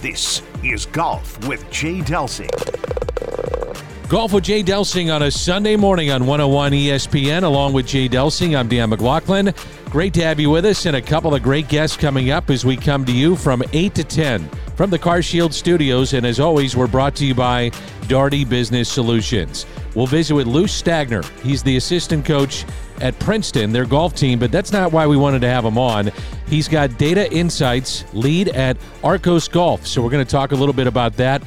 This is Golf with Jay Delsing. Golf with Jay Delsing on a Sunday morning on 101 ESPN, along with Jay Delsing. I'm Dan McLaughlin. Great to have you with us, and a couple of great guests coming up as we come to you from 8 to 10 from the CarShield Studios. And as always, we're brought to you by Daugherty Business Solutions. We'll visit with Lou Stagner. He's the assistant coach at Princeton, their golf team, but that's not why we wanted to have him on. He's got data insights lead at Arccos Golf. So we're going to talk a little bit about that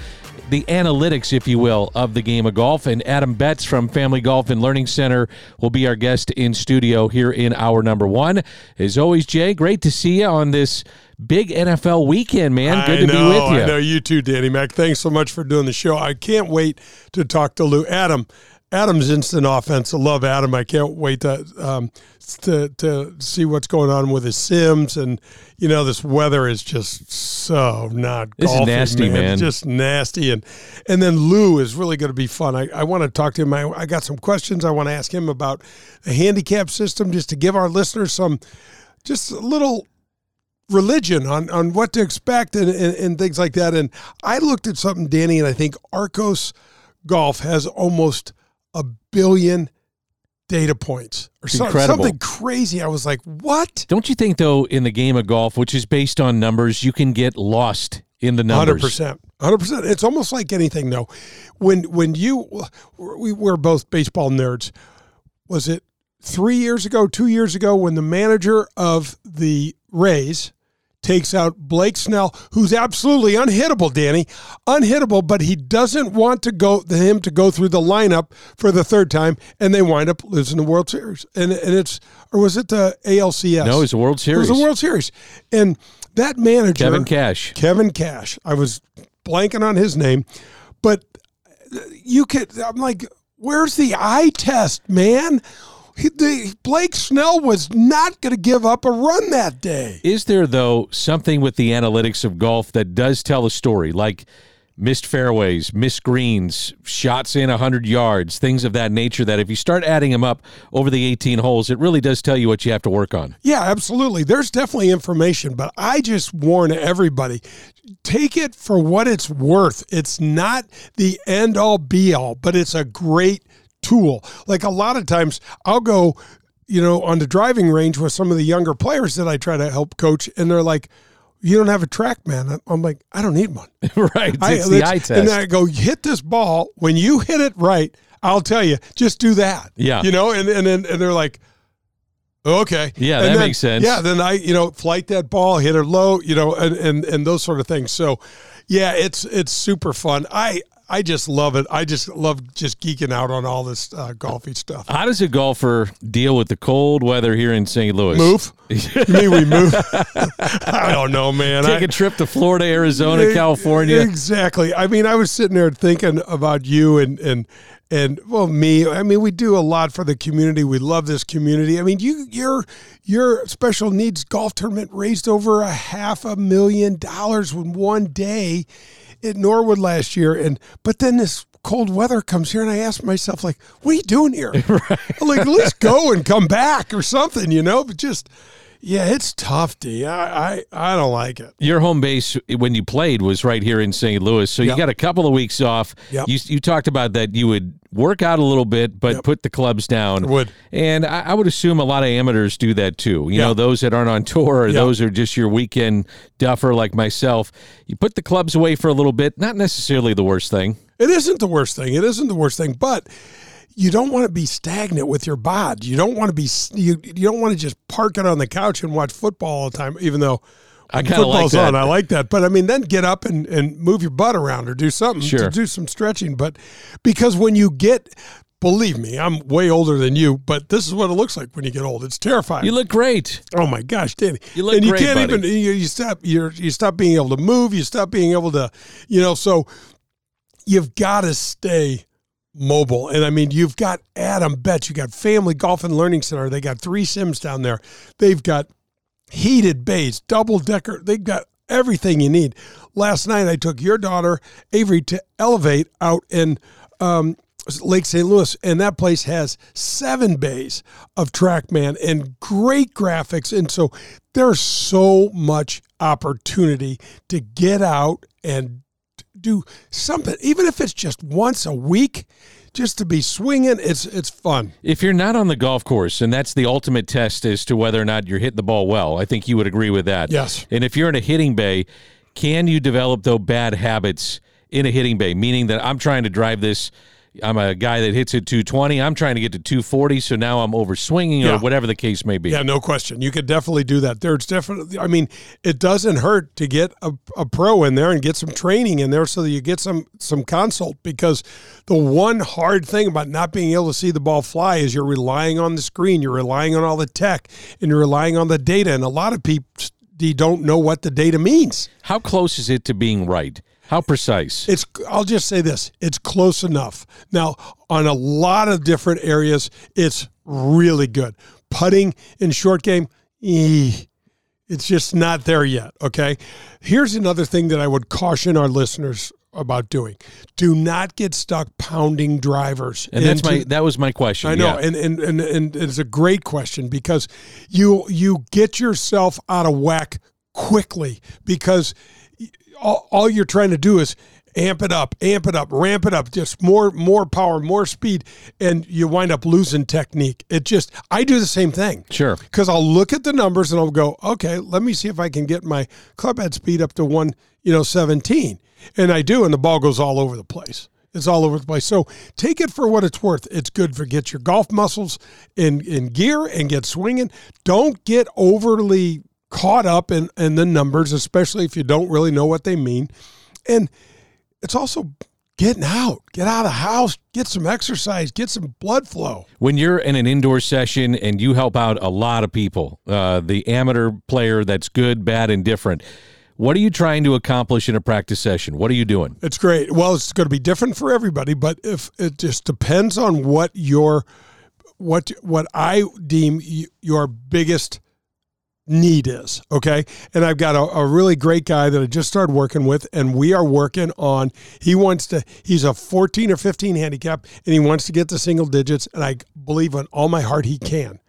the analytics, if you will, of the game of golf. And Adam Betz from Family Golf and Learning Center will be our guest in studio here in hour number one. As always, Jay, great to see you on this big NFL weekend, man. Good I to know, be with you. I know you too, Danny Mac. Thanks so much for doing the show. I can't wait to talk to Lou. Adam, Adam's instant offense. I love Adam. I can't wait to um, to to see what's going on with his Sims and you know this weather is just so not. This is golfing, nasty, man. Just nasty and and then Lou is really going to be fun. I, I want to talk to him. I, I got some questions I want to ask him about the handicap system just to give our listeners some just a little religion on, on what to expect and, and, and things like that. And I looked at something, Danny, and I think Arccos Golf has almost billion data points or so- Incredible. something crazy. I was like, what? Don't you think, though, in the game of golf, which is based on numbers, you can get lost in the numbers? Hundred percent, hundred percent. It's almost like anything, though. When when you we were both baseball nerds. Was it three years ago, two years ago, when the manager of the Rays takes out Blake Snell, who's absolutely unhittable, Danny, unhittable, but he doesn't want to go him to go through the lineup for the third time, and they wind up losing the World Series. And and it's or was it the ALCS? No, it's the World Series. It was the World Series, and that manager Kevin Cash. Kevin Cash. I was blanking on his name, but uh, you could. I'm like, where's the eye test, man? He, the, Blake Snell was not going to give up a run that day. Is there, though, something with the analytics of golf that does tell a story, like missed fairways, missed greens, shots in 100 yards, things of that nature, that if you start adding them up over the 18 holes, it really does tell you what you have to work on? Yeah, absolutely. There's definitely information, but I just warn everybody take it for what it's worth. It's not the end all be all, but it's a great tool. Like a lot of times I'll go, you know, on the driving range with some of the younger players that I try to help coach, and they're like, you don't have a TrackMan. I'm like, I don't need one. right. It's I- the eye test. And I go, hit this ball. When you hit it right, I'll tell you, just do that. Yeah. You know, and and then and they're like, okay. Yeah, And that then- makes sense. Yeah, then I, you know, flight that ball, hit it low, you know, and and and those sort of things. So, yeah, it's it's super fun. I I just love it. I just love just geeking out on all this uh, golfy stuff. How does a golfer deal with the cold weather here in St. Louis? Move. Me, we move. I don't know, man. Take I- a trip to Florida, Arizona, California. Exactly. I mean, I was sitting there thinking about you and and and well, me. I mean, we do a lot for the community. We love this community. I mean, you your your special needs golf tournament raised over a half a million dollars in one day at Norwood last year, and but then this cold weather comes here, and I ask myself, like, what are you doing here? Like, let's go and come back or something, you know. But just Yeah, it's tough, D. I, I, I don't like it. Your home base when you played was right here in St. Louis, so Yep. you got a couple of weeks off. Yep. You you talked about that you would work out a little bit, but Yep. put the clubs down. Would. and I, I would assume a lot of amateurs do that too. You know, those that aren't on tour, or those are just your weekend duffer like myself. You put the clubs away for a little bit. Not necessarily the worst thing. It isn't the worst thing. It isn't the worst thing, but you don't want to be stagnant with your bod. You don't want to be you, you don't want to just park it on the couch and watch football all the time even though I kinda like that. on. I like that. But I mean then get up and, and move your butt around or do something Sure. to do some stretching. But because when you get believe me, I'm way older than you, but this is what it looks like when you get old. It's terrifying. You look great. Oh my gosh, Danny! You look great. and you great, can't buddy. even you, you stop you're you stop being able to move. You stop being able to, you know. So you've got to stay mobile. And I mean, you've got Adam Betz. You got Family Golf and Learning Center. They got three sims down there. They've got heated bays, double decker. They've got everything you need. Last night, I took your daughter Avery to Elevate out in. Um, Lake St. Louis, and that place has seven bays of TrackMan and great graphics. And so there's so much opportunity to get out and do something, even if it's just once a week, just to be swinging. It's it's fun. If you're not on the golf course, and that's the ultimate test as to whether or not you're hitting the ball well, I think you would agree with that. Yes. And if you're in a hitting bay, can you develop those bad habits in a hitting bay? Meaning that I'm trying to drive this. I'm a guy that hits at 220. I'm trying to get to 240, so now I'm over swinging Yeah. or whatever the case may be. Yeah, no question. You could definitely do that. There's definitely, I mean, it doesn't hurt to get a, a pro in there and get some training in there so that you get some some consult because the one hard thing about not being able to see the ball fly is you're relying on the screen, you're relying on all the tech, and you're relying on the data. And a lot of people don't know what the data means. How close is it to being right? How precise? It's I'll just say this, it's close enough. Now, on a lot of different areas, it's really good. Putting in short game, eh, it's just not there yet, okay? Here's another thing that I would caution our listeners about doing. Do not get stuck pounding drivers. and that's my that was my question. I know, yeah. and, and and and it's a great question because you you get yourself out of whack quickly because all, all you're trying to do is amp it up, amp it up, ramp it up, just more more power, more speed, and you wind up losing technique. It just I do the same thing. Sure. Because I'll look at the numbers and I'll go, okay, let me see if I can get my club head speed up to one, you know, 17. And I do, and the ball goes all over the place. It's all over the place. So take it for what it's worth. It's good for get your golf muscles in, in gear and get swinging. Don't get overly caught up in, in the numbers, especially if you don't really know what they mean. And it's also getting out. Get out of the house, get some exercise, get some blood flow. when you're in an indoor session and you help out a lot of people, uh, the amateur player that's good, bad, and different, what are you trying to accomplish in a practice session? What are you doing? It's great. Well, it's going to be different for everybody, but if it just depends on what your what what I deem your biggest need is. Okay, and I've got a, a really great guy that I just started working with, and we are working on. He wants to. He's a 14 or 15 handicap, and he wants to get to single digits, and I believe in all my heart he can.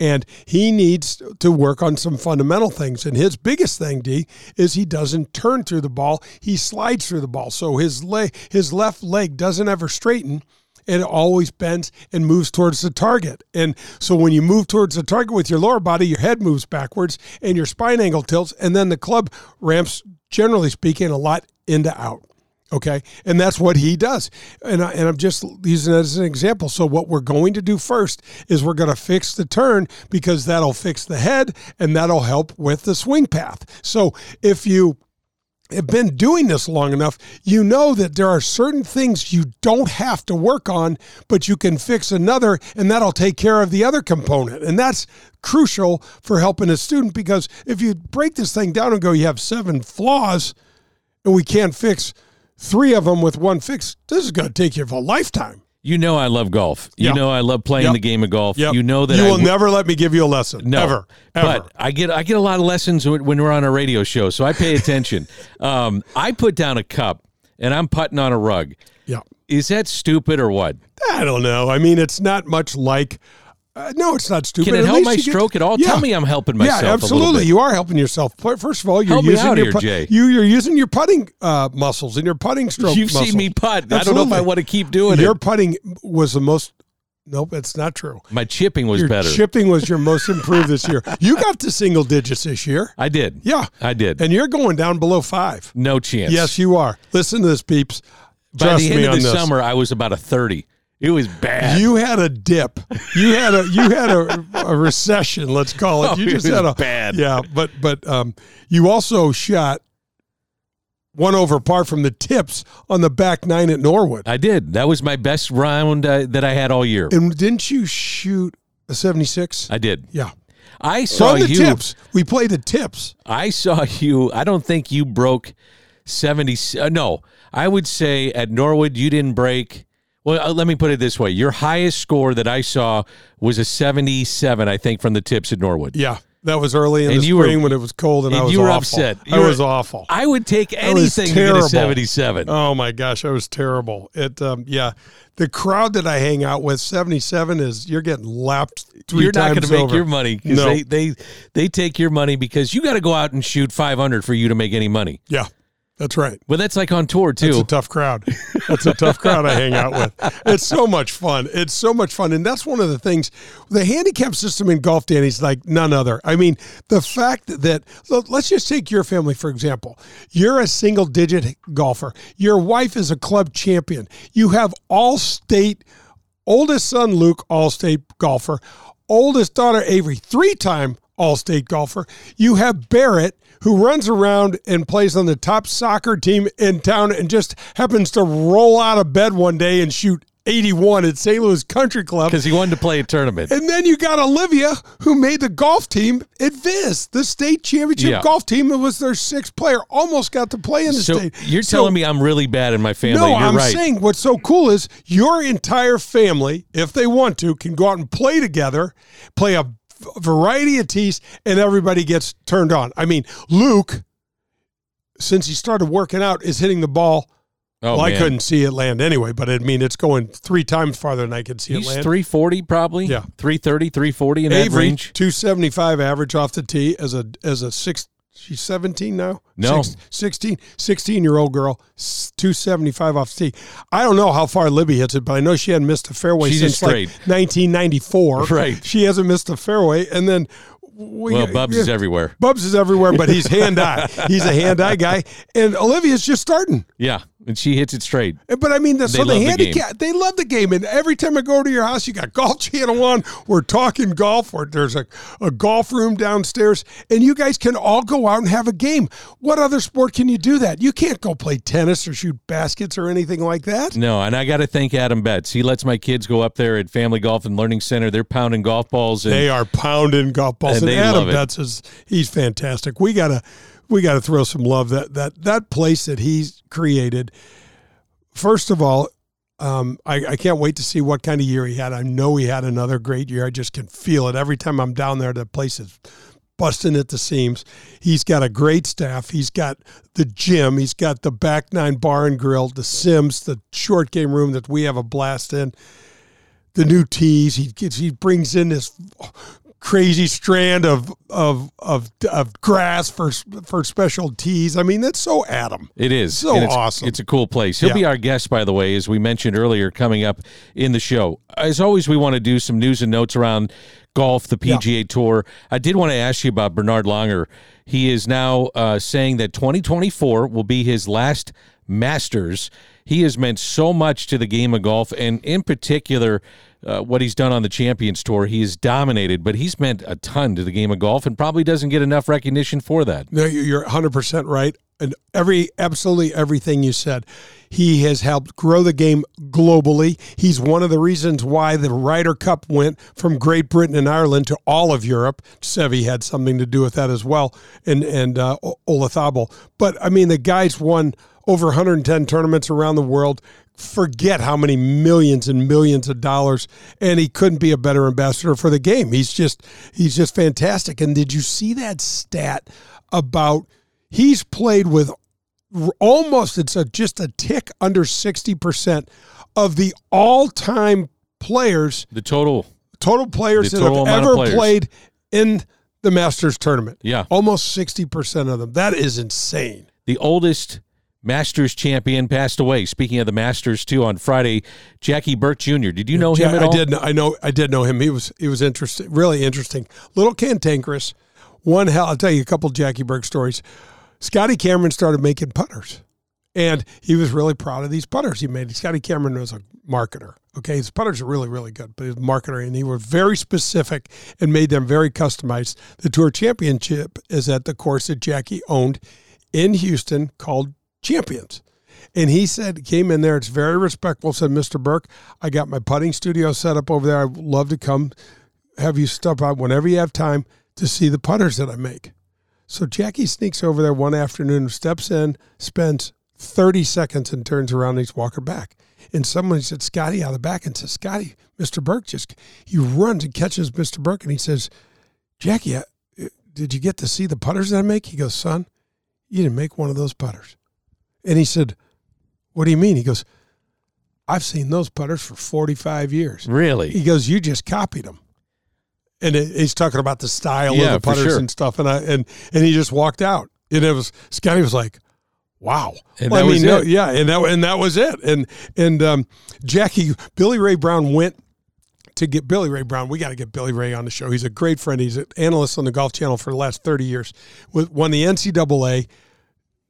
And he needs to work on some fundamental things. And his biggest thing, D, is he doesn't turn through the ball. He slides through the ball. So his leg, his left leg doesn't ever straighten. It always bends and moves towards the target. And so when you move towards the target with your lower body, your head moves backwards and your spine angle tilts. And then the club ramps, generally speaking, a lot into out. Okay. And that's what he does. And, I, and I'm just using it as an example. So, what we're going to do first is we're going to fix the turn because that'll fix the head and that'll help with the swing path. So, if you have been doing this long enough, you know that there are certain things you don't have to work on, but you can fix another, and that'll take care of the other component. And that's crucial for helping a student because if you break this thing down and go, you have seven flaws, and we can't fix three of them with one fix, this is going to take you a lifetime. You know I love golf. You Yeah. know I love playing Yep. the game of golf. Yep. You know that you I will w- never let me give you a lesson. No, ever, ever. But I get I get a lot of lessons when when we're on a radio show, so I pay attention. um, I put down a cup and I'm putting on a rug. yeah. Is that stupid or what? I don't know. I mean, it's not much like Uh, no, it's not stupid. Can it At help my you get- stroke at all? Yeah. Tell me I'm helping myself. Yeah, absolutely. You are helping yourself. First of all, you're Help using out your here, put- Jay. You, you're using your putting uh, muscles and your putting stroke. You've muscles. seen me putt. I don't know if I want to keep doing Your it. Your putting was the most. Nope, that's not true. My chipping was better. your better. chipping was your most improved this year. You got to single digits this year. I did. Yeah, I did. and you're going down below five. no chance. Yes, you are. Listen to this, peeps. By Trust the end me of the this. summer, I was about a 30. It was bad. You had a dip. You had a you had a, a recession. Let's call it. Oh, You it just was had a bad. Yeah, but but um, you also shot one over par from the tips on the back nine at Norwood. I did. That was my best round uh, that I had all year. And didn't you shoot a seventy six? I did. Yeah, I saw from the you. tips. We played the tips. I saw you. I don't think you broke 70. Uh, no, I would say at Norwood, you didn't break. Well, uh, let me put it this way. Your highest score that I saw was a 77, I think, from the tips at Norwood. Yeah, that was early in And the you were- spring when it was cold and, I was you were awful. upset. I You were- was awful. I would take anything to get a 77. Oh my gosh, I was terrible. It um, yeah, the crowd that I hang out with, seventy seven is you're getting lapped three You're not going to make your money because No. they, they they take your money because you got to go out and shoot 500 for you to make any money. Yeah, that's right. Well, that's like on tour too. a tough crowd. That's a tough crowd I hang out with. It's so much fun. It's so much fun. And that's one of the things. The handicap system in golf, Danny, is like none other. I mean, the fact that, look, let's just take your family, for example. You're a single digit golfer. Your wife is a club champion. You have all state, oldest son, Luke, all state golfer. Oldest daughter, Avery, three time all state golfer. You have Barrett, who runs around and plays on the top soccer team in town and just happens to roll out of bed one day and shoot 81 at St. Louis Country Club. because he wanted to play a tournament. And then you got Olivia, who made the golf team at Viz, the state championship Yeah. golf team. It was their sixth player, almost got to play in the So state. you're So- telling me I'm really bad in my family. no, You're I'm right. saying what's so cool is your entire family, if they want to, can go out and play together, play a variety of tees, and everybody gets turned on. I mean, Luke, since he started working out, is hitting the ball. oh, well, I man. couldn't see it land anyway, but I mean, it's going three times farther than I could see He's it land. 340 probably. Yeah. 330, 340 in that range. 275 average off the tee as a as a six. She's 17 now? No. Six- 16, 16 year old girl, 275 off the tee. I don't know how far Libby hits it, but I know she hadn't missed a fairway She's since like 1994. Right. She hasn't missed a fairway. And then we, Well, Bubs is everywhere. Bubs is everywhere, but he's hand eye. He's a hand eye guy. And Olivia's just starting. Yeah, and she hits it straight. Eh, but I mean, the, so the love the handicap, they love the game. And every time I go to your house, you got Golf Channel on. We're talking golf. Or there's a, a golf room downstairs, and you guys can all go out and have a game. What other sport can you do that? You can't go play tennis or shoot baskets or anything like that. No, and I got to thank Adam Betz. He lets my kids go up there at Family Golf and Learning Center. They're pounding golf balls. And They are pounding golf balls, And and, Adam. Betz is he's fantastic. We gotta we gotta throw some love that that that place that he's created. First of all, um, I, I can't wait to see what kind of year he had. I know he had another great year. I just can feel it every time I'm down there. The place is busting at the seams. He's got a great staff. He's got the gym. He's got the back nine bar and grill, the Sims, the short game room that we have a blast in the new tees. He gets he brings in this crazy strand of of of, of grass for for special tees. I mean, that's so Adam. It is So it's, awesome. It's a cool place. He'll Yeah. be our guest, by the way, as we mentioned earlier, coming up in the show. As always, we want to do some news and notes around golf, the PGA Tour. I did want to ask you about Bernard Langer. He is now uh, saying that 2024 will be his last Masters. He has meant so much to the game of golf, and in particular. Uh, what he's done on the Champions Tour, he has dominated, but he's meant a ton to the game of golf, and probably doesn't get enough recognition for that. No, you- you're 100 percent right, and every absolutely everything you said. He has helped grow the game globally. He's one of the reasons why the Ryder Cup went from Great Britain and Ireland to all of Europe. Seve had something to do with that as well, and and uh, O- Olazabal. But I mean, the guy's won over 110 tournaments around the world. Forget how many millions and millions of dollars, and he couldn't be a better ambassador for the game. He's just he's just fantastic. And did you see that stat about he's played with almost it's a, just a tick under 60% of the all-time players The total total players The that total have ever players. played in the Masters tournament. Yeah. Almost 60% of them. That is insane. the oldest Masters champion passed away. Speaking of the Masters, too, on Friday, Jackie Burke Jr. Did you know him at I all? did. know- I know. I did know him. He was. He was interesting. Really interesting. Little cantankerous. One hell. I'll tell you a couple Jackie Burke stories. Scotty Cameron started making putters, and he was really proud of these putters he made. Scotty Cameron was a marketer. Okay, his putters are really, really good, but he was a marketer, and he was very specific and made them very customized. The Tour Championship is at the course that Jackie owned in Houston called Champions. And he said, came in there, it's very respectful, said, Mr. Burke, I got my putting studio set up over there. I'd love to come have you stop out whenever you have time to see the putters that I make. So Jackie sneaks over there one afternoon, steps in, spends 30 seconds, and turns around and he's walking back. And someone said, Scotty out of the back and says, Scotty, Mr. Burke just, he runs and catches Mr. Burke and he says, Jackie, uh, did you get to see the putters that I make? He goes, son, you didn't make one of those putters. And he said, What do you mean? He goes, I've seen those putters for 45 years. Really? He goes, You just copied them. And it, he's talking about the style Yeah, of the putters sure. and stuff. And I and and he just walked out. And it was Scotty was like, Wow. And Well, that I was mean, no- it. yeah, and that and that was it. And and um, Jackie Billy Ray Brown went to get Billy Ray Brown. We got to get Billy Ray on the show. He's a great friend. He's an analyst on the Golf Channel for the last thirty years. With won the NCAA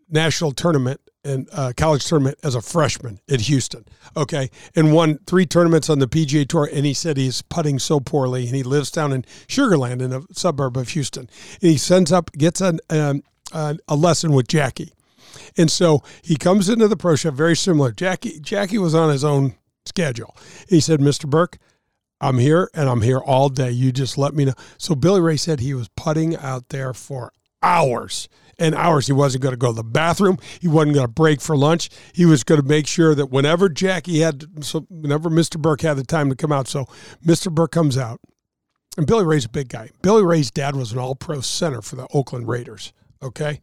national tournament and uh, college tournament as a freshman at Houston. Okay, and won three tournaments on the PGA Tour. And he said he's putting so poorly, and he lives down in Sugarland, in a suburb of Houston. And he sends up, gets an, um, a lesson with Jackie. And so he comes into the pro shop very similar. Jackie Jackie was on his own schedule. He said, "Mr. Burke, I'm here and I'm here all day. You just let me know." So Billy Ray said he was putting out there for hours and hours. He wasn't going to go to the bathroom. He wasn't going to break for lunch. He was going to make sure that whenever Jackie had, so whenever Mr. Burke had the time to come out. So Mr. Burke comes out, and Billy Ray's a big guy. Billy Ray's dad was an All-Pro center for the Oakland Raiders. Okay,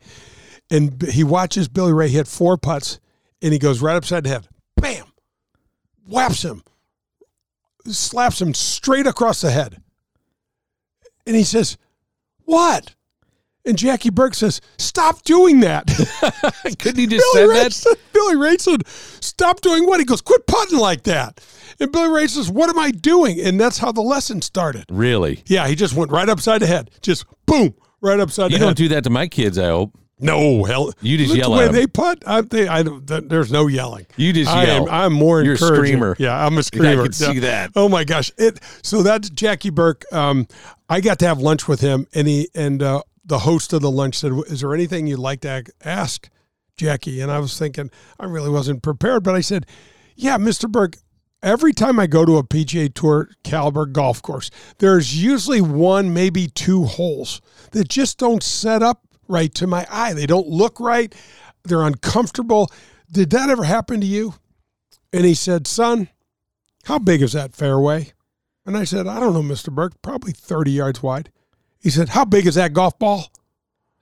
and he watches Billy Ray hit four putts, and he goes right upside the head, bam, whaps him, slaps him straight across the head, and he says, "What?" And Jackie Burke says, "Stop doing that." Couldn't he just Billy said that? Billy Ray said, "Stop doing what?" He goes, "Quit putting like that." And Billy Ray says, "What am I doing?" And that's how the lesson started. Really? Yeah, he just went right upside the head, just boom, right upside the head. You the don't head. do that to my kids, I hope. no hell, You just yell at 'em. they putt. I, they, I there's no yelling. You just I yell. am, I'm more You're a screamer. Yeah, I'm a screamer. could see Yeah. that. Oh my gosh! It so that's Jackie Burke. Um, I got to have lunch with him, and he and uh, the host of the lunch said, "Is there anything you'd like to ask Jackie?" And I was thinking I really wasn't prepared, but I said, "Yeah, Mr. Burke." Every time I go to a PGA Tour caliber golf course, there's usually one, maybe two holes that just don't set up right to my eye. They don't look right. They're uncomfortable. Did that ever happen to you? And he said, Son, how big is that fairway? And I said, I don't know, Mr. Burke, probably 30 yards wide. He said, How big is that golf ball?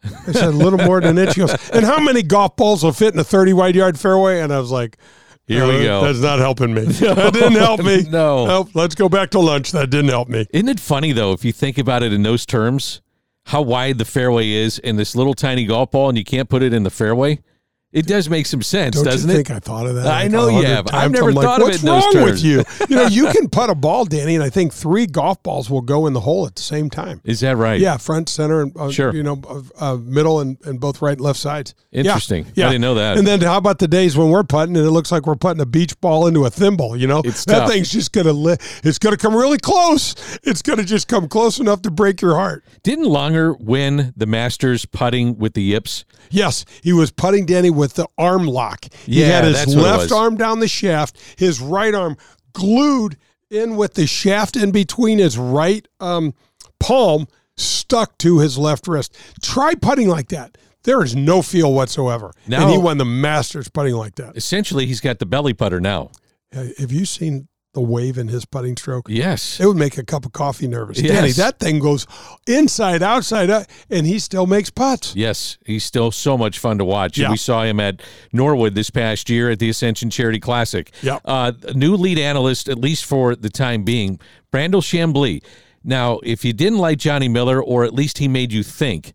I said, A little more than an inch. He goes, And how many golf balls will fit in a 30 wide yard fairway? And I was like, Here we "Uh, go. That's not helping me. that didn't help me. No. Nope, let's go back to lunch. That didn't help me. Isn't it funny though, if you think about it in those terms, how wide the fairway is in this little tiny golf ball, and you can't put it in the fairway? It does make some sense, Don't doesn't you it? think I thought of that? I like know you have. I've never I'm like, thought of What's it those wrong terms." with you? You know, you can putt a ball, Danny, and I think three golf balls will go in the hole at the same time. Is that right? Yeah, front, center, and uh, Sure. you know, uh, middle, and, and both right and left sides. Yeah, Interesting. I Yeah, didn't know that. And then how about the days when we're putting and it looks like we're putting a beach ball into a thimble? You know, It's that tough. thing's just gonna li- it's gonna come really close. It's gonna just come close enough to break your heart. Didn't Langer win the Masters putting with the yips? Yes, he was putting Danny with the arm lock. he Yeah, had his left arm down the shaft, his right arm glued in with the shaft in between his right um, palm stuck to his left wrist. Try putting like that. There is no feel whatsoever. Now- and he won the Masters putting like that. Essentially, he's got the belly putter now. Have you seen the wave in his putting stroke? Yes. It would make a cup of coffee nervous. Yes. Danny, that thing goes inside, outside, uh, and he still makes putts. Yes, he's still so much fun to watch. Yeah. We saw him at Norwood this past year at the Ascension Charity Classic. Yep. Uh, new lead analyst, at least for the time being, Brandel Chamblee. Now, if you didn't like Johnny Miller, or at least he made you think,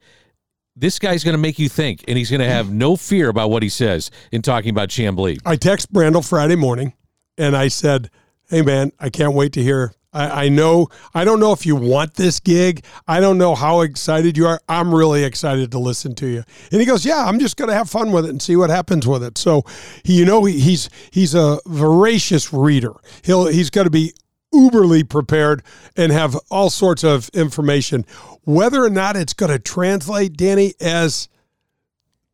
this guy's going to make you think, and he's going to have no fear about what he says in talking about Chamblee. I text Brandel Friday morning and I said, Hey man, I can't wait to hear. I, I know I don't know if you want this gig. I don't know how excited you are. I'm really excited to listen to you. And he goes, Yeah, I'm just gonna have fun with it and see what happens with it. So you know he, he's he's a voracious reader. He'll he's gonna be uberly prepared and have all sorts of information. Whether or not it's gonna translate, Danny, as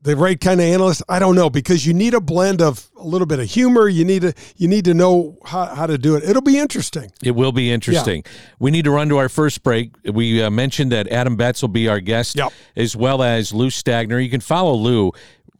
the right kind of analyst i don't know because you need a blend of a little bit of humor you need to you need to know how, how to do it it'll be interesting It will be interesting. We need to run to our first break. We uh, mentioned that Adam Betz will be our guest, Yep. as well as Lou Stagner. You can follow Lou.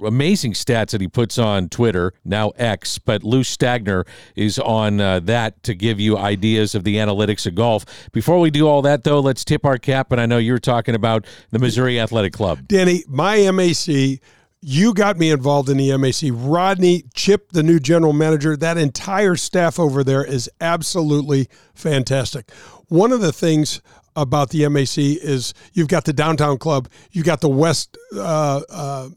Amazing stats that he puts on Twitter, now X, but Lou Stagner is on uh, that to give you ideas of the analytics of golf. Before we do all that, though, let's tip our cap. And I know you're talking about the Missouri Athletic Club. danny my mac you got me involved in the mac rodney chip the new general manager that entire staff over there is absolutely fantastic one of the things about the mac is you've got the downtown club you've got the west uh, uh,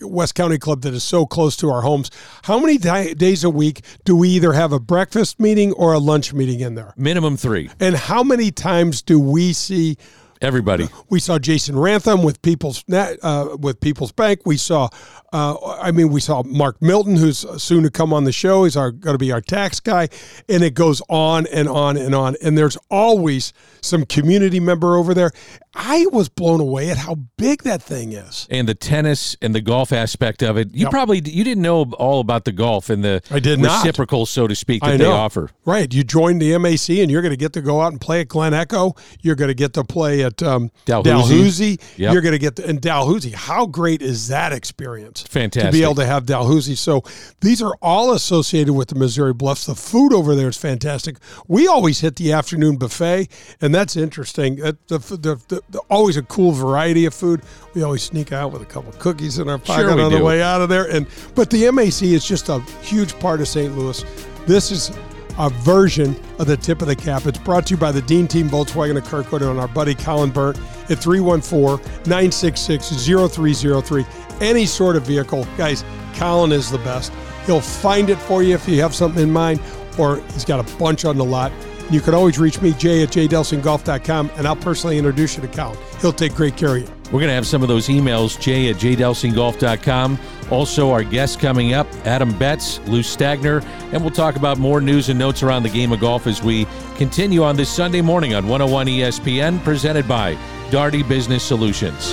West County Club that is so close to our homes. How many di- days a week do we either have a breakfast meeting or a lunch meeting in there? Minimum three. And how many times do we see? Everybody. We saw Jason Rantham with People's uh, with People's Bank. We saw, uh, I mean, we saw Mark Milton, who's soon to come on the show. He's our going to be our tax guy, and it goes on and on and on. And there's always some community member over there. I was blown away at how big that thing is. and the tennis and the golf aspect of it. You Yep. probably you didn't know all about the golf and the I did not. reciprocal, so to speak, that I they offer. Right. You join the MAC and you're going to get to go out and play at Glen Echo. You're going to get to play at um, Dalhousie. Dalhousie. Yep. You're going to get to, and Dalhousie. How great is that experience? Fantastic. To be able to have Dalhousie. So these are all associated with the Missouri Bluffs. The food over there is fantastic. We always hit the afternoon buffet, and that's interesting. Uh, The, the, the, always a cool variety of food. We always sneak out with a couple cookies in our pocket we on the way out of there. And but the MAC is just a huge part of St. Louis. This is a version of the tip of the cap. It's brought to you by the Dean Team Volkswagen of Kirkwood and our buddy Colin Burnt at 314-966-0303. Any sort of vehicle. Guys, Colin is the best. He'll find it for you if you have something in mind, or he's got a bunch on the lot. You can always reach me, jay at jdelsinggolf.com, and I'll personally introduce you to Colin. He'll take great care of you. We're going to have some of those emails, jay at jdelsinggolf.com. Also, our guests coming up, Adam Betz, Lou Stagner, and we'll talk about more news and notes around the game of golf as we continue on this Sunday morning on 101 ESPN, presented by Daugherty Business Solutions.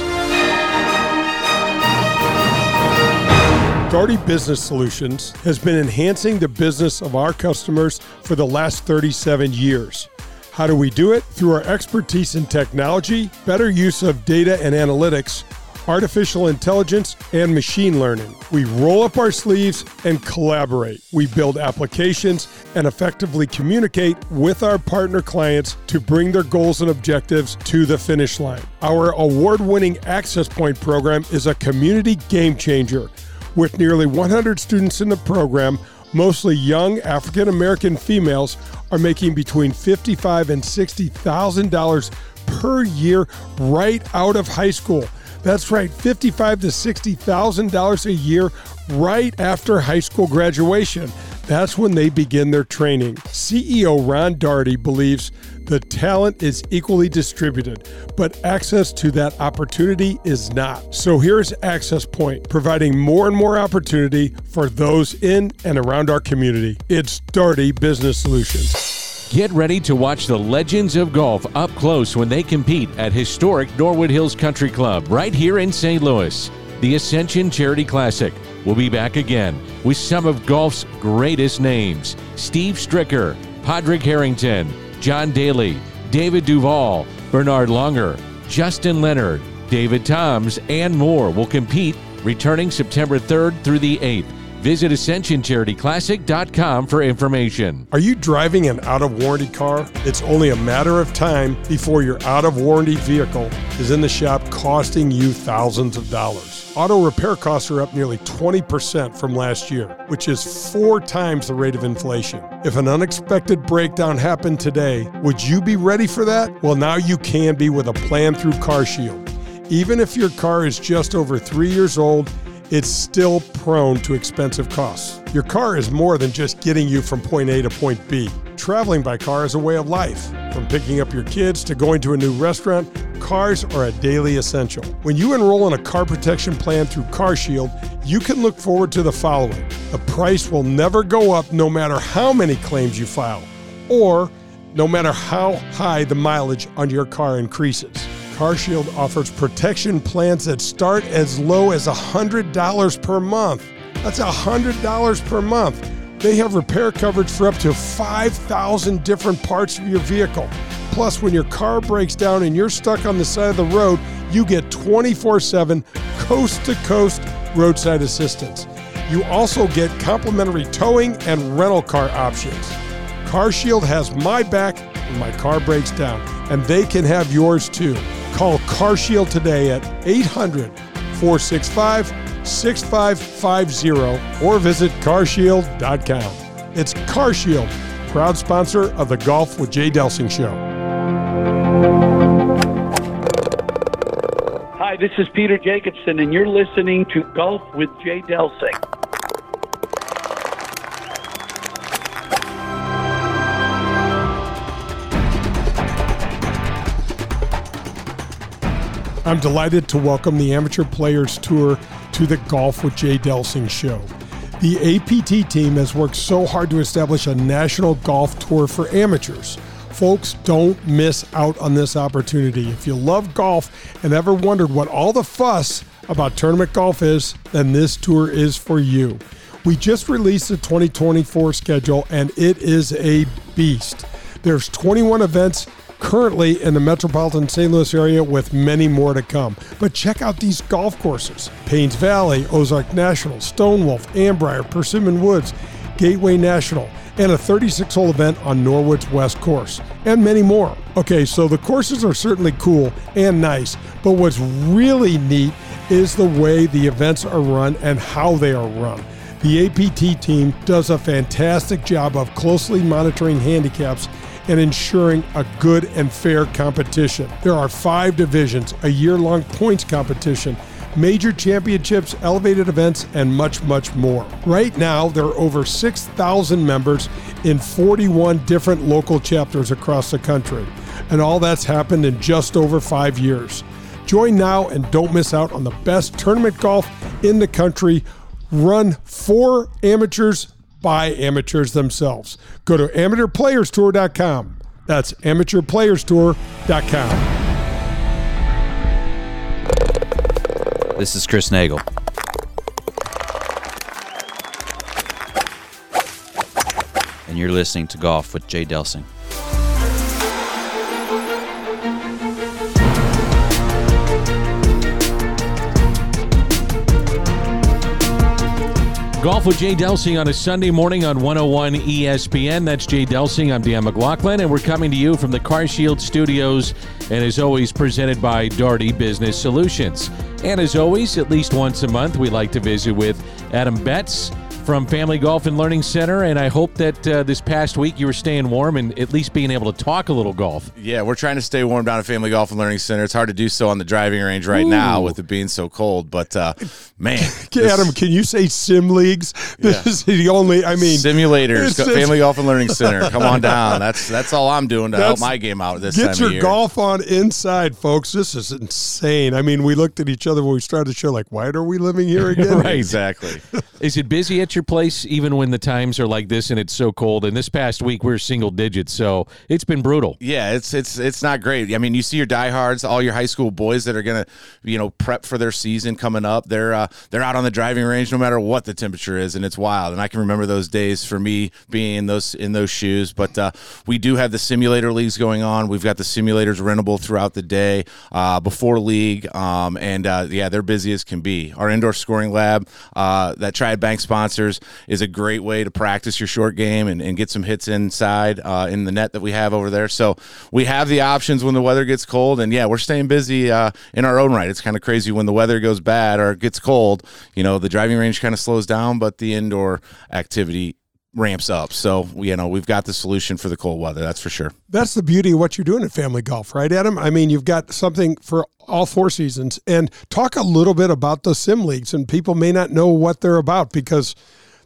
Daugherty Business Solutions has been enhancing the business of our customers for the last 37 years. How do we do it? Through our expertise in technology, better use of data and analytics, artificial intelligence, and machine learning. We roll up our sleeves and collaborate. We build applications and effectively communicate with our partner clients to bring their goals and objectives to the finish line. Our award winning Access Point program is a community game changer. With nearly 100 students in the program, mostly young African American females are making between 55 and $60,000 per year right out of high school. That's right, 55 to $60,000 a year right after high school graduation. That's when they begin their training. CEO Ron Daugherty believes the talent is equally distributed, but access to that opportunity is not. So here's Access Point, providing more and more opportunity for those in and around our community. It's Daugherty Business Solutions. Get ready to watch the legends of golf up close when they compete at historic Norwood Hills Country Club right here in St. Louis. The Ascension Charity Classic will be back again with some of golf's greatest names Steve Stricker, Padraig Harrington, John Daly, David Duval, Bernard Langer, Justin Leonard, David Toms, and more will compete returning September 3rd through the 8th. Visit AscensionCharityClassic.com for information. Are you driving an out of warranty car? It's only a matter of time before your out of warranty vehicle is in the shop costing you thousands of dollars. Auto repair costs are up nearly 20% from last year, which is four times the rate of inflation. If an unexpected breakdown happened today, would you be ready for that? Well, now you can be with a plan through CarShield. Even if your car is just over three years old, it's still prone to expensive costs. Your car is more than just getting you from point A to point B. Traveling by car is a way of life. From picking up your kids to going to a new restaurant, cars are a daily essential. When you enroll in a car protection plan through CarShield, you can look forward to the following the price will never go up no matter how many claims you file, or no matter how high the mileage on your car increases. CarShield offers protection plans that start as low as $100 per month. That's $100 per month. They have repair coverage for up to 5,000 different parts of your vehicle. Plus, when your car breaks down and you're stuck on the side of the road, you get 24 7 coast to coast roadside assistance. You also get complimentary towing and rental car options. CarShield has my back my car breaks down, and they can have yours too. Call CarShield today at 800 465 6550 or visit carshield.com. It's CarShield, proud sponsor of the Golf with Jay Delsing show. Hi, this is Peter Jacobsen, and you're listening to Golf with Jay Delsing. I'm delighted to welcome the Amateur Players Tour to the Golf with Jay Delsing show. The APT team has worked so hard to establish a national golf tour for amateurs. Folks, don't miss out on this opportunity. If you love golf and ever wondered what all the fuss about tournament golf is, then this tour is for you. We just released the 2024 schedule and it is a beast. There's 21 events currently in the metropolitan St. Louis area with many more to come. But check out these golf courses Paynes Valley, Ozark National, Stonewolf, Annbriar, Persimmon Woods, Gateway National, and a 36 hole event on Norwood's West Course, and many more. Okay, so the courses are certainly cool and nice, but what's really neat is the way the events are run and how they are run. The APT team does a fantastic job of closely monitoring handicaps and ensuring a good and fair competition. There are five divisions, a year long points competition, major championships, elevated events, and much, much more. Right now, there are over 6,000 members in 41 different local chapters across the country. And all that's happened in just over five years. Join now and don't miss out on the best tournament golf in the country. Run for amateurs by amateurs themselves. Go to amateurplayerstour.com. That's amateurplayerstour.com. This is Chris Nagel. And you're listening to Golf with Jay Delsing. Golf with Jay Delsing on a Sunday morning on 101 ESPN. That's Jay Delsing. I'm Dan McLaughlin, and we're coming to you from the CarShield Studios, and as always, presented by Daugherty Business Solutions. And as always, at least once a month, we like to visit with Adam Betz from Family Golf and Learning Center, and I hope that uh, this past week you were staying warm and at least being able to talk a little golf. Yeah, we're trying to stay warm down at Family Golf and Learning Center. It's hard to do so on the driving range right Ooh. now with it being so cold, but uh, man, Adam, can you say sim leagues? This yeah. is the only. I mean, simulators. Family Golf and Learning Center. Come on down. That's that's all I'm doing to help my game out this time. Get your golf on inside, folks. This is insane. I mean, we looked at each other when we started the show, like, why are we living here again? right, exactly. is it busy at your place even? when the times are like this and it's so cold. And this past week we're single digits, so it's been brutal. Yeah, it's it's it's not great. I mean, you see your diehards, all your high school boys that are gonna, you know, prep for their season coming up. They're uh, they're out on the driving range no matter what the temperature is, and it's wild. And I can remember those days for me being in those in those shoes. But uh, we do have the simulator leagues going on. We've got the simulators rentable throughout the day uh, before league, um, and uh, yeah, they're busy as can be. Our indoor scoring lab uh, that Triad Bank sponsors Is a great way to practice your short game and, and get some hits inside uh, in the net that we have over there. So we have the options when the weather gets cold, and yeah, we're staying busy uh, in our own right. It's kind of crazy when the weather goes bad or it gets cold. You know, the driving range kind of slows down, but the indoor activity ramps up. So you know we've got the solution for the cold weather. That's for sure. That's the beauty of what you're doing at Family Golf, right, Adam? I mean, you've got something for all four seasons. And talk a little bit about the sim leagues, and people may not know what they're about because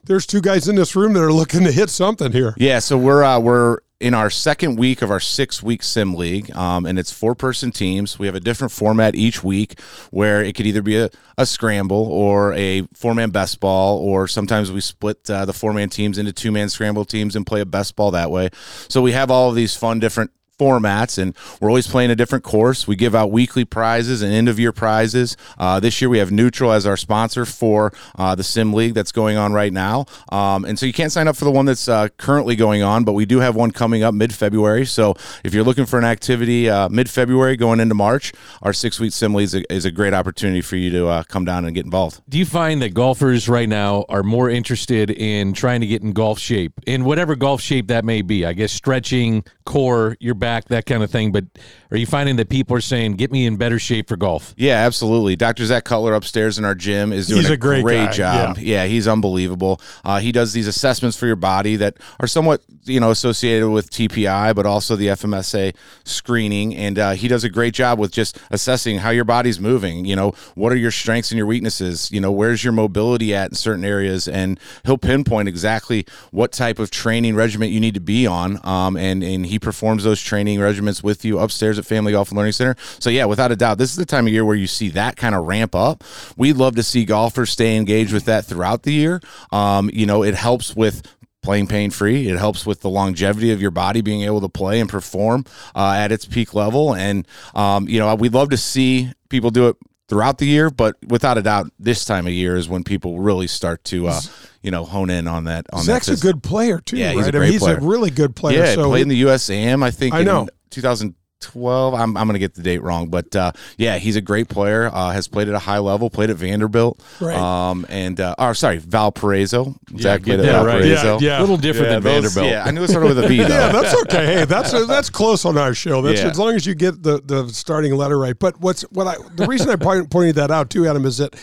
there's two guys in this room that are looking to hit something here. Yeah, so we're uh, we're in our second week of our six week sim league um, and it's four person teams we have a different format each week where it could either be a, a scramble or a four man best ball or sometimes we split uh, the four man teams into two man scramble teams and play a best ball that way. So we have all of these fun different formats, and we're always playing a different course. We give out weekly prizes and end of year prizes. Uh, this year we have Neutral as our sponsor for uh, the Sim League that's going on right now. Um, and so you can't sign up for the one that's uh, currently going on, but we do have one coming up mid February. So if you're looking for an activity uh, mid February going into March, our six week Sim League is a, is a, great opportunity for you to uh, come down and get involved. Do you find that golfers right now are more interested in trying to get in golf shape, in whatever golf shape that may be? I guess stretching, core, your back back, that kind of thing. But are you finding that people are saying, "Get me in better shape for golf"? Yeah, absolutely. Dr. Zach Cutler upstairs in our gym is doing he's a, a great, great job. Yeah. yeah. he's unbelievable. Uh, he does these assessments for your body that are somewhat you know associated with TPI, but also the FMSA screening, and uh, he does a great job with just assessing how your body's moving. You know, what are your strengths and your weaknesses? You know, where's your mobility at in certain areas, and he'll pinpoint exactly what type of training regimen you need to be on. Um, and and he performs those trainings training regiments with you upstairs at Family Golf and Learning Center. So yeah, without a doubt, this is the time of year where you see that kind of ramp up. We'd love to see golfers stay engaged with that throughout the year. Um, you know, it helps with playing pain free. It helps with the longevity of your body being able to play and perform uh, at its peak level. And, um, you know, we'd love to see people do it throughout the year, but without a doubt, this time of year is when people really start to, uh, you know, hone in on that. On Zach's that a good player too, yeah, right? He's, a, I mean, he's a really good player. Yeah, so played in the USAM, I think. I know. 2000- 12 i'm, I'm going to get the date wrong but uh, yeah he's a great player uh, has played at a high level played at vanderbilt right. um, and uh, or sorry valparaiso yeah, get it yeah, right. yeah, yeah. a little different yeah, than those, vanderbilt yeah i knew it started with a v though. yeah that's okay hey that's that's close on our show that's Yeah. as long as you get the the starting letter right but what's what i the reason i pointed that out too adam is that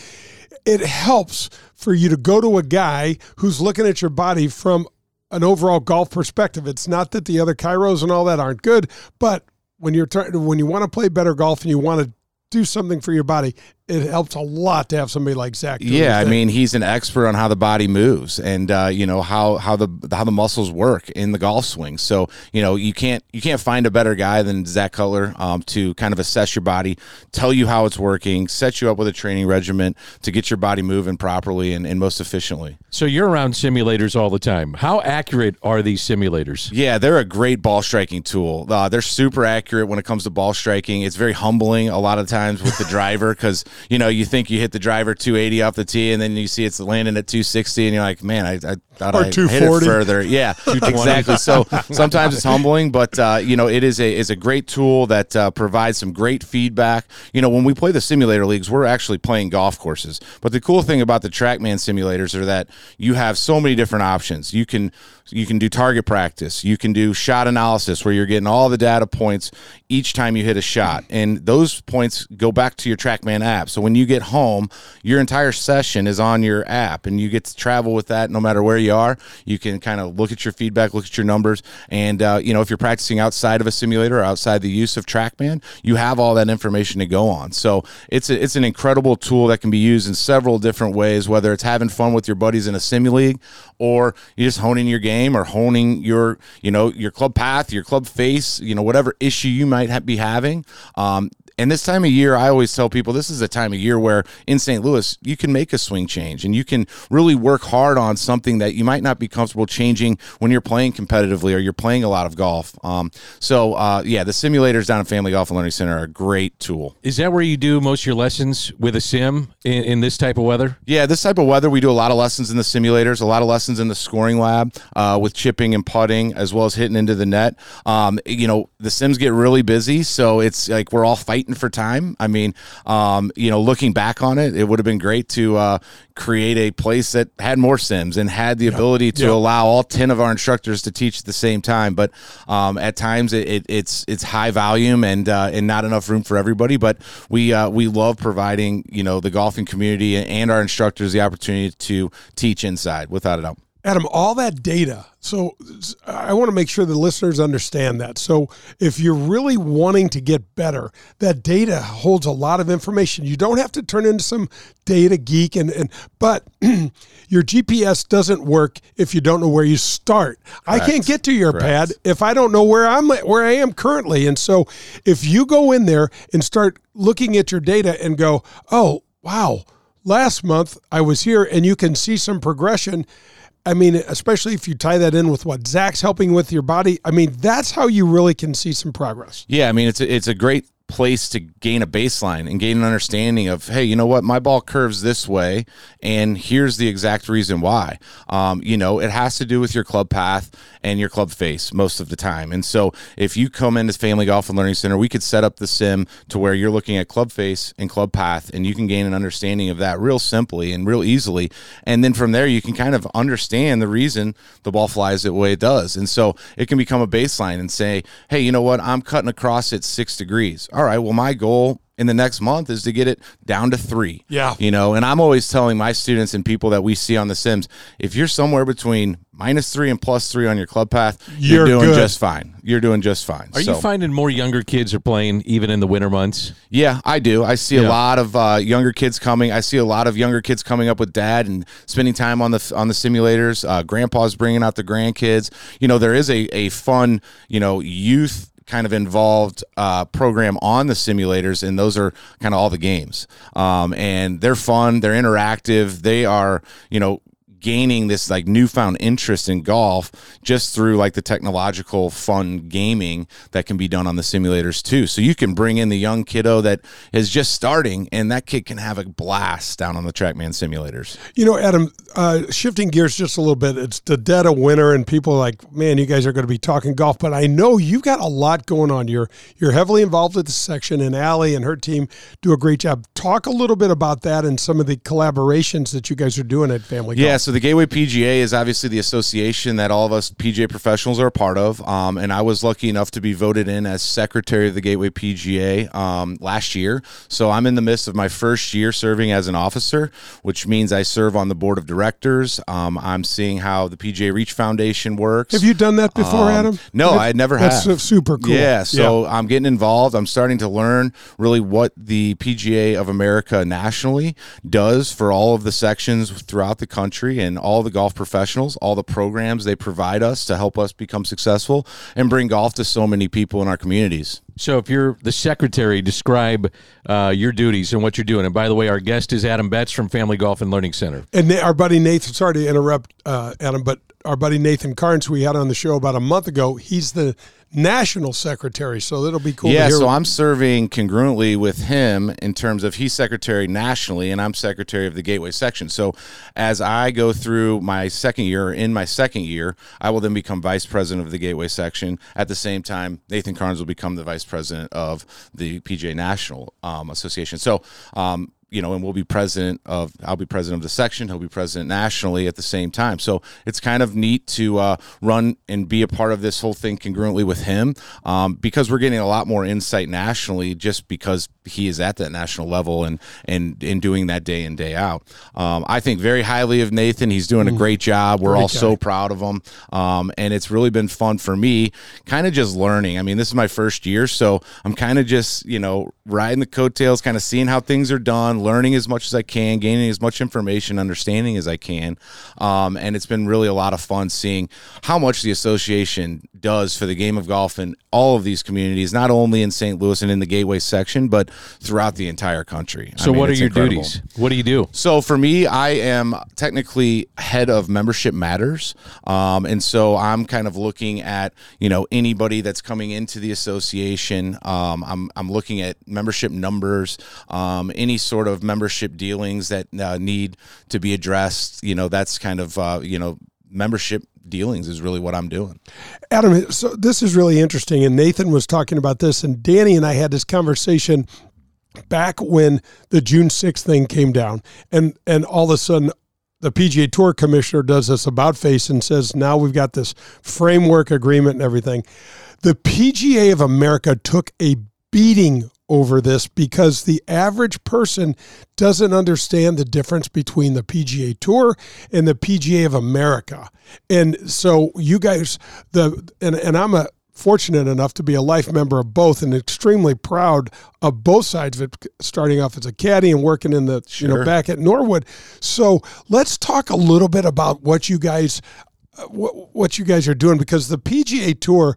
it helps for you to go to a guy who's looking at your body from an overall golf perspective it's not that the other chiros and all that aren't good but when you're trying when you want to play better golf and you want to do something for your body, it helps a lot to have somebody like Zach. doing Yeah, I thing. mean, he's an expert on how the body moves and uh, you know how how the how the muscles work in the golf swing. So you know you can't you can't find a better guy than Zach Cutler um, to kind of assess your body, tell you how it's working, set you up with a training regimen to get your body moving properly and, and most efficiently. So you're around simulators all the time. How accurate are these simulators? Yeah, they're a great ball striking tool. Uh, they're super accurate when it comes to ball striking. It's very humbling a lot of times with the driver because you know you think you hit the driver 280 off the tee and then you see it's landing at 260 and you're like, man, I, I thought Or I hit it 240. further. Yeah, exactly. So sometimes it's humbling, but uh, you know it is a is a great tool that uh, provides some great feedback. You know, when we play the simulator leagues, we're actually playing golf courses. But the cool thing about the TrackMan simulators are that you have so many different options. You can you can do target practice. You can do shot analysis where you're getting all the data points each time you hit a shot. And those points go back to your TrackMan app. So when you get home, your entire session is on your app and you get to travel with that no matter where you are. You can kind of look at your feedback, look at your numbers. And, uh, you know, if you're practicing outside of a simulator or outside the use of TrackMan, you have all that information to go on. So it's, a, it's an incredible tool that can be used in several different ways, whether it's having fun with your buddies in a sim league or you're just honing your game or honing your you know your club path your club face you know whatever issue you might ha- be having um, and this time of year, I always tell people this is a time of year where in St. Louis, you can make a swing change and you can really work hard on something that you might not be comfortable changing when you're playing competitively or you're playing a lot of golf. Um, so, uh, yeah, the simulators down at Family Golf and Learning Center are a great tool. Is that where you do most of your lessons with a sim in, in this type of weather? Yeah, this type of weather, we do a lot of lessons in the simulators, a lot of lessons in the scoring lab uh, with chipping and putting, as well as hitting into the net. Um, you know, the sims get really busy, so it's like we're all fighting for time. I mean, um, you know, looking back on it, it would have been great to uh, create a place that had more sims and had the ability to Yeah. allow all 10 of our instructors to teach at the same time. But um, at times it, it, it's it's high volume and uh, and not enough room for everybody. But we uh, we love providing you know the golfing community and our instructors the opportunity to teach inside without a doubt. Adam, all that data. So I want to make sure the listeners understand that. So if you're really wanting to get better, that data holds a lot of information. You don't have to turn into some data geek and, and but your GPS doesn't work if you don't know where you start. I can't get to your Correct. pad if I don't know where I'm where I am currently. And so if you go in there and start looking at your data and go, "Oh, wow, last month I was here," and you can see some progression. I mean, especially if you tie that in with what Zach's helping with your body. I mean, that's how you really can see some progress. Yeah, I mean it's a, it's a great place to gain a baseline and gain an understanding of hey you know what? My ball curves this way and here's the exact reason why. Um, you know it has to do with your club path and your club face most of the time. And so if you come into family golf and learning center we could set up the sim to where you're looking at club face and club path and you can gain an understanding of that real simply and real easily. And then from there you can kind of understand the reason the ball flies the way it does. And so it can become a baseline and say hey you know what? I'm cutting across at six degrees all right well my goal in the next month is to get it down to three Yeah. you know and i'm always telling my students and people that we see on the sims if you're somewhere between minus three and plus three on your club path you're, You're doing good. just fine you're doing just fine Are So- you finding more younger kids are playing even in the winter months? yeah, I do. I see a lot of uh, younger kids coming. I see a lot of younger kids coming up with dad and spending time on the on the simulators. Uh, grandpa's bringing out the grandkids. You know, there is a a fun you know youth kind of involved uh, program on the simulators, and those are kind of all the games. Um, and they're fun. They're interactive. They are you know gaining this like newfound interest in golf just through like the technological fun gaming that can be done on the simulators too. So you can bring in the young kiddo that is just starting and that kid can have a blast down on the TrackMan simulators. You know, Adam, uh, shifting gears just a little bit, it's the dead of winter, and people are like, man, you guys are going to be talking golf, but I know you've got a lot going on. You're you're heavily involved with the section, and Allie and her team do a great job. Talk a little bit about that and some of the collaborations that you guys are doing at Family Yeah, Golf. so the Gateway PGA is obviously the association that all of us PGA professionals are a part of. Um, and I was lucky enough to be voted in as secretary of the Gateway PGA um, last year. So I'm in the midst of my first year serving as an officer, which means I serve on the board of directors. Um, I'm seeing how the PGA Reach Foundation works. Have you done that before, Um, Adam? No, That- I never that's have. su- super cool. Yeah, so I'm getting involved. I'm starting to learn really what the PGA of America nationally does for all of the sections throughout the country and all the golf professionals, all the programs they provide us to help us become successful and bring golf to so many people in our communities. So, if you're the secretary, describe uh, your duties and what you're doing. And by the way, our guest is Adam Betz from Family Golf and Learning Center. And our buddy Nathan, sorry to interrupt, uh, Adam, but our buddy Nathan Charnes, we had on the show about a month ago, he's the national secretary. So that'll be cool yeah, so I'm serving congruently with him in terms of he's secretary nationally and I'm secretary of the Gateway section. So as I go through my second year, in my second year, I will then become vice president of the Gateway section. At the same time, Nathan Charnes will become the vice president of the PGA National um, Association. So, um, you know, and we'll be president of, I'll be president of the section. He'll be president nationally at the same time. So it's kind of neat to uh, run and be a part of this whole thing congruently with him um, because we're getting a lot more insight nationally just because he is at that national level and, and, and doing that day in, day out. Um, I think very highly of Nathan. He's doing a great job. We're Great all guy. so proud of him. Um, and it's really been fun for me, kind of just learning. I mean, this is my first year, so I'm kind of just, you know, riding the coattails, kind of seeing how things are done, learning as much as I can, gaining as much information, understanding as I can. Um, and it's been really a lot of fun seeing how much the association does for the game of golf in all of these communities, not only in St. Louis and in the Gateway section, but throughout the entire country. I So, mean, what are your incredible. duties? What do you do? So for me, I am technically head of membership matters, um, and so I'm kind of looking at you know anybody that's coming into the association. Um, I'm I'm looking at membership numbers, um, any sort of membership dealings that uh, need to be addressed. You know, that's kind of uh, you know membership dealings is really what I'm doing. Adam, so this is really interesting. And Nathan was talking about this, and Danny and I had this conversation back when the June 6th thing came down and and all of a sudden the PGA Tour commissioner does this about face and says now we've got this framework agreement and everything. The PGA of America took a beating over this because the average person doesn't understand the difference between the PGA Tour and the PGA of America. And so you guys the and and I'm a fortunate enough to be a life member of both and extremely proud of both sides of it starting off as a caddy and working in the you know back at Norwood. So let's talk a little bit about what you guys uh, what, what you guys are doing because the PGA Tour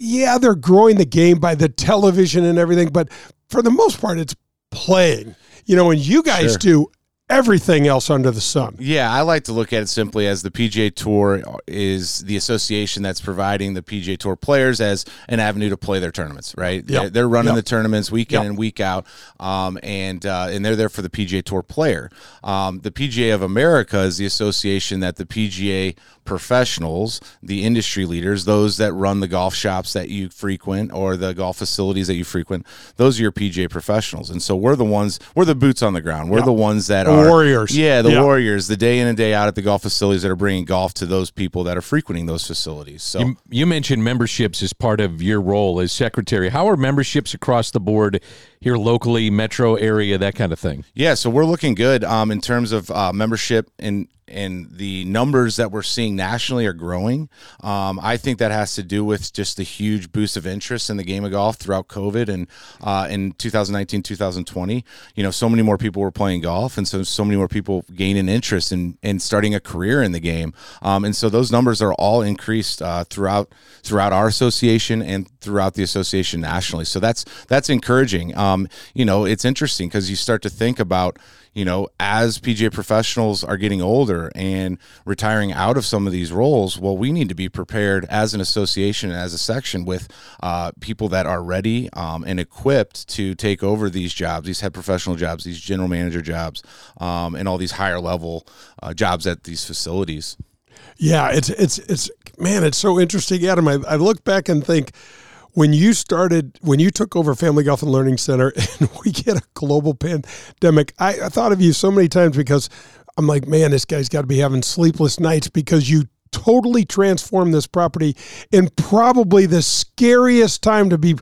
yeah, they're growing the game by the television and everything, but for the most part it's playing. You know, and you guys Sure. do everything else under the sun. Yeah, I like to look at it simply as the PGA Tour is the association that's providing the PGA Tour players as an avenue to play their tournaments. Right? Yep. They're, they're running Yep. the tournaments week in Yep. and week out, um, and uh, and they're there for the PGA Tour player. Um, the PGA of America is the association that the PGA professionals, the industry leaders, those that run the golf shops that you frequent or the golf facilities that you frequent, those are your PGA professionals. And so we're the ones, we're the boots on the ground. We're Yeah. the ones that The are warriors. Yeah, the Yeah. warriors, the day in and day out at the golf facilities that are bringing golf to those people that are frequenting those facilities. So You, you mentioned memberships as part of your role as secretary. How are memberships across the board here locally, metro area, that kind of thing? Yeah, so we're looking good um, in terms of uh, membership and and the numbers that we're seeing nationally are growing. Um, I think that has to do with just the huge boost of interest in the game of golf throughout COVID and uh, in 2019, 2020. You know, so many more people were playing golf, and so so many more people gaining interest in in starting a career in the game. Um, and so those numbers are all increased uh, throughout throughout our association and throughout the association nationally. So that's that's encouraging. Um, you know, it's interesting because you start to think about you know, as PGA professionals are getting older and retiring out of some of these roles, well, we need to be prepared as an association as a section with uh, people that are ready um, and equipped to take over these jobs, these head professional jobs, these general manager jobs, um, and all these higher level uh, jobs at these facilities. Yeah, it's it's it's man, it's so interesting, Adam. I, I look back and think when you started, when you took over Family Golf and Learning Center, and we get a global pandemic. I, I thought of you so many times because I'm like, man, this guy's got to be having sleepless nights because you totally transformed this property in probably the scariest time to be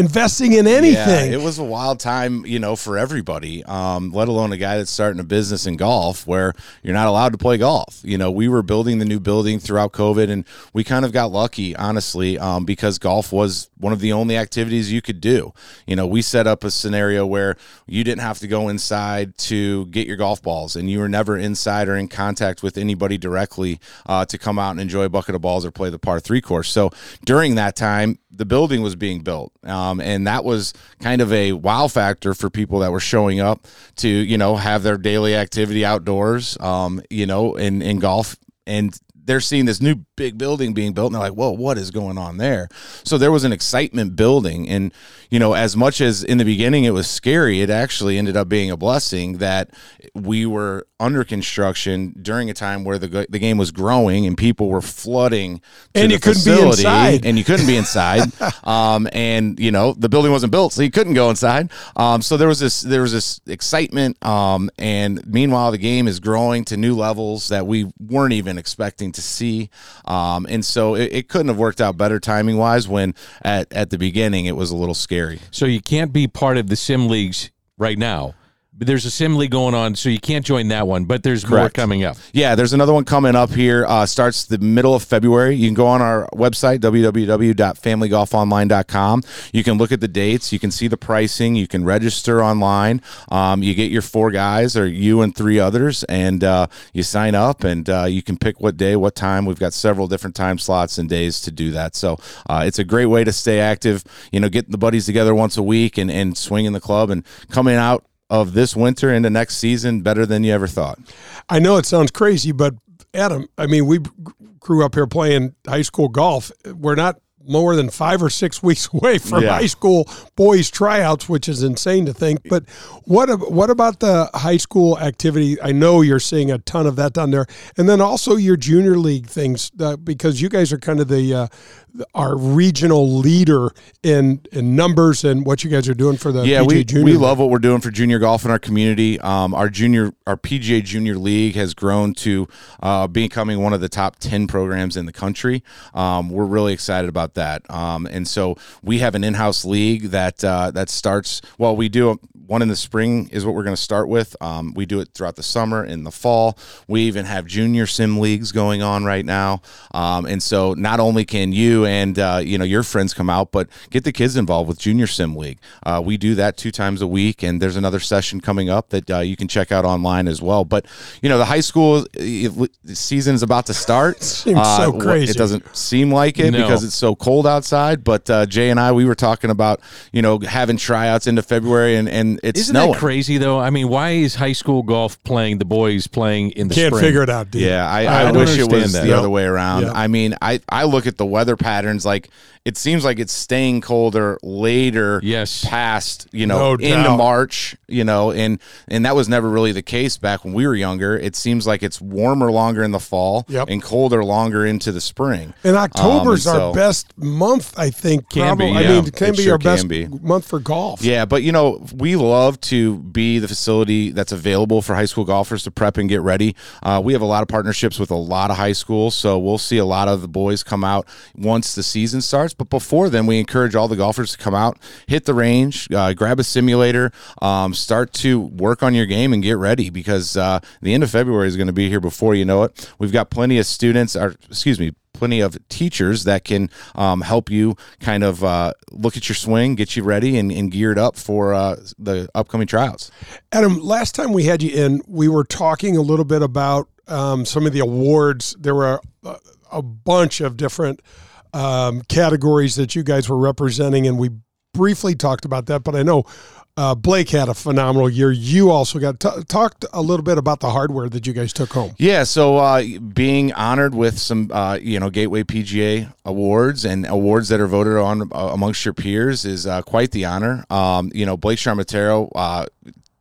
investing in anything. Yeah, it was a wild time, you know, for everybody. Um, let alone a guy that's starting a business in golf where you're not allowed to play golf. You know, we were building the new building throughout COVID, and we kind of got lucky, honestly, um, because golf was one of the only activities you could do. You know, we set up a scenario where you didn't have to go inside to get your golf balls, and you were never inside or in contact with anybody directly uh, to come out and enjoy a bucket of balls or play the par three course. So during that time, the building was being built, um, and that was kind of a wow factor for people that were showing up to you know have their daily activity outdoors, um, you know, in in golf and. They're seeing this new big building being built, and they're like, "Whoa, what is going on there?" So there was an excitement building, and you know, as much as in the beginning it was scary, it actually ended up being a blessing that we were under construction during a time where the the game was growing and people were flooding, to And the you couldn't be inside. and you couldn't be inside. um, and you know the building wasn't built, so you couldn't go inside. Um, so there was this there was this excitement. Um, and meanwhile, the game is growing to new levels that we weren't even expecting to see. Um, and so it, it couldn't have worked out better timing wise. When at at the beginning it was a little scary. So you can't be part of the sim leagues right now. There's a sim going on, so you can't join that one. But there's more coming up. Yeah, there's another one coming up here. Uh, starts the middle of February. You can go on our website, www.familygolfonline.com. You can look at the dates. You can see the pricing. You can register online. Um, you get your four guys or you and three others, and uh, you sign up and uh, you can pick what day, what time. We've got several different time slots and days to do that. So uh, it's a great way to stay active. You know, getting the buddies together once a week and, and swinging the club and coming out of this winter into next season better than you ever thought. I know it sounds crazy, but Adam, I mean, we grew up here playing high school golf. We're not more than five or six weeks away from Yeah. high school boys tryouts, which is insane to think. But what what about the high school activity? I know you're seeing a ton of that down there, and then also your junior league things uh, because you guys are kind of the uh, our regional leader in in numbers and what you guys are doing for the yeah, PGA we, junior. we League. love what we're doing for junior golf in our community. Um, our junior, our PGA Junior League has grown to uh, becoming one of the top ten programs in the country. Um, we're really excited about that. Um, and so we have an in-house league that uh, that starts. Well, we do one in the spring is what we're going to start with. Um, we do it throughout the summer, in the fall. We even have junior sim leagues going on right now. Um, and so not only can you and uh, you know your friends come out, but get the kids involved with junior sim league. Uh, we do that two times a week, and there's another session coming up that uh, you can check out online as well. But you know the high school uh, season is about to start. Seems Uh, so crazy. It doesn't seem like it No. because it's so cold outside. But uh, Jay and I, we were talking about you know having tryouts into February, and and it's Isn't snowing. that crazy though? I mean, why is high school golf playing the boys playing in the Can't spring? figure it out, dude. Yeah, I, I I, wish it was that. the Yeah. other way around. Yeah. I mean, I, I look at the weather patterns like it seems like it's staying colder later Yes. past, you know, No into doubt. March, you know, and and that was never really the case back when we were younger. It seems like it's warmer longer in the fall Yep. and colder longer into the spring. And October's Um, and our best month, I think. Can probably. be, I mean, it can It be sure our best be. month for golf. Yeah, but you know, we love to be the facility that's available for high school golfers to prep and get ready. Uh, we have a lot of partnerships with a lot of high schools, so we'll see a lot of the boys come out once the season starts. But before then, we encourage all the golfers to come out, hit the range, uh, grab a simulator, um, start to work on your game and get ready because uh, the end of February is going to be here before you know it. We've got plenty of students, or excuse me, plenty of teachers that can um, help you kind of uh, look at your swing, get you ready and, and geared up for uh, the upcoming tryouts. Adam, last time we had you in, we were talking a little bit about um, some of the awards. There were a, a bunch of different um, categories that you guys were representing, and we briefly talked about that. But I know uh, Blake had a phenomenal year. You also got t- talked a little bit about the hardware that you guys took home. Yeah, so uh, being honored with some, uh, you know, Gateway PGA awards and awards that are voted on uh, amongst your peers is uh, quite the honor. Um, you know, Blake Charmatero, uh,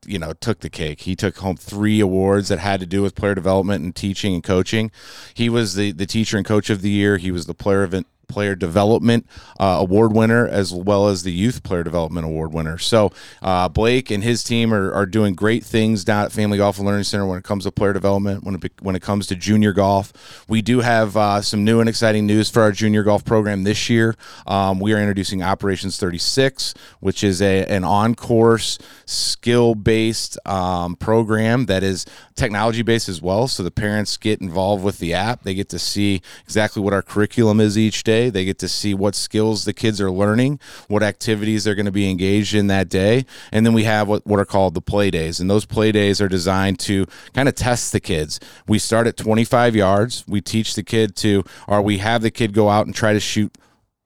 you know, took the cake. He took home three awards that had to do with player development and teaching and coaching. He was the the teacher and coach of the year. He was the player of player development uh, award winner as well as the youth player development award winner. So uh, blake and his team are, are doing great things down at family golf and learning center when it comes to player development when it, when it comes to junior golf. We do have uh, some new and exciting news for our junior golf program this year. Um, we are introducing operations 36 which is a, an on-course skill-based um, program that is technology-based as well. So the parents get involved with the app. They get to see exactly what our curriculum is each day they get to see what skills the kids are learning what activities they're going to be engaged in that day. And then we have what, what are called the play days. And those play days are designed to kind of test the kids. We start at 25 yards. We teach the kid to or we have the kid go out and try to shoot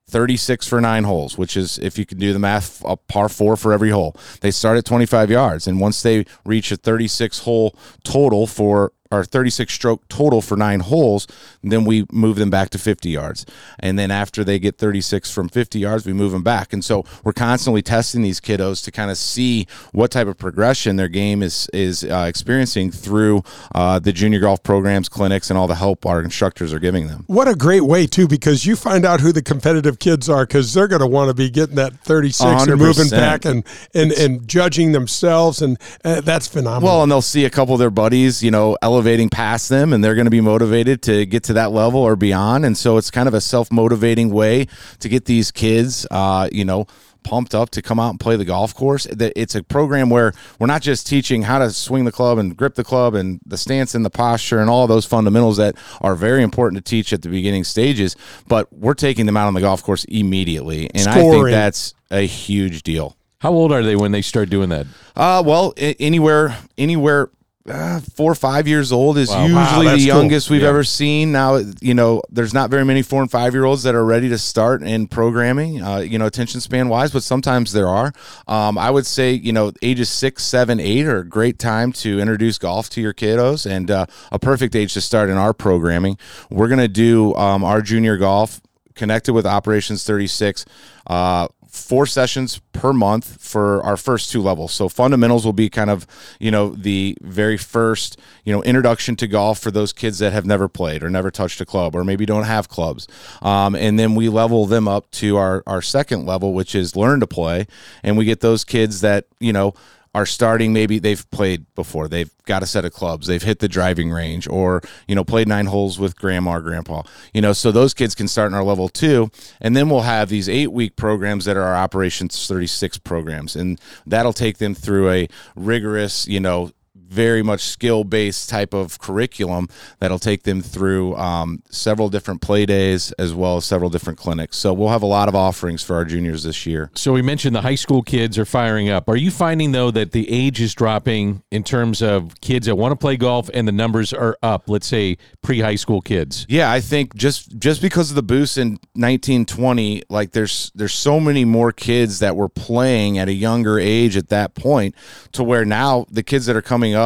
36 for nine holes, which is, if you can do the math, a par four for every hole. They start at 25 yards. And once they reach a 36 hole total for, or 36 stroke total for nine holes, then we move them back to 50 yards. And then after they get 36 from 50 yards, we move them back. And so we're constantly testing these kiddos to kind of see what type of progression their game is, is uh, experiencing through uh, the junior golf programs, clinics, and all the help our instructors are giving them. What a great way too, because you find out who the competitive kids are, because they're going to want to be getting that thirty six and moving back and and, and judging themselves, and uh, that's phenomenal. Well, and they'll see a couple of their buddies, you know, elevating past them, and they're going to be motivated to get to that level or beyond. And so it's kind of a self motivating way to get these kids, uh, you know, pumped up to come out and play the golf course. It's a program where we're not just teaching how to swing the club and grip the club and the stance and the posture and all those fundamentals that are very important to teach at the beginning stages, but we're taking them out on the golf course immediately. And I think that's a huge deal. How old are they when they start doing that? Uh, well, anywhere, anywhere. Uh, four or five years old is Wow. usually Wow, the that's cool. youngest we've Yeah. ever seen. Now, you know, there's not very many four and five year olds that are ready to start in programming, uh, you know, attention span wise, but sometimes there are. Um, I would say, you know, ages six, seven, eight are a great time to introduce golf to your kiddos and uh, a perfect age to start in our programming. We're going to do um, our junior golf connected with Operations 36. Uh, four sessions per month for our first two levels. So fundamentals will be kind of, you know, the very first, you know, introduction to golf for those kids that have never played or never touched a club or maybe don't have clubs. Um, and then we level them up to our, our second level, which is learn to play. And we get those kids that, you know, are starting maybe they've played before. They've got a set of clubs. They've hit the driving range or you know played nine holes with grandma or grandpa you know so those kids can start in our level two. And then we'll have these eight week programs that are our operations 36 programs. And that'll take them through a rigorous you know very much skill based type of curriculum that'll take them through um, several different play days as well as several different clinics. So we'll have a lot of offerings for our juniors this year. So we mentioned the high school kids are firing up. Are you finding though that the age is dropping in terms of kids that want to play golf and the numbers are up? Let's say pre high school kids. Yeah, I think just just because of the boost in 1920, like there's there's so many more kids that were playing at a younger age at that point to where now the kids that are coming up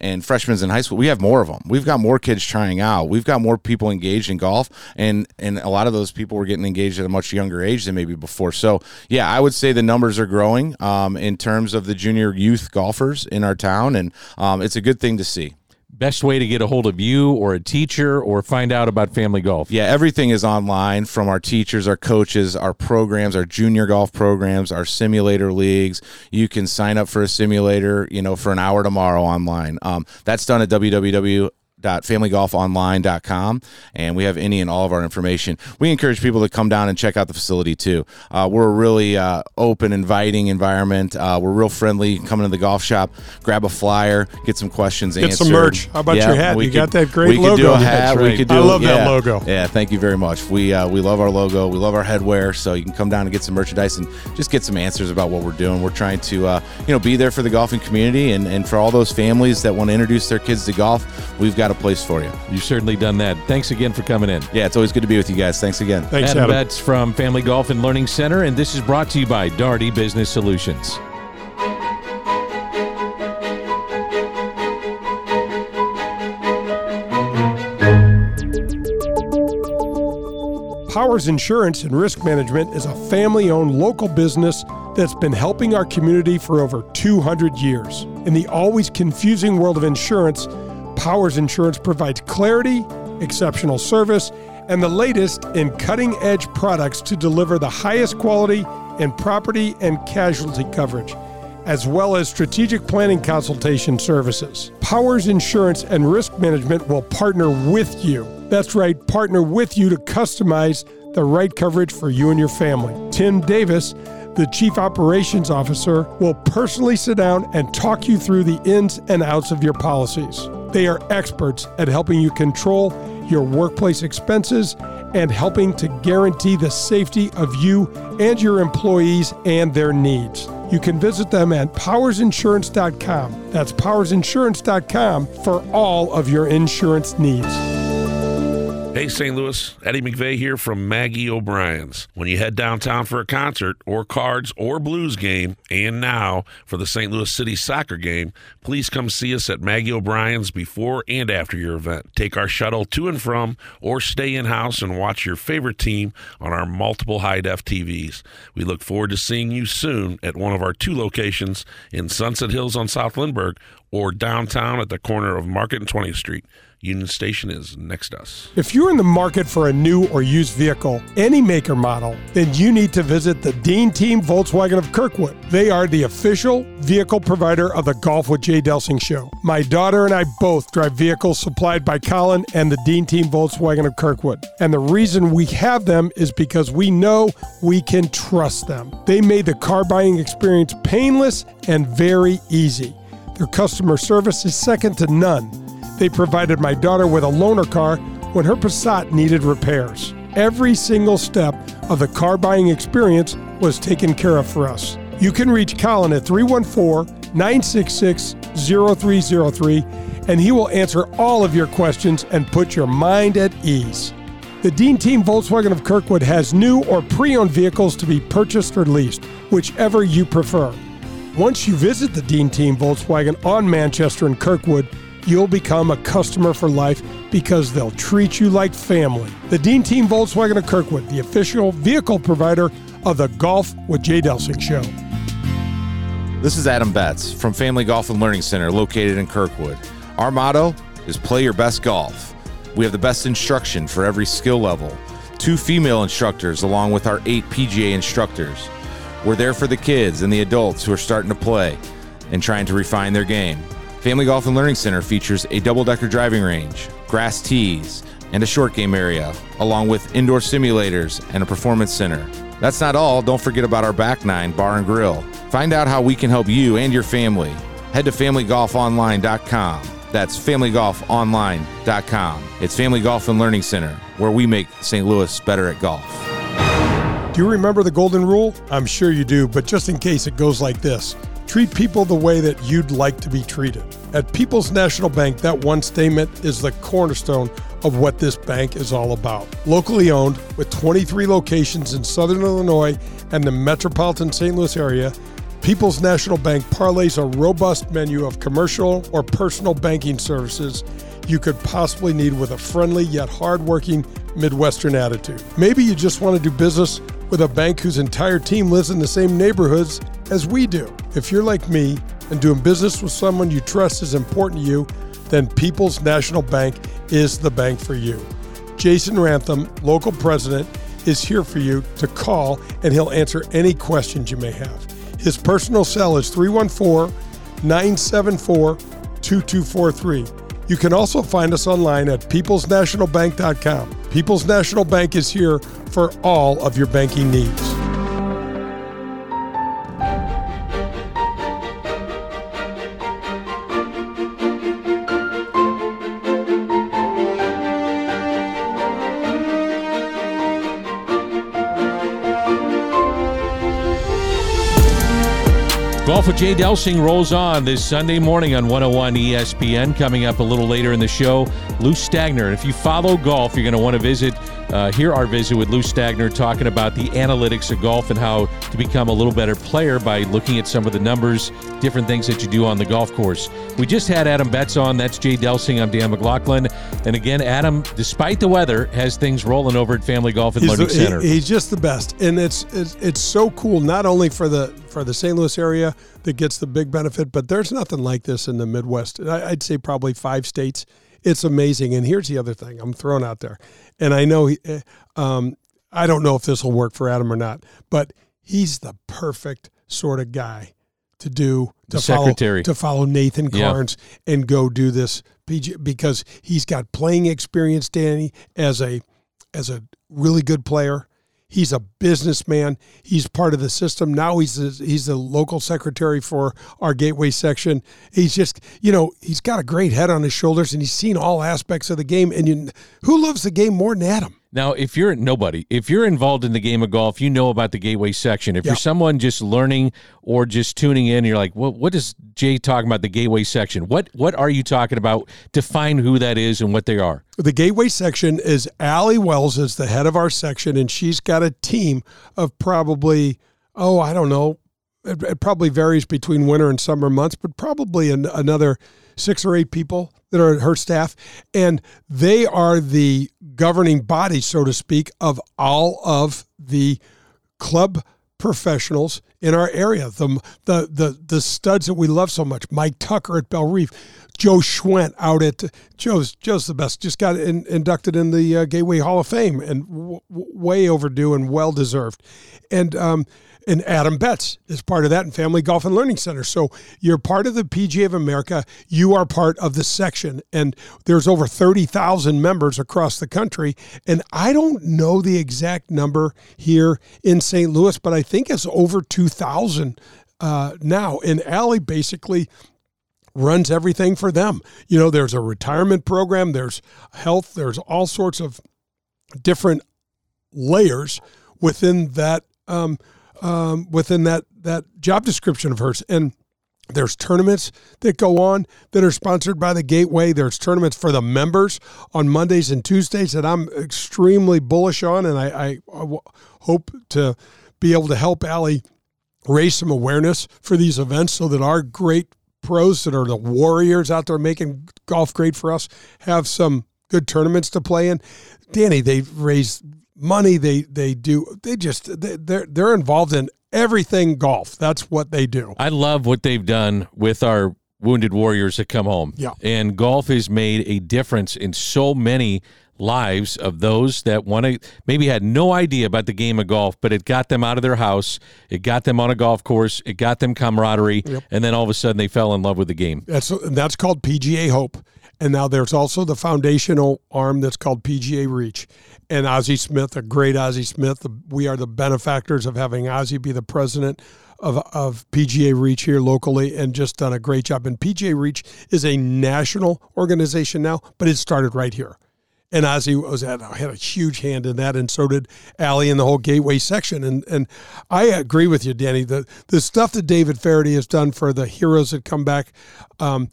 and freshmen in high school, we have more of them. We've got more kids trying out. We've got more people engaged in golf, and and a lot of those people were getting engaged at a much younger age than maybe before. So yeah, I would say the numbers are growing um, in terms of the junior youth golfers in our town, and um, it's a good thing to see best way to get a hold of you or a teacher or find out about family golf? Yeah, everything is online from our teachers, our coaches, our programs, our junior golf programs, our simulator leagues. You can sign up for a simulator, you know, for an hour tomorrow online. Um, that's done at www familygolfonline.com and we have any and all of our information. We encourage people to come down and check out the facility too. Uh, we're a really uh, open inviting environment. Uh, we're real friendly. Come into the golf shop grab a flyer get some questions get answered. some merch. How about yeah, your hat? you could, got that great logo. we logo could do a hat. right. we could do I love yeah, that logo. Yeah thank you very much. We uh, we love our logo. We love our headwear so you can come down and get some merchandise and just get some answers about what we're doing. We're trying to uh, you know be there for the golfing community and, and for all those families that want to introduce their kids to golf. We've got a place for you You've certainly done that. Thanks again for coming in. Yeah, it's always good to be with you guys. Thanks again. Thanks, Adam Adam. Betz from Family Golf and Learning Center, and this is brought to you by Daugherty Business Solutions. Powers Insurance and Risk Management is a family owned local business that's been helping our community for over 200 years. In the always confusing world of insurance, Powers Insurance provides clarity, exceptional service, and the latest in cutting edge products to deliver the highest quality in property and casualty coverage, as well as strategic planning consultation services. Powers Insurance and Risk Management will partner with you. That's right, partner with you to customize the right coverage for you and your family. Tim Davis, the Chief Operations Officer, will personally sit down and talk you through the ins and outs of your policies. They are experts at helping you control your workplace expenses and helping to guarantee the safety of you and your employees and their needs. You can visit them at powersinsurance.com. That's powersinsurance.com for all of your insurance needs. Hey, St. Louis, Eddie McVeigh here from Maggie O'Brien's. When you head downtown for a concert or cards or blues game, and now for the St. Louis City soccer game, please come see us at Maggie O'Brien's before and after your event. Take our shuttle to and from, or stay in house and watch your favorite team on our multiple high def TVs. We look forward to seeing you soon at one of our two locations in Sunset Hills on South Lindbergh or downtown at the corner of Market and 20th Street. Union Station is next to us. If you're in the market for a new or used vehicle, any maker model, then you need to visit the Dean Team Volkswagen of Kirkwood. They are the official vehicle provider of the Golf with Jay Delsing show. My daughter and I both drive vehicles supplied by Colin and the Dean Team Volkswagen of Kirkwood. And the reason we have them is because we know we can trust them. They made the car buying experience painless and very easy. Their customer service is second to none. They provided my daughter with a loaner car when her Passat needed repairs. Every single step of the car buying experience was taken care of for us. You can reach Colin at 314 966 0303 and he will answer all of your questions and put your mind at ease. The Dean Team Volkswagen of Kirkwood has new or pre owned vehicles to be purchased or leased, whichever you prefer. Once you visit the Dean Team Volkswagen on Manchester and Kirkwood, you'll become a customer for life because they'll treat you like family. The Dean Team Volkswagen of Kirkwood, the official vehicle provider of the Golf with Jay Delsing show. This is Adam Betz from Family Golf and Learning Center located in Kirkwood. Our motto is play your best golf. We have the best instruction for every skill level, two female instructors along with our eight PGA instructors. We're there for the kids and the adults who are starting to play and trying to refine their game. Family Golf and Learning Center features a double decker driving range, grass tees, and a short game area, along with indoor simulators and a performance center. That's not all, don't forget about our back nine bar and grill. Find out how we can help you and your family. Head to familygolfonline.com. That's familygolfonline.com. It's Family Golf and Learning Center, where we make St. Louis better at golf. Do you remember the golden rule? I'm sure you do, but just in case it goes like this treat people the way that you'd like to be treated. At People's National Bank, that one statement is the cornerstone of what this bank is all about. Locally owned, with 23 locations in Southern Illinois and the metropolitan St. Louis area, People's National Bank parlays a robust menu of commercial or personal banking services you could possibly need with a friendly yet hardworking Midwestern attitude. Maybe you just want to do business with a bank whose entire team lives in the same neighborhoods as we do. If you're like me and doing business with someone you trust is important to you, then People's National Bank is the bank for you. Jason Rantham, local president, is here for you to call and he'll answer any questions you may have. His personal cell is 314 974 2243. You can also find us online at peoplesnationalbank.com. People's National Bank is here for all of your banking needs. Golf with Jay Delsing rolls on this Sunday morning on 101 ESPN. Coming up a little later in the show, Lou Stagner. If you follow golf, you're going to want to visit, uh, hear our visit with Lou Stagner talking about the analytics of golf and how to become a little better player by looking at some of the numbers, different things that you do on the golf course. We just had Adam Betz on. That's Jay Delsing. I'm Dan McLaughlin. And again, Adam, despite the weather, has things rolling over at Family Golf and He's, Learning the- Center. he- he's just the best, and it's, it's it's so cool. Not only for the for the St. Louis area that gets the big benefit, but there's nothing like this in the Midwest. I- I'd say probably five states. It's amazing. And here's the other thing I'm throwing out there, and I know he, eh, um, I don't know if this will work for Adam or not, but he's the perfect sort of guy to do to The follow secretary. to follow Nathan Yeah. Charnes and go do this PG because he's got playing experience, Danny, as a as a really good player. He's a businessman. He's part of the system. Now he's the, he's the local secretary for our gateway section. He's just, you know, he's got a great head on his shoulders and he's seen all aspects of the game. And you, who loves the game more than Adam? Now, if you're nobody, if you're involved in the game of golf, you know about the gateway section. If you're someone just learning or just tuning in, you're like, "What? What is Jay talking about? The gateway section? What? What are you talking about? Define who that is and what they are." The gateway section is Allie Wells is the head of our section, and she's got a team of probably oh I don't know, it, it probably varies between winter and summer months, but probably an, another six or eight people that are her staff, and they are the governing body, so to speak, of all of the club professionals in our area. The the the the studs that we love so much. Mike Tucker at Bellerive, Joe Schwent out at Joe's Joe's the best. Just got in, inducted in the uh, Gateway Hall of Fame and w- way overdue and well deserved. And um and Adam Betz is part of that in Family Golf and Learning Center. So you're part of the PGA of America. You are part of the section, and there's over thirty thousand members across the country. And I don't know the exact number here in St. Louis, but I think it's over two thousand uh, now. And Allie basically runs everything for them. You know, there's a retirement program, there's health, there's all sorts of different layers within that um, um, within that that job description of hers and there's tournaments that go on that are sponsored by the Gateway. There's tournaments for the members on Mondays and Tuesdays that I'm extremely bullish on, and I, I, I w- hope to be able to help Allie raise some awareness for these events so that our great pros that are the warriors out there making golf great for us have some good tournaments to play in. Danny, they raise money. They they do. They just they, they're they're involved in everything golf. That's what they do. I love what they've done with our wounded warriors that come home. Yeah. And golf has made a difference in so many lives of those that want to maybe had no idea about the game of golf, but it got them out of their house, it got them on a golf course, it got them camaraderie, Yep. and then all of a sudden they fell in love with the game. That's that's called PGA Hope. And now there's also the foundational arm that's called PGA Reach. And Ozzie Smith, a great Ozzie Smith, we are the benefactors of having Ozzie be the president of, of PGA Reach here locally and just done a great job. And PGA Reach is a national organization now, but it started right here. And Ozzie was had, had a huge hand in that, and so did Allie in the whole Gateway section. And and I agree with you, Danny. The the stuff that David Feherty has done for the heroes that come back, um,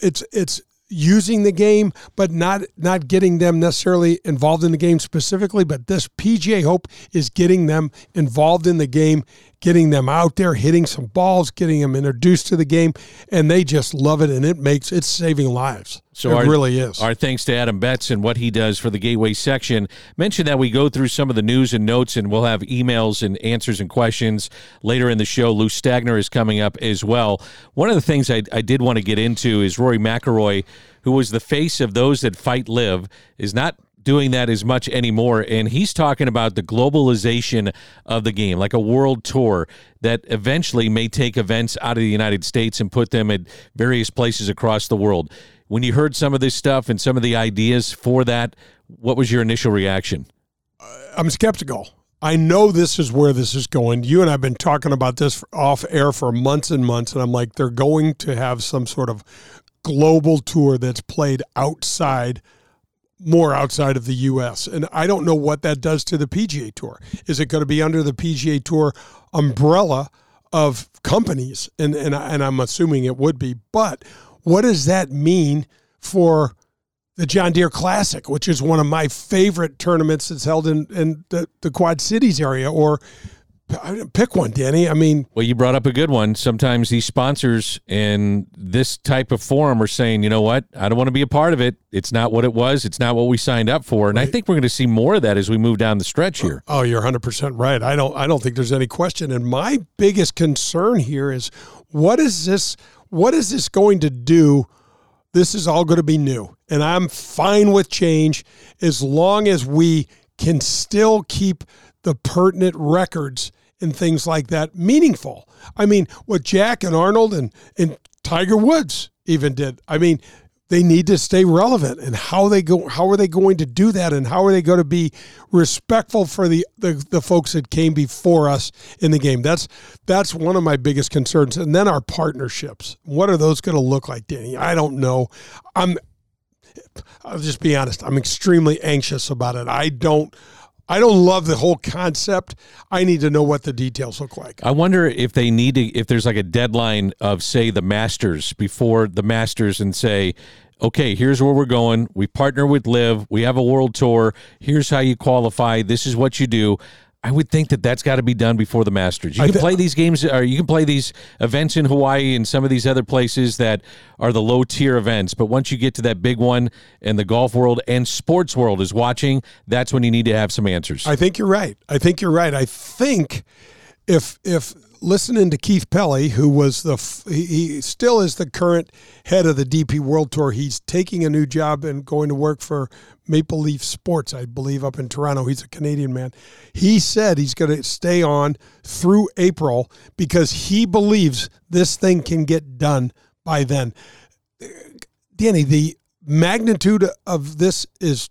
it's it's using the game, but not not getting them necessarily involved in the game specifically. But this PGA Hope is getting them involved in the game, getting them out there, hitting some balls, getting them introduced to the game, and they just love it, and it makes it's saving lives. So it our, really is. Our thanks to Adam Betz and what he does for the Gateway section. Mention that we go through some of the news and notes, and we'll have emails and answers and questions later in the show. Lou Stagner is coming up as well. One of the things I, I did want to get into is Rory McIlroy, who was the face of those that fight live, is not doing that as much anymore. And he's talking about the globalization of the game, like a world tour that eventually may take events out of the United States and put them at various places across the world. When you heard some of this stuff and some of the ideas for that, what was your initial reaction? I'm skeptical. I know this is where this is going. You and I've been talking about this off air for months and months, and I'm like, they're going to have some sort of global tour that's played outside, more outside of the U.S. And I don't know what that does to the PGA Tour. Is it going to be under the PGA Tour umbrella of companies? And and and I'm assuming it would be. But what does that mean for the John Deere Classic, which is one of my favorite tournaments that's held in, in the, the Quad Cities area, or pick one, Danny. I mean, Well, you brought up a good one. Sometimes these sponsors in this type of forum are saying, you know what, I don't want to be a part of it. It's not what it was. It's not what we signed up for. And I think we're going to see more of that as we move down the stretch here. oh, you're 100% right. I don't I don't think there's any question. And my biggest concern here is what is this what is this going to do? This is all going to be new. And I'm fine with change as long as we can still keep the pertinent records and things like that meaningful. I mean, what Jack and Arnold and, and Tiger Woods even did. I mean, they need to stay relevant and how they go how are they going to do that and how are they going to be respectful for the, the the folks that came before us in the game? That's that's one of my biggest concerns. And then our partnerships. What are those going to look like danny? I don't know. I'm i'll just be honest. I'm extremely anxious about it. I don't I don't love the whole concept. I need to know what the details look like. I wonder if they need to, if there's like a deadline of, say, the Masters before the Masters and say, okay, here's where we're going. We partner with LIV. We have a world tour. Here's how you qualify. This is what you do. I would think that that's got to be done before the Masters. You can thi- play these games, or you can play these events in Hawaii and some of these other places that are the low tier events. But once you get to that big one, and the golf world and sports world is watching, that's when you need to have some answers. I think you're right. I think you're right. I think if if listening to Keith Pelley, who was the he, still is the current head of the DP World Tour, he's taking a new job and going to work for Maple Leaf Sports, I believe, up in Toronto. He's a Canadian man. He said he's going to stay on through April because he believes this thing can get done by then. Danny, the magnitude of this is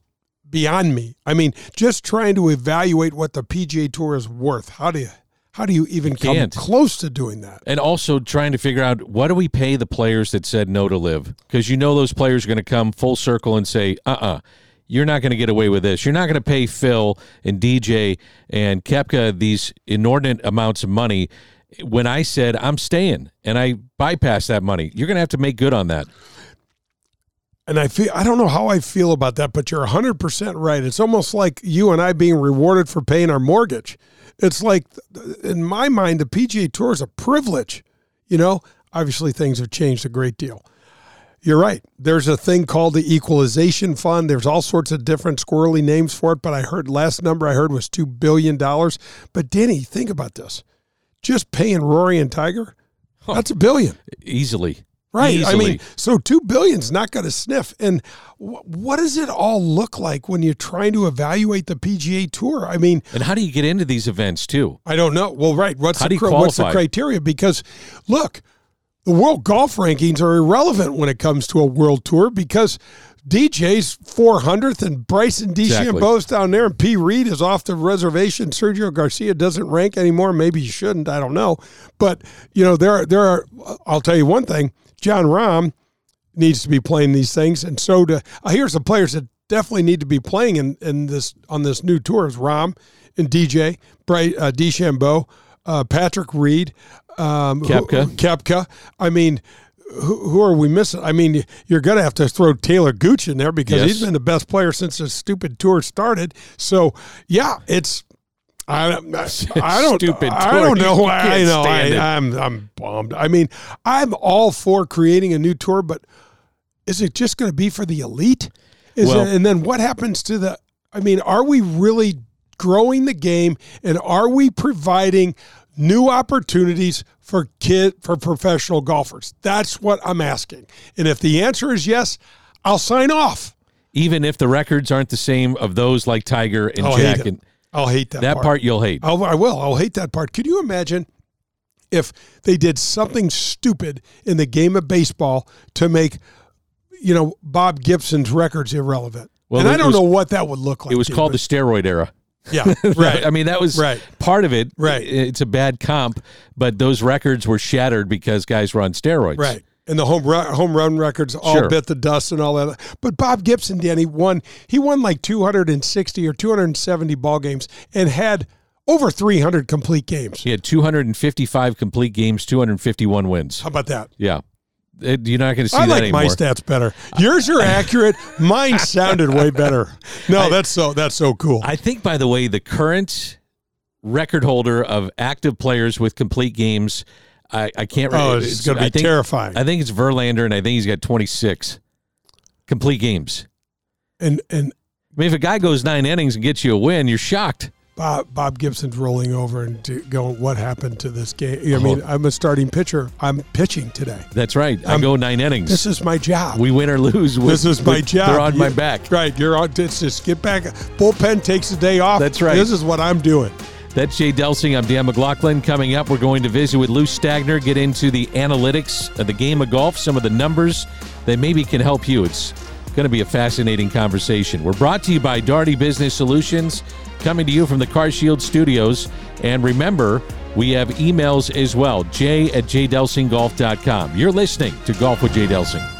beyond me. I mean, just trying to evaluate what the PGA Tour is worth. How do you how do you even come can't. close to doing that? and also trying to figure out what do we pay the players that said no to LIV because you know those players are going to come full circle and say uh-uh you're not going to get away with this you're not going to pay phil and dj and koepka these inordinate amounts of money when i said i'm staying and i bypassed that money you're going to have to make good on that And I feel I don't know how I feel about that, but you're 100% right. It's almost like you and I being rewarded for paying our mortgage. It's like in my mind the PGA Tour is a privilege. You know, obviously things have changed a great deal. You're right. There's a thing called the equalization fund. There's all sorts of different squirrely names for it, but I heard last number I heard was two billion dollars. But Denny, think about this: just paying Rory and Tiger, that's a billion easily. Right. Easily. I mean, so two billion's not going to sniff. And wh- what does it all look like when you're trying to evaluate the PGA Tour? I mean, and how do you get into these events too? I don't know. Well, right. What's How the cri- what's the criteria? Because look, the world golf rankings are irrelevant when it comes to a world tour because DJ's 400th and Bryson Exactly. DeChambeau's down there and P. Reed is off the reservation. Sergio Garcia doesn't rank anymore. Maybe he shouldn't. I don't know. But, you know, there are, there are, I'll tell you one thing Jon Rahm needs to be playing these things. And so do, uh, here's the players that definitely need to be playing in, in this, on this new tour is Rahm and DJ, Bright, uh, DeChambeau, uh, Patrick Reed, um, who- Koepka. I mean, who, who are we missing? I mean, you're going to have to throw Taylor Gooch in there because Yes. he's been the best player since the stupid tour started. So, yeah, it's. I don't. I don't. Stupid I don't know. You I know. I, I'm. I'm bummed. I mean, I'm all for creating a new tour, but is it just going to be for the elite? Is Well- it, and then what happens to the? I mean, are we really growing the game, and are we providing new opportunities for kid for professional golfers? That's what I'm asking. And if the answer is yes, I'll sign off. Even if the records aren't the same of those like Tiger and oh, I'll Jack, and I'll hate that. that part you'll hate. I'll, I will. I'll hate that part. Could you imagine if they did something stupid in the game of baseball to make, you know, Bob Gibson's records irrelevant? Well, and I don't was- know what that would look like. it was Jim, called the steroid era. yeah, right. I mean, that was Right. part of it. Right. It's a bad comp, but those records were shattered because guys were on steroids. Right. And the home run, home run records all Sure. bit the dust and all that. But Bob Gibson, Danny, won. He won like 260 or 270 ball games and had over 300 complete games. He had 255 complete games, 251 wins. How about that? Yeah. It- you're not going to see I that like my stats better. Yours are accurate. Mine sounded way better. No, that's so that's so cool. I think, by the way, the current record holder of active players with complete games, I, I can't. Oh, uh, remember. it's gonna be I think- terrifying. I think it's Verlander, and I think he's got 26 complete games. and and I mean, if a guy goes nine innings and gets you a win, you're shocked. Bob Bob Gibson's rolling over and going, "What happened to this game?" I mean, Oh. I'm a starting pitcher. I'm pitching today. That's right. I I'm- go nine innings. This is my job. we win or lose. with- this is my with- job. They're on my back. Right. You're on. It's just get back. Bullpen takes a day off. That's right. This is what I'm doing. That's Jay Delsing. I'm Dan McLaughlin. Coming up, we're going to visit with Lou Stagner, get into the analytics of the game of golf, some of the numbers that maybe can help you. It's going to be a fascinating conversation. We're brought to you by Daugherty Business Solutions, coming to you from the CarShield Studios. And remember, we have emails as well, jay at jdelsinggolf.com. You're listening to Golf with Jay Delsing.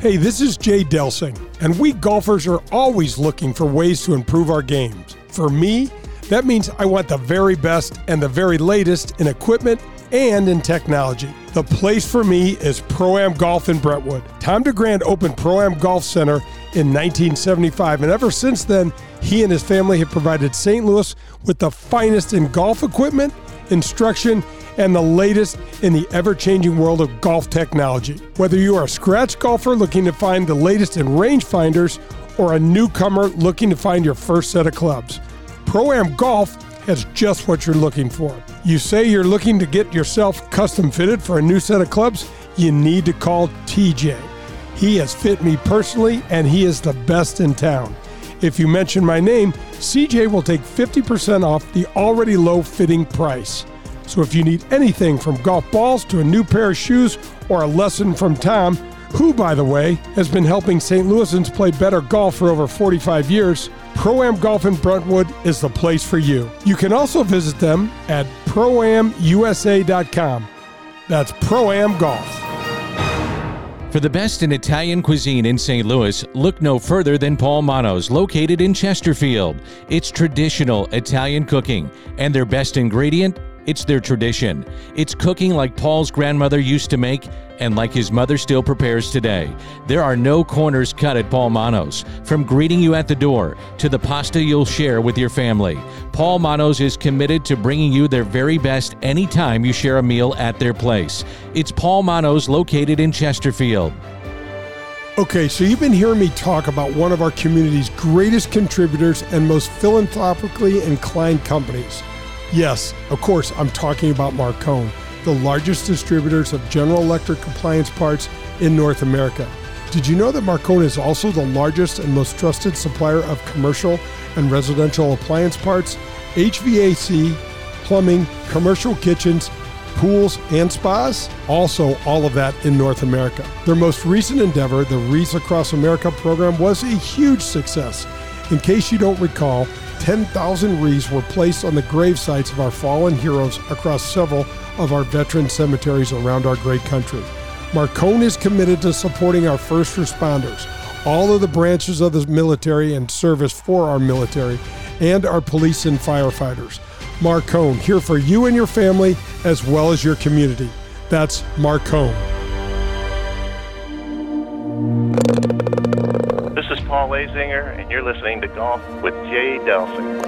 Hey, this is Jay Delsing, and we golfers are always looking for ways to improve our games. For me, that means I want the very best and the very latest in equipment and in technology. The place for me is Pro Am Golf in Brentwood. Tom DeGrand opened Pro Am Golf Center in 1975, and ever since then, he and his family have provided St. Louis with the finest in golf equipment, instruction, and the latest in the ever changing world of golf technology. Whether you are a scratch golfer looking to find the latest in rangefinders or a newcomer looking to find your first set of clubs, Pro Am Golf has just what you're looking for. You say you're looking to get yourself custom fitted for a new set of clubs? You need to call TJ. He has fit me personally, and he is the best in town. If you mention my name, CJ will take 50% off the already low fitting price. So if you need anything from golf balls to a new pair of shoes or a lesson from Tom, who, by the way, has been helping St. Louisans play better golf for over 45 years, Pro Am Golf in Brentwood is the place for you. You can also visit them at proamusa.com. That's Pro Am Golf. For the best in Italian cuisine in St. Louis, look no further than Paul Manno's, located in Chesterfield. It's traditional Italian cooking, and their best ingredient It's their tradition. It's cooking like Paul's grandmother used to make and like his mother still prepares today. There are no corners cut at Paul Manno's. From greeting you at the door to the pasta you'll share with your family, Paul Manno's is committed to bringing you their very best anytime you share a meal at their place. It's Paul Manno's located in Chesterfield. Okay, so you've been hearing me talk about one of our community's greatest contributors and most philanthropically inclined companies. Yes, of course, I'm talking about Marcone, the largest distributors of General Electric compliance parts in North America. Did you know that Marcone is also the largest and most trusted supplier of commercial and residential appliance parts, HVAC, plumbing, commercial kitchens, pools, and spas? Also, all of that in North America. Their most recent endeavor, the Wreaths Across America program, was a huge success. In case you don't recall, 10,000 wreaths were placed on the grave sites of our fallen heroes across several of our veteran cemeteries around our great country. Marcone is committed to supporting our first responders, all of the branches of the military and service for our military, and our police and firefighters. Marcone, here for you and your family as well as your community. That's Marcone. Paul Azinger, and you're listening to Golf with Jay Delsing.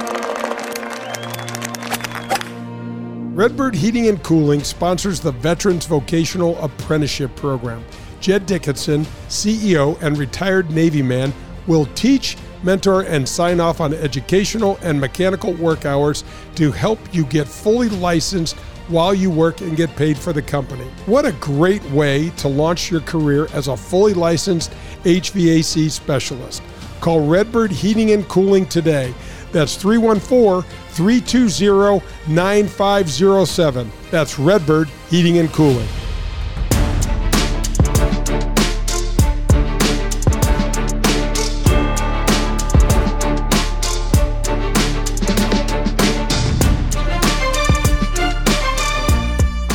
Redbird Heating and Cooling sponsors the Veterans Vocational Apprenticeship Program. Jed Dickinson, CEO and retired Navy man, will teach, mentor, and sign off on educational and mechanical work hours to help you get fully licensed while you work and get paid for the company. What a great way to launch your career as a fully licensed HVAC specialist. Call Redbird Heating and Cooling today. That's 314 320 9507. That's Redbird Heating and Cooling.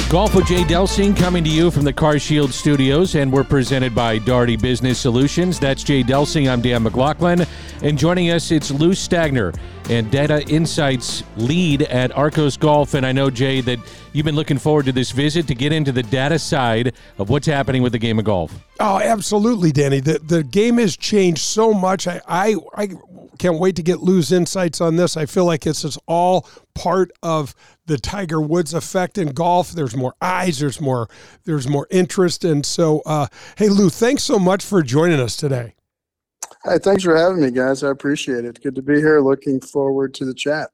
Golf with Jay Delsing coming to you from the CarShield Studios, and we're presented by Daugherty Business Solutions. That's Jay Delsing. I'm Dan McLaughlin. And joining us, it's Lou Stagner and Data Insights lead at Arccos Golf. And I know, Jay, that you've been looking forward to this visit to get into the data side of what's happening with the game of golf. Oh, absolutely, Danny. The the game has changed so much. I I, I can't wait to get Lou's insights on this. I feel like this is all part of the Tiger Woods effect in golf. There's more eyes. There's more. There's more interest. And so, uh, hey, Lou, thanks so much for joining us today. Hi, thanks for having me, guys. I appreciate it. Good to be here. Looking forward to the chat.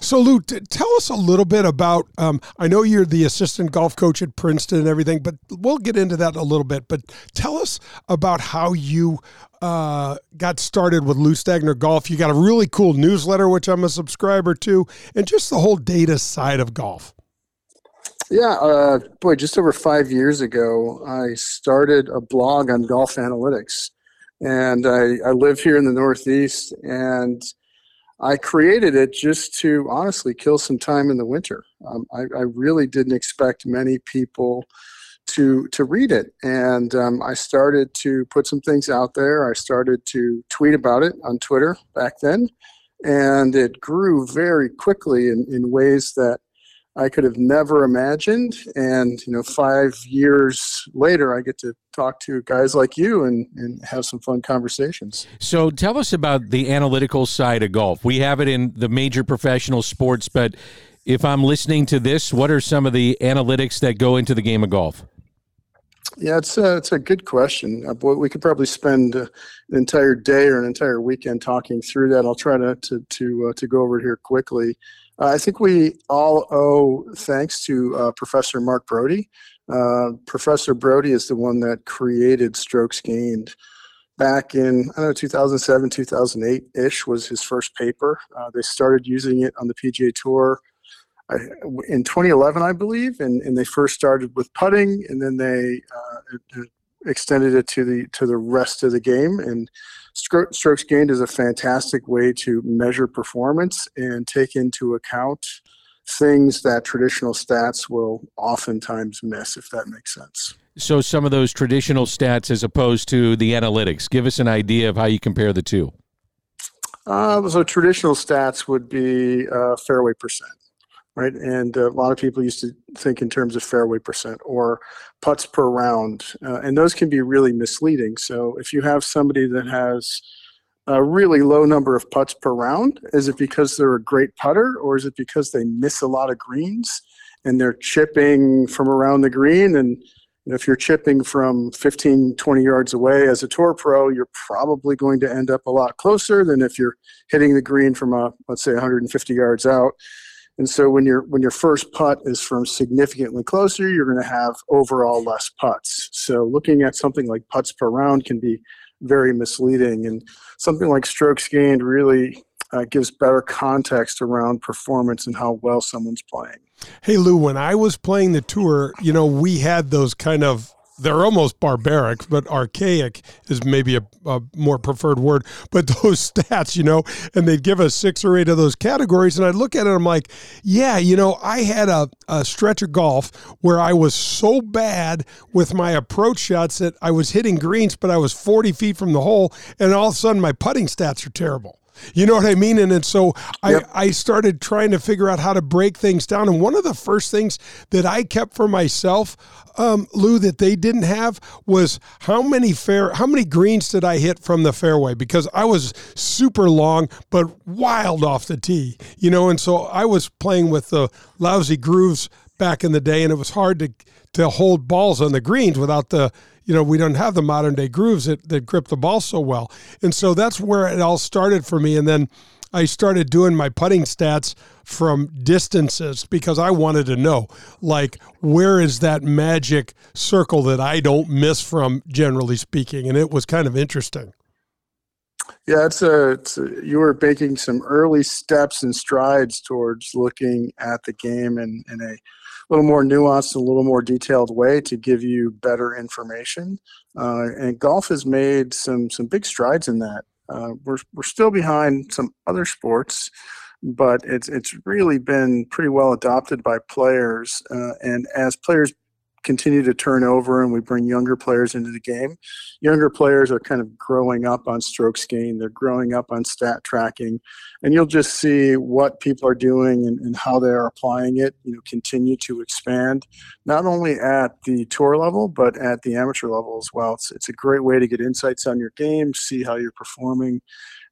So, Lou, t- tell us a little bit about. Um, I know you're the assistant golf coach at Princeton and everything, but we'll get into that in a little bit. But tell us about how you uh, got started with Lou Stagner Golf. You got a really cool newsletter, which I'm a subscriber to, and just the whole data side of golf. Yeah, uh, boy, just over five years ago, I started a blog on golf analytics. And I, I live here in the Northeast, and I created it just to honestly kill some time in the winter. Um, I, I, really didn't expect many people to to read it, and um, I started to put some things out there. I started to tweet about it on Twitter back then, and it grew very quickly in, in ways that I could have never imagined. And, you know, five years later, I get to talk to guys like you and, and have some fun conversations. So tell us about the analytical side of golf. We have it in the major professional sports, but if I'm listening to this, what are some of the analytics that go into the game of golf? Yeah, it's a, it's a good question. Uh, boy, we could probably spend uh, an entire day or an entire weekend talking through that. I'll try to to to, uh, to go over it here quickly. Uh, I think we all owe thanks to uh, Professor Mark Broadie. Uh, Professor Broadie is the one that created strokes gained back in I don't know 2007 2008 ish was his first paper. Uh, they started using it on the PGA Tour in 2011, I believe, and, and they first started with putting, and then they uh, extended it to the to the rest of the game and strokes gained is a fantastic way to measure performance and take into account things that traditional stats will oftentimes miss, if that makes sense. So, some of those traditional stats as opposed to the analytics, give us an idea of how you compare the two. Uh, so, traditional stats would be uh, fairway percent. Right? And uh, a lot of people used to think in terms of fairway percent or putts per round, uh, and those can be really misleading. So if you have somebody that has a really low number of putts per round, is it because they're a great putter, or is it because they miss a lot of greens and they're chipping from around the green and if you're chipping from 15, 20 yards away as a tour pro, you're probably going to end up a lot closer than if you're hitting the green from a, let's say 150 yards out. And so when your when your first putt is from significantly closer, you're going to have overall less putts. So looking at something like putts per round can be very misleading, and something like strokes gained really uh, gives better context around performance and how well someone's playing. Hey Lou, when I was playing the tour, you know, we had those kind of they're almost barbaric, but archaic is maybe a, a, more preferred word. But those stats, you know, and they'd give us six or eight of those categories. And I'd look at it, I'm like, yeah, you know, I had a, a stretch of golf where I was so bad with my approach shots that I was hitting greens, but I was 40 feet from the hole. And all of a sudden, my putting stats are terrible. You know what I mean? And then so yep. I, I started trying to figure out how to break things down. And one of the first things that I kept for myself, um, Lou, that they didn't have was how many fair how many greens did I hit from the fairway? Because I was super long but wild off the tee. You know, and so I was playing with the lousy grooves back in the day and it was hard to to hold balls on the greens without the you know, we don't have the modern day grooves that, that grip the ball so well. And so that's where it all started for me. And then I started doing my putting stats from distances because I wanted to know, like, where is that magic circle that I don't miss from, generally speaking? And it was kind of interesting. Yeah, it's a, it's a, you were making some early steps and strides towards looking at the game in, in a little more nuanced, a little more detailed way to give you better information. Uh, and golf has made some some big strides in that. Uh, we're we're still behind some other sports, but it's it's really been pretty well adopted by players. Uh, and as players continue to turn over and we bring younger players into the game. Younger players are kind of growing up on strokes gained, they're growing up on stat tracking, and you'll just see what people are doing and, and how they are applying it, you know, continue to expand, not only at the tour level, but at the amateur level as well. It's, it's a great way to get insights on your game, see how you're performing,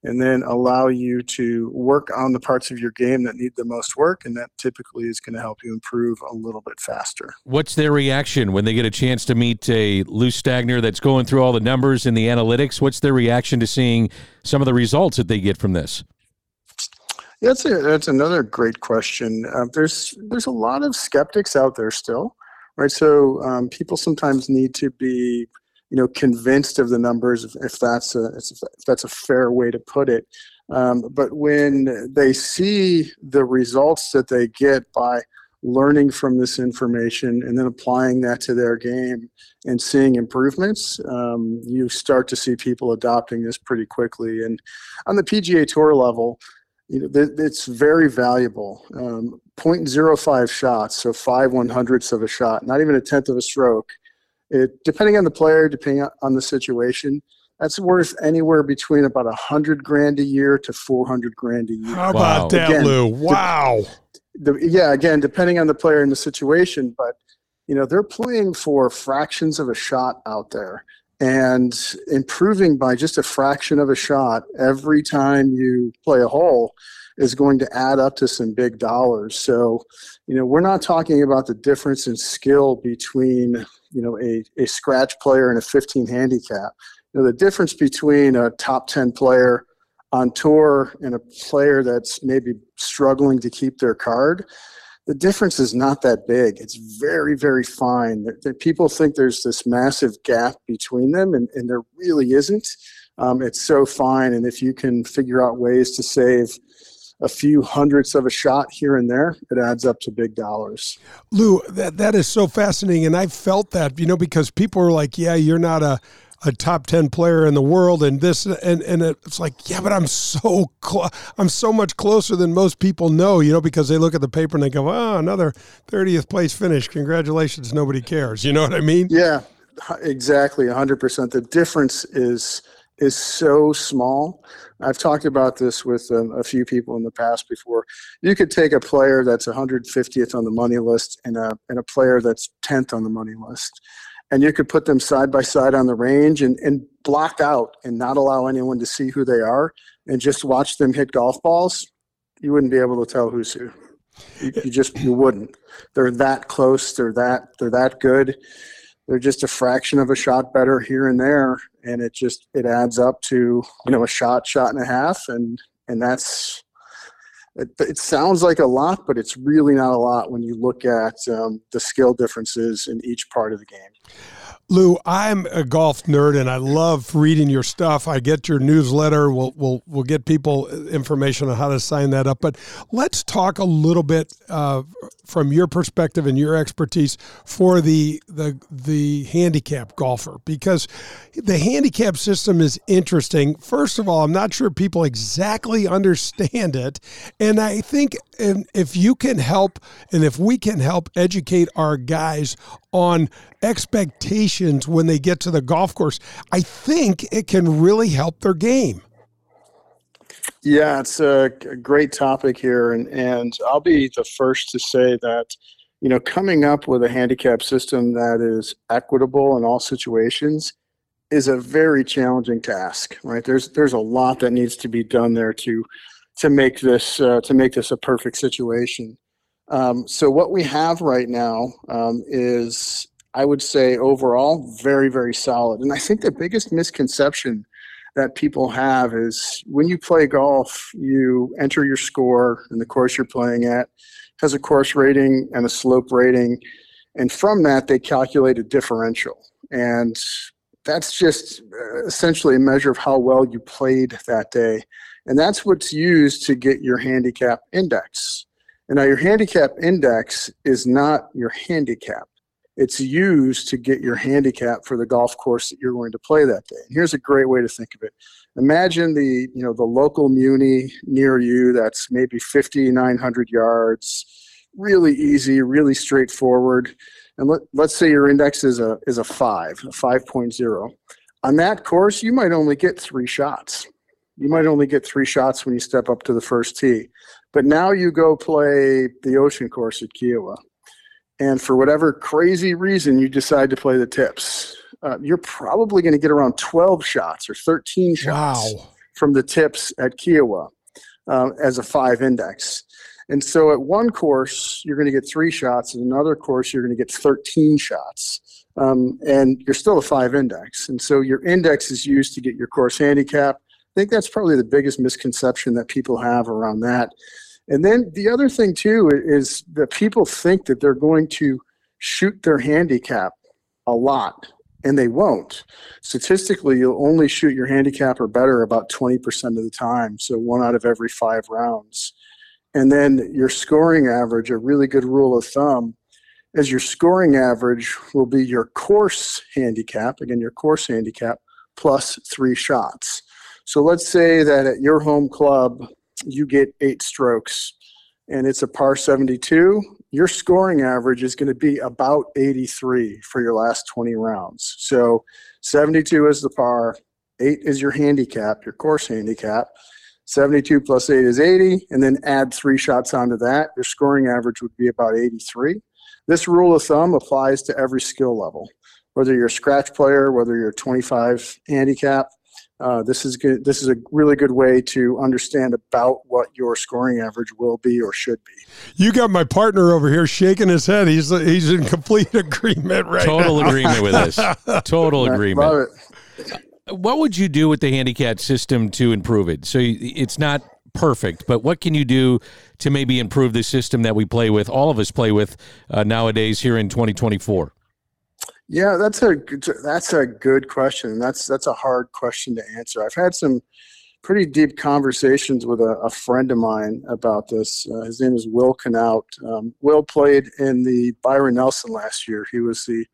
and then allow you to work on the parts of your game that need the most work. And that typically is going to help you improve a little bit faster. What's their reaction when they get a chance to meet a Lou Stagner that's going through all the numbers and the analytics? What's their reaction to seeing some of the results that they get from this? Yeah, that's, a, that's another great question. Uh, there's there's a lot of skeptics out there still, right? So um, people sometimes need to be you know convinced of the numbers if, that's a if that's a fair way to put it. Um, but when they see the results that they get by learning from this information and then applying that to their game and seeing improvements um, you start to see people adopting this pretty quickly. And on the pga tour level you know th- it's very valuable. Um, 0.05 shots so five one hundredths of a shot not even a tenth of a stroke it, depending on the player, depending on the situation, that's worth anywhere between about a hundred grand a year to four hundred grand a year. How about wow. that, again, Lou? Wow. The, the, yeah, again, depending on the player and the situation, but you know they're playing for fractions of a shot out there, and improving by just a fraction of a shot every time you play a hole is going to add up to some big dollars. So, you know, we're not talking about the difference in skill between you know a, a scratch player and a 15 handicap. You know, the difference between a top 10 player on tour and a player that's maybe struggling to keep their card, the difference is not that big. It's very, very fine. People think there's this massive gap between them, and, and there really isn't. Um, it's so fine, and if you can figure out ways to save a few hundredths of a shot here and there, it adds up to big dollars. Lou, that that is so fascinating, and I felt that you know because people are like, "Yeah, you're not a." a top 10 player in the world and this and and it's like yeah but i'm so cl- i'm so much closer than most people know you know because they look at the paper and they go oh another 30th place finish congratulations nobody cares you know what i mean yeah exactly 100% the difference is is so small. I've talked about this with um, a few people in the past before. You could take a player that's 150th on the money list and a, and a player that's 10th on the money list, and you could put them side by side on the range and, and block out and not allow anyone to see who they are and just watch them hit golf balls. You wouldn't be able to tell who's who. You, you just you wouldn't. They're that close. They're that they're that good they're just a fraction of a shot better here and there and it just it adds up to you know a shot shot and a half and and that's it, it sounds like a lot but it's really not a lot when you look at um, the skill differences in each part of the game Lou, I'm a golf nerd and I love reading your stuff. I get your newsletter. We'll we'll we'll get people information on how to sign that up. But let's talk a little bit uh, from your perspective and your expertise for the the the handicap golfer because the handicap system is interesting. First of all, I'm not sure people exactly understand it, and I think if you can help and if we can help educate our guys on expectations when they get to the golf course, I think it can really help their game. Yeah, it's a great topic here, and and I'll be the first to say that you know coming up with a handicap system that is equitable in all situations is a very challenging task. Right? There's there's a lot that needs to be done there to to make this uh, to make this a perfect situation. Um, so what we have right now um, is, I would say, overall very very solid. And I think the biggest misconception that people have is when you play golf, you enter your score and the course you're playing at has a course rating and a slope rating, and from that they calculate a differential. And that's just uh, essentially a measure of how well you played that day. And that's what's used to get your handicap index. And now your handicap index is not your handicap. It's used to get your handicap for the golf course that you're going to play that day. And here's a great way to think of it. Imagine the, you know, the local muni near you that's maybe 5,900 yards, really easy, really straightforward. And let, let's say your index is a, is a 5, a 5.0. On that course, you might only get three shots. You might only get three shots when you step up to the first tee. But now you go play the ocean course at Kiawah, and for whatever crazy reason you decide to play the tips, uh, you're probably going to get around 12 shots or 13 shots wow. from the tips at Kiawah uh, as a five index. And so at one course, you're going to get three shots. At another course, you're going to get 13 shots. Um, and you're still a five index. And so your index is used to get your course handicap. I think that's probably the biggest misconception that people have around that. And then the other thing too is that people think that they're going to shoot their handicap a lot, and they won't. Statistically, you'll only shoot your handicap or better about 20% of the time, so one out of every five rounds. And then your scoring average, a really good rule of thumb, is your scoring average will be your course handicap, again, your course handicap, plus three shots. So let's say that at your home club, you get eight strokes and it's a par 72, your scoring average is going to be about 83 for your last 20 rounds. So 72 is the par, 8 is your handicap, your course handicap. 72 plus 8 is 80, and then add three shots onto that. Your scoring average would be about 83. This rule of thumb applies to every skill level, whether you're a scratch player, whether you're a 25 handicap, uh, this is good. This is a really good way to understand about what your scoring average will be or should be. You got my partner over here shaking his head. He's he's in complete agreement right Total now. agreement with this. Total agreement. What would you do with the handicap system to improve it? So it's not perfect, but what can you do to maybe improve the system that we play with, all of us play with uh, nowadays here in 2024? Yeah, that's a that's a good question. That's that's a hard question to answer. I've had some pretty deep conversations with a, a friend of mine about this. Uh, his name is Will Knaut. Um, Will played in the Byron Nelson last year. He was the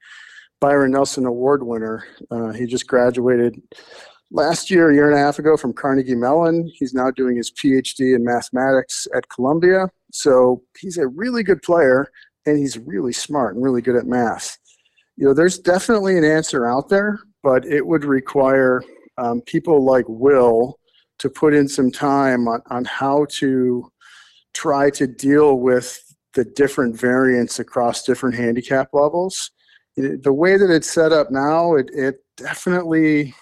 Byron Nelson Award winner. Uh, he just graduated last year, a year and a half ago, from Carnegie Mellon. He's now doing his PhD in mathematics at Columbia. So he's a really good player, and he's really smart and really good at math you know, there's definitely an answer out there, but it would require um, people like Will to put in some time on, on how to try to deal with the different variants across different handicap levels. The way that it's set up now, it, it definitely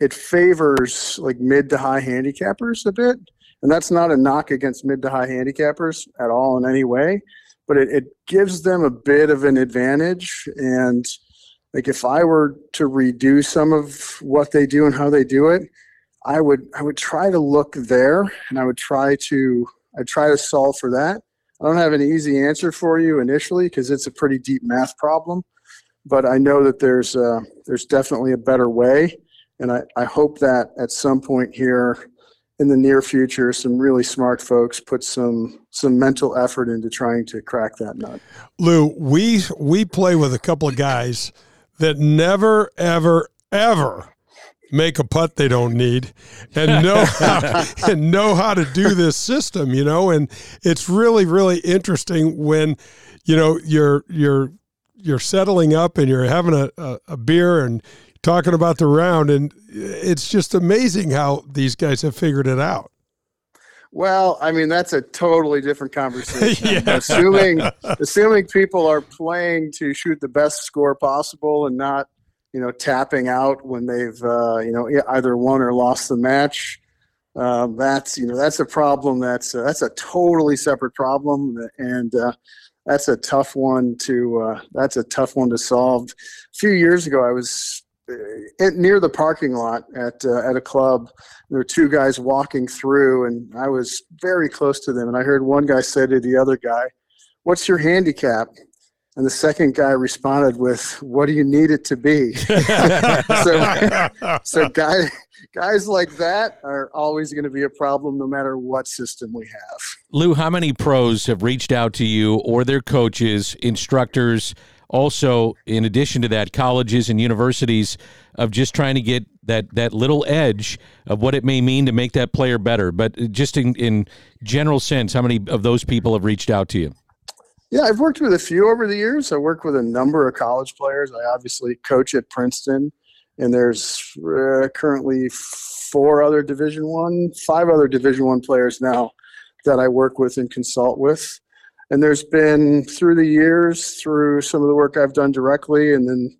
it favors like mid to high handicappers a bit. And that's not a knock against mid to high handicappers at all in any way, but it, it gives them a bit of an advantage. And like if I were to redo some of what they do and how they do it, I would I would try to look there and I would try to I try to solve for that. I don't have an easy answer for you initially because it's a pretty deep math problem, but I know that there's uh, there's definitely a better way, and I, I hope that at some point here in the near future, some really smart folks put some some mental effort into trying to crack that nut. Lou, we we play with a couple of guys that never ever ever make a putt they don't need and know how, and know how to do this system, you know, and it's really really interesting when you know you're you're you're settling up and you're having a, a, a beer and talking about the round and it's just amazing how these guys have figured it out. Well, I mean that's a totally different conversation. yeah. Assuming assuming people are playing to shoot the best score possible and not you know, tapping out when they've, uh, you know, either won or lost the match. Um, that's, you know, that's a problem. That's, uh, that's a totally separate problem. And, uh, that's a tough one to, uh, that's a tough one to solve. A few years ago, I was uh, near the parking lot at, uh, at a club. There were two guys walking through and I was very close to them. And I heard one guy say to the other guy, what's your handicap? And the second guy responded with, "What do you need it to be?" so, so guys, guys like that are always going to be a problem, no matter what system we have. Lou, how many pros have reached out to you or their coaches, instructors? Also, in addition to that, colleges and universities of just trying to get that that little edge of what it may mean to make that player better. But just in, in general sense, how many of those people have reached out to you? Yeah, I've worked with a few over the years. I work with a number of college players. I obviously coach at Princeton, and there's uh, currently four other Division One, five other Division One players now that I work with and consult with. And there's been through the years, through some of the work I've done directly, and then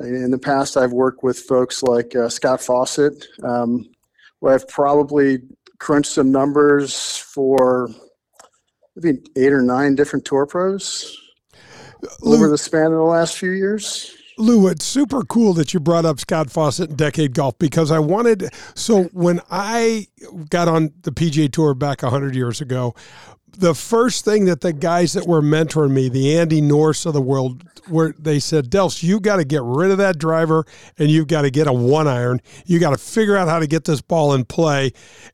in the past I've worked with folks like uh, Scott Fawcett, um, where I've probably crunched some numbers for maybe eight or nine different tour pros Lou, over the span of the last few years. Lou, it's super cool that you brought up Scott Fawcett and Decade Golf because I wanted. So when I got on the PGA Tour back hundred years ago, the first thing that the guys that were mentoring me, the Andy North of the world, where they said, Dels, you got to get rid of that driver and you've got to get a one iron. You got to figure out how to get this ball in play.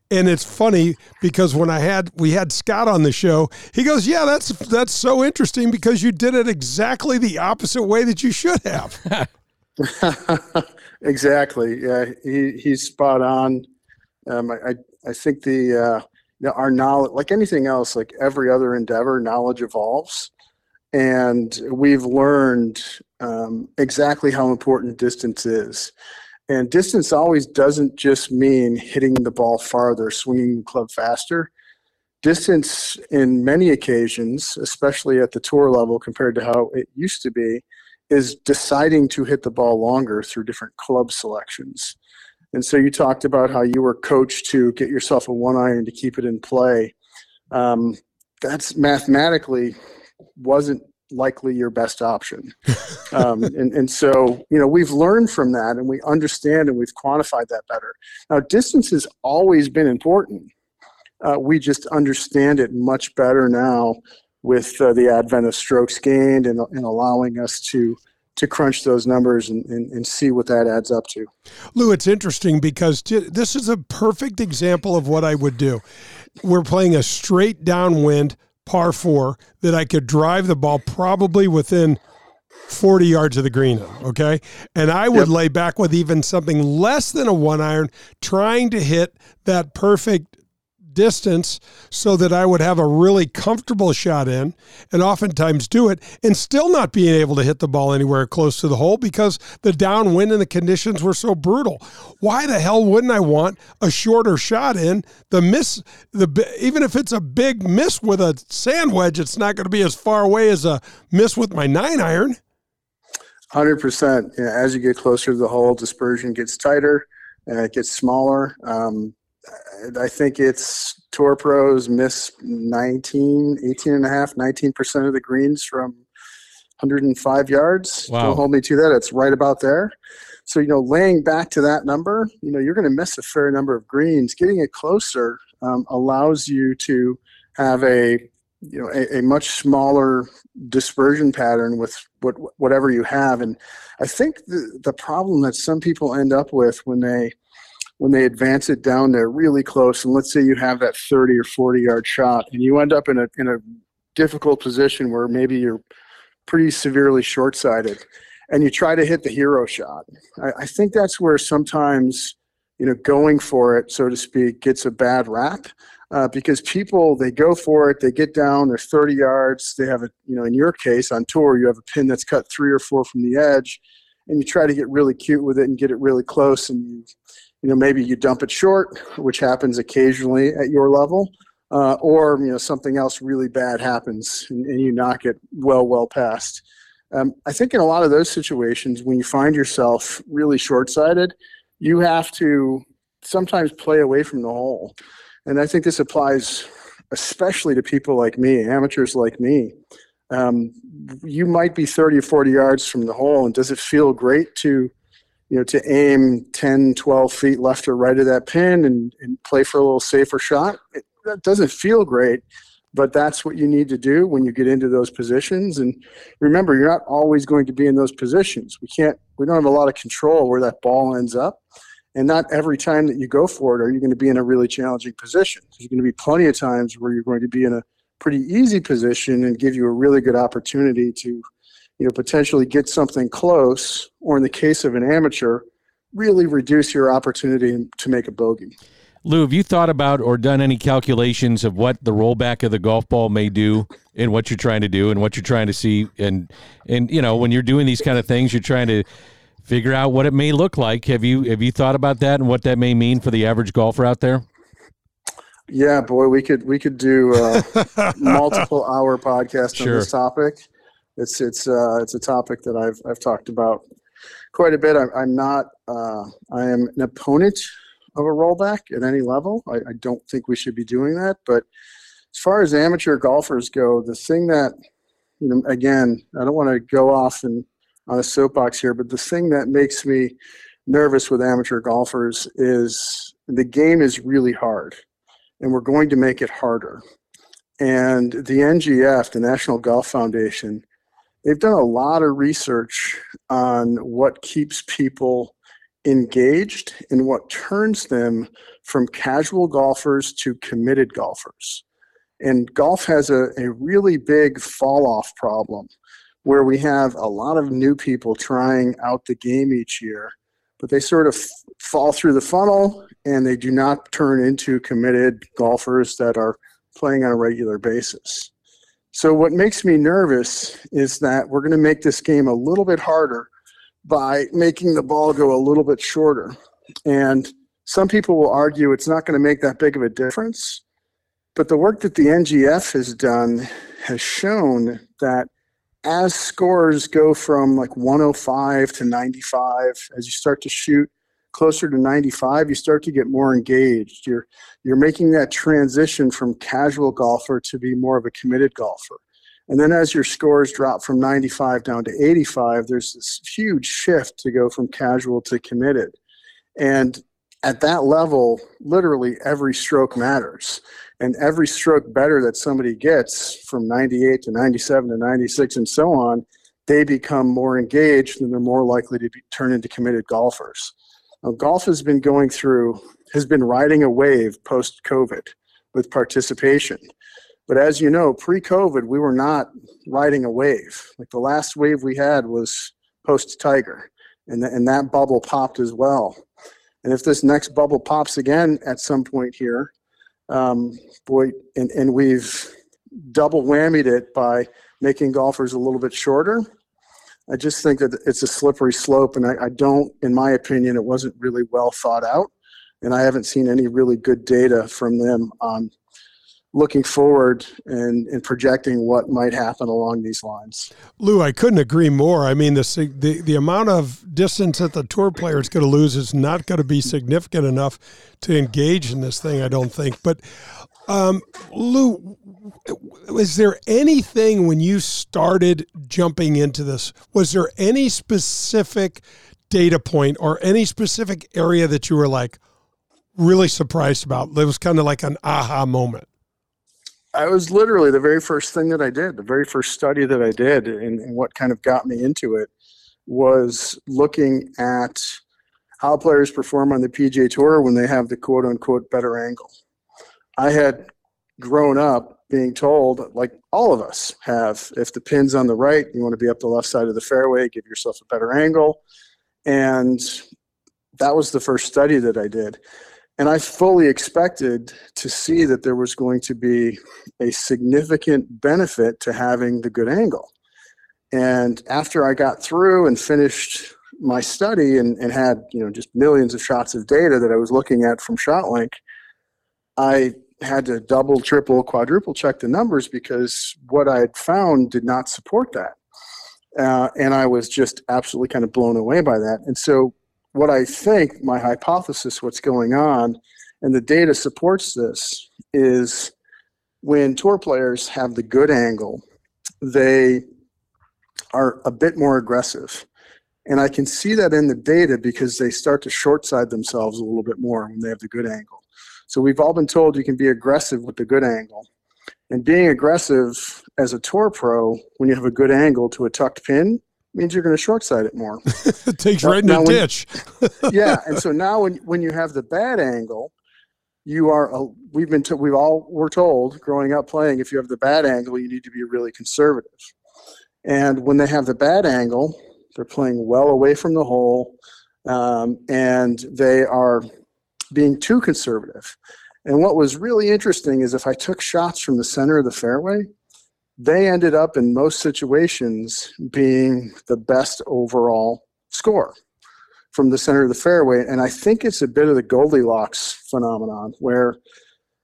And it's funny because when I had we had Scott on the show, he goes, "Yeah, that's that's so interesting because you did it exactly the opposite way that you should have." exactly. Yeah, he he's spot on. Um, I I think the uh, you know, our knowledge, like anything else, like every other endeavor, knowledge evolves and we've learned um, exactly how important distance is. And distance always doesn't just mean hitting the ball farther, swinging the club faster. Distance, in many occasions, especially at the tour level compared to how it used to be, is deciding to hit the ball longer through different club selections. And so you talked about how you were coached to get yourself a one iron to keep it in play. Um, that's mathematically wasn't likely your best option. um, and, and so, you know, we've learned from that and we understand and we've quantified that better. Now, distance has always been important. Uh, we just understand it much better now with uh, the advent of strokes gained and, and allowing us to to crunch those numbers and, and, and, see what that adds up to. Lou, it's interesting because this is a perfect example of what I would do. We're playing a straight downwind par four that I could drive the ball probably within 40 yards of the green. Okay. And I would yep. lay back with even something less than a one iron, trying to hit that perfect distance so that I would have a really comfortable shot in and oftentimes do it and still not being able to hit the ball anywhere close to the hole because the downwind and the conditions were so brutal. Why the hell wouldn't I want a shorter shot in? The miss the even if it's a big miss with a sand wedge, it's not going to be as far away as a miss with my 9 iron. Hundred percent. As you get closer to the hole, dispersion gets tighter and it gets smaller. Um, I think it's tour pros miss 19, 18 and a half, 19% of the greens from 105 yards. Wow. Don't hold me to that. It's right about there. So, you know, laying back to that number, you know, you're going to miss a fair number of greens. Getting it closer um, allows you to have a you know a, a, much smaller dispersion pattern with what whatever you have and i think the, the problem that some people end up with when they when they advance it down there really close and let's say you have that 30 or 40 yard shot and you end up in a in a difficult position where maybe you're pretty severely short sighted and you try to hit the hero shot. I, I think that's where sometimes you know going for it so to speak gets a bad rap uh, because people they go for it, they get down, they're 30 yards, they have a you know in your case on tour you have a pin that's cut three or four from the edge, and you try to get really cute with it and get it really close, and you you know maybe you dump it short, which happens occasionally at your level. Uh, or you know something else really bad happens and, and you knock it well well past. Um, I think in a lot of those situations, when you find yourself really short-sighted, you have to sometimes play away from the hole and I think this applies especially to people like me, amateurs like me. Um, you might be 30 or 40 yards from the hole, and does it feel great to, you know, to aim 10, 12 feet left or right of that pin and, and play for a little safer shot? It, that doesn't feel great, but that's what you need to do when you get into those positions. And remember, you're not always going to be in those positions. We can't, we don't have a lot of control where that ball ends up. And not every time that you go for it are you going to be in a really challenging position. There's going to be plenty of times where you're going to be in a pretty easy position and give you a really good opportunity to, you know, potentially get something close, or in the case of an amateur, really reduce your opportunity to make a bogey. Lou, have you thought about or done any calculations of what the rollback of the golf ball may do in what you're trying to do and what you're trying to see? And and you know, when you're doing these kind of things, you're trying to figure out what it may look like. Have you have you thought about that and what that may mean for the average golfer out there? Yeah, boy, we could we could do uh, a multiple hour podcast Sure. on this topic. It's it's uh, it's a topic that I've I've talked about quite a bit. I'm, I'm not uh, I am an opponent of a rollback at any level. I, I don't think we should be doing that. But as far as amateur golfers go, the thing that you know, again, I don't want to go off and on a soapbox here, but the thing that makes me nervous with amateur golfers is the game is really hard, and we're going to make it harder. And the NGF, the National Golf Foundation, they've done a lot of research on what keeps people engaged and what turns them from casual golfers to committed golfers. And golf has a, a really big fall off problem where we have a lot of new people trying out the game each year, but they sort of f- fall through the funnel and they do not turn into committed golfers that are playing on a regular basis. So, what makes me nervous is that we're going to make this game a little bit harder by making the ball go a little bit shorter. And some people will argue it's not going to make that big of a difference. But the work that the NGF has done has shown that as scores go from like 105 to 95, as you start to shoot closer to 95, you start to get more engaged. You're you're making that transition from casual golfer to be more of a committed golfer. And then as your scores drop from 95 down to 85, there's this huge shift to go from casual to committed. And at that level, literally every stroke matters. And every stroke better that somebody gets from 98 to 97 to 96 and so on, they become more engaged and they're more likely to be, turn into committed golfers. Now, golf has been going through, has been riding a wave post COVID with participation. But as you know, pre COVID, we were not riding a wave. Like the last wave we had was post Tiger, and, th- and that bubble popped as well. And if this next bubble pops again at some point here, um, boy, and, and we've double whammied it by making golfers a little bit shorter. I just think that it's a slippery slope, and I, I don't, in my opinion, it wasn't really well thought out, and I haven't seen any really good data from them on looking forward and, and projecting what might happen along these lines. Lou, I couldn't agree more. I mean, the the, the amount of distance that the tour player is going to lose is not going to be significant enough to engage in this thing, I don't think. But um, Lou, is there anything when you started jumping into this? Was there any specific data point or any specific area that you were like really surprised about? It was kind of like an aha moment. I was literally the very first thing that I did, the very first study that I did, and, and what kind of got me into it was looking at how players perform on the PGA Tour when they have the quote unquote better angle. I had grown up being told, like all of us have, if the pin's on the right, you want to be up the left side of the fairway, give yourself a better angle. And that was the first study that I did. And I fully expected to see that there was going to be a significant benefit to having the good angle. And after I got through and finished my study and, and had you know just millions of shots of data that I was looking at from ShotLink, I had to double, triple, quadruple check the numbers because what I had found did not support that. Uh, and I was just absolutely kind of blown away by that. And so what I think, my hypothesis, what's going on, and the data supports this, is when tour players have the good angle, they are a bit more aggressive. And I can see that in the data because they start to short side themselves a little bit more when they have the good angle. So we've all been told you can be aggressive with the good angle. And being aggressive as a tour pro, when you have a good angle to a tucked pin, means you're going to short side it more. it takes now, right in the ditch. yeah, and so now when when you have the bad angle, you are a, we've been to, we've all were told growing up playing if you have the bad angle, you need to be really conservative. And when they have the bad angle, they're playing well away from the hole, um, and they are being too conservative. And what was really interesting is if I took shots from the center of the fairway, they ended up in most situations being the best overall score from the center of the fairway. And I think it's a bit of the Goldilocks phenomenon where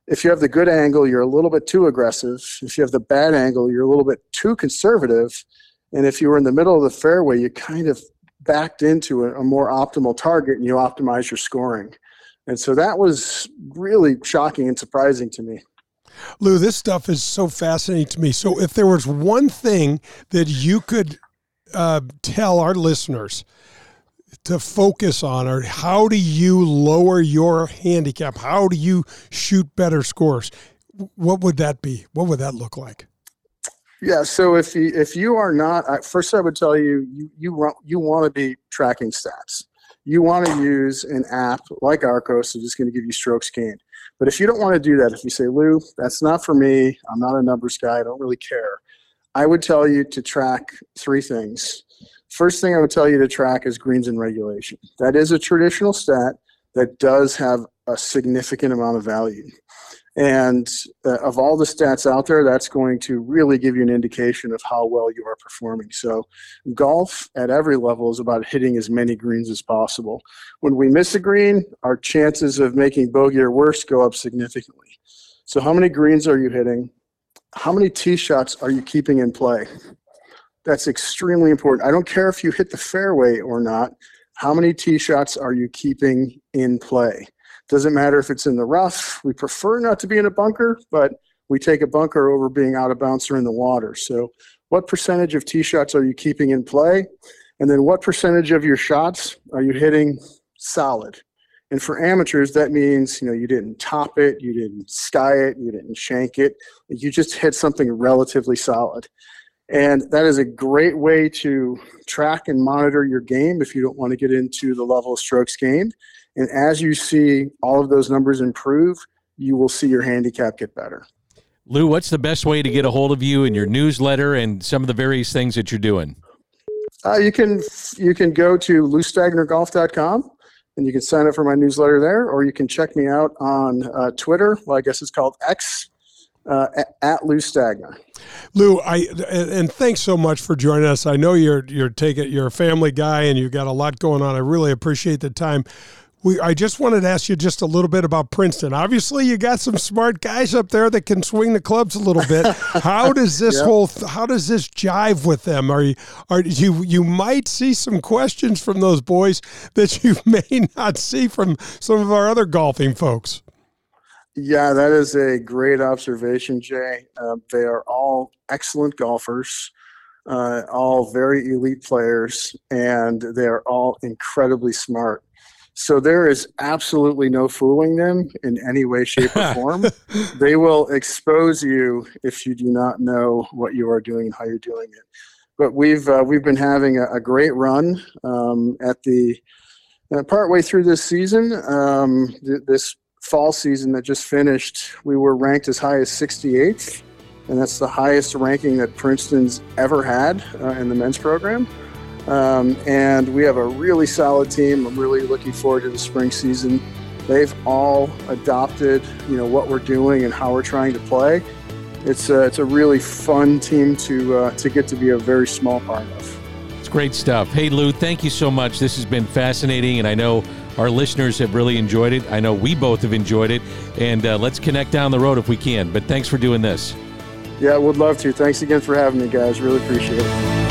if you have the good angle, you're a little bit too aggressive. If you have the bad angle, you're a little bit too conservative. And if you were in the middle of the fairway, you kind of backed into a, a more optimal target and you optimize your scoring. And so that was really shocking and surprising to me. Lou, this stuff is so fascinating to me. So, if there was one thing that you could uh, tell our listeners to focus on, or how do you lower your handicap? How do you shoot better scores? What would that be? What would that look like? Yeah. So if you if you are not, first I would tell you you you you want to be tracking stats. You want to use an app like Arccos, that's going to give you strokes gained. But if you don't want to do that, if you say, Lou, that's not for me, I'm not a numbers guy, I don't really care, I would tell you to track three things. First thing I would tell you to track is greens in regulation. That is a traditional stat that does have a significant amount of value. And uh, of all the stats out there, that's going to really give you an indication of how well you are performing. So, golf at every level is about hitting as many greens as possible. When we miss a green, our chances of making bogey or worse go up significantly. So, how many greens are you hitting? How many tee shots are you keeping in play? That's extremely important. I don't care if you hit the fairway or not. How many tee shots are you keeping in play? Doesn't matter if it's in the rough. We prefer not to be in a bunker, but we take a bunker over being out of bounds or in the water. So, what percentage of tee shots are you keeping in play? And then, what percentage of your shots are you hitting solid? And for amateurs, that means you know you didn't top it, you didn't sky it, you didn't shank it. You just hit something relatively solid. And that is a great way to track and monitor your game if you don't want to get into the level of strokes gained. And as you see all of those numbers improve, you will see your handicap get better. Lou, what's the best way to get a hold of you and your newsletter and some of the various things that you're doing? Uh, you can you can go to loustagnergolf.com and you can sign up for my newsletter there, or you can check me out on uh, Twitter. Well, I guess it's called X uh, at Lou Stagner. Lou, I and thanks so much for joining us. I know you're you're taking you're a family guy and you've got a lot going on. I really appreciate the time. We, I just wanted to ask you just a little bit about Princeton. Obviously, you got some smart guys up there that can swing the clubs a little bit. How does this yep. whole how does this jive with them? Are you are you you might see some questions from those boys that you may not see from some of our other golfing folks. Yeah, that is a great observation, Jay. Uh, they are all excellent golfers, uh, all very elite players, and they are all incredibly smart. So there is absolutely no fooling them in any way, shape, or form. they will expose you if you do not know what you are doing and how you're doing it. But we've uh, we've been having a, a great run um, at the uh, partway through this season. Um, th- this fall season that just finished, we were ranked as high as 68th, and that's the highest ranking that Princeton's ever had uh, in the men's program. Um, and we have a really solid team. I'm really looking forward to the spring season. They've all adopted, you know, what we're doing and how we're trying to play. It's a, it's a really fun team to uh, to get to be a very small part of. It's great stuff. Hey Lou, thank you so much. This has been fascinating, and I know our listeners have really enjoyed it. I know we both have enjoyed it, and uh, let's connect down the road if we can. But thanks for doing this. Yeah, would love to. Thanks again for having me, guys. Really appreciate it.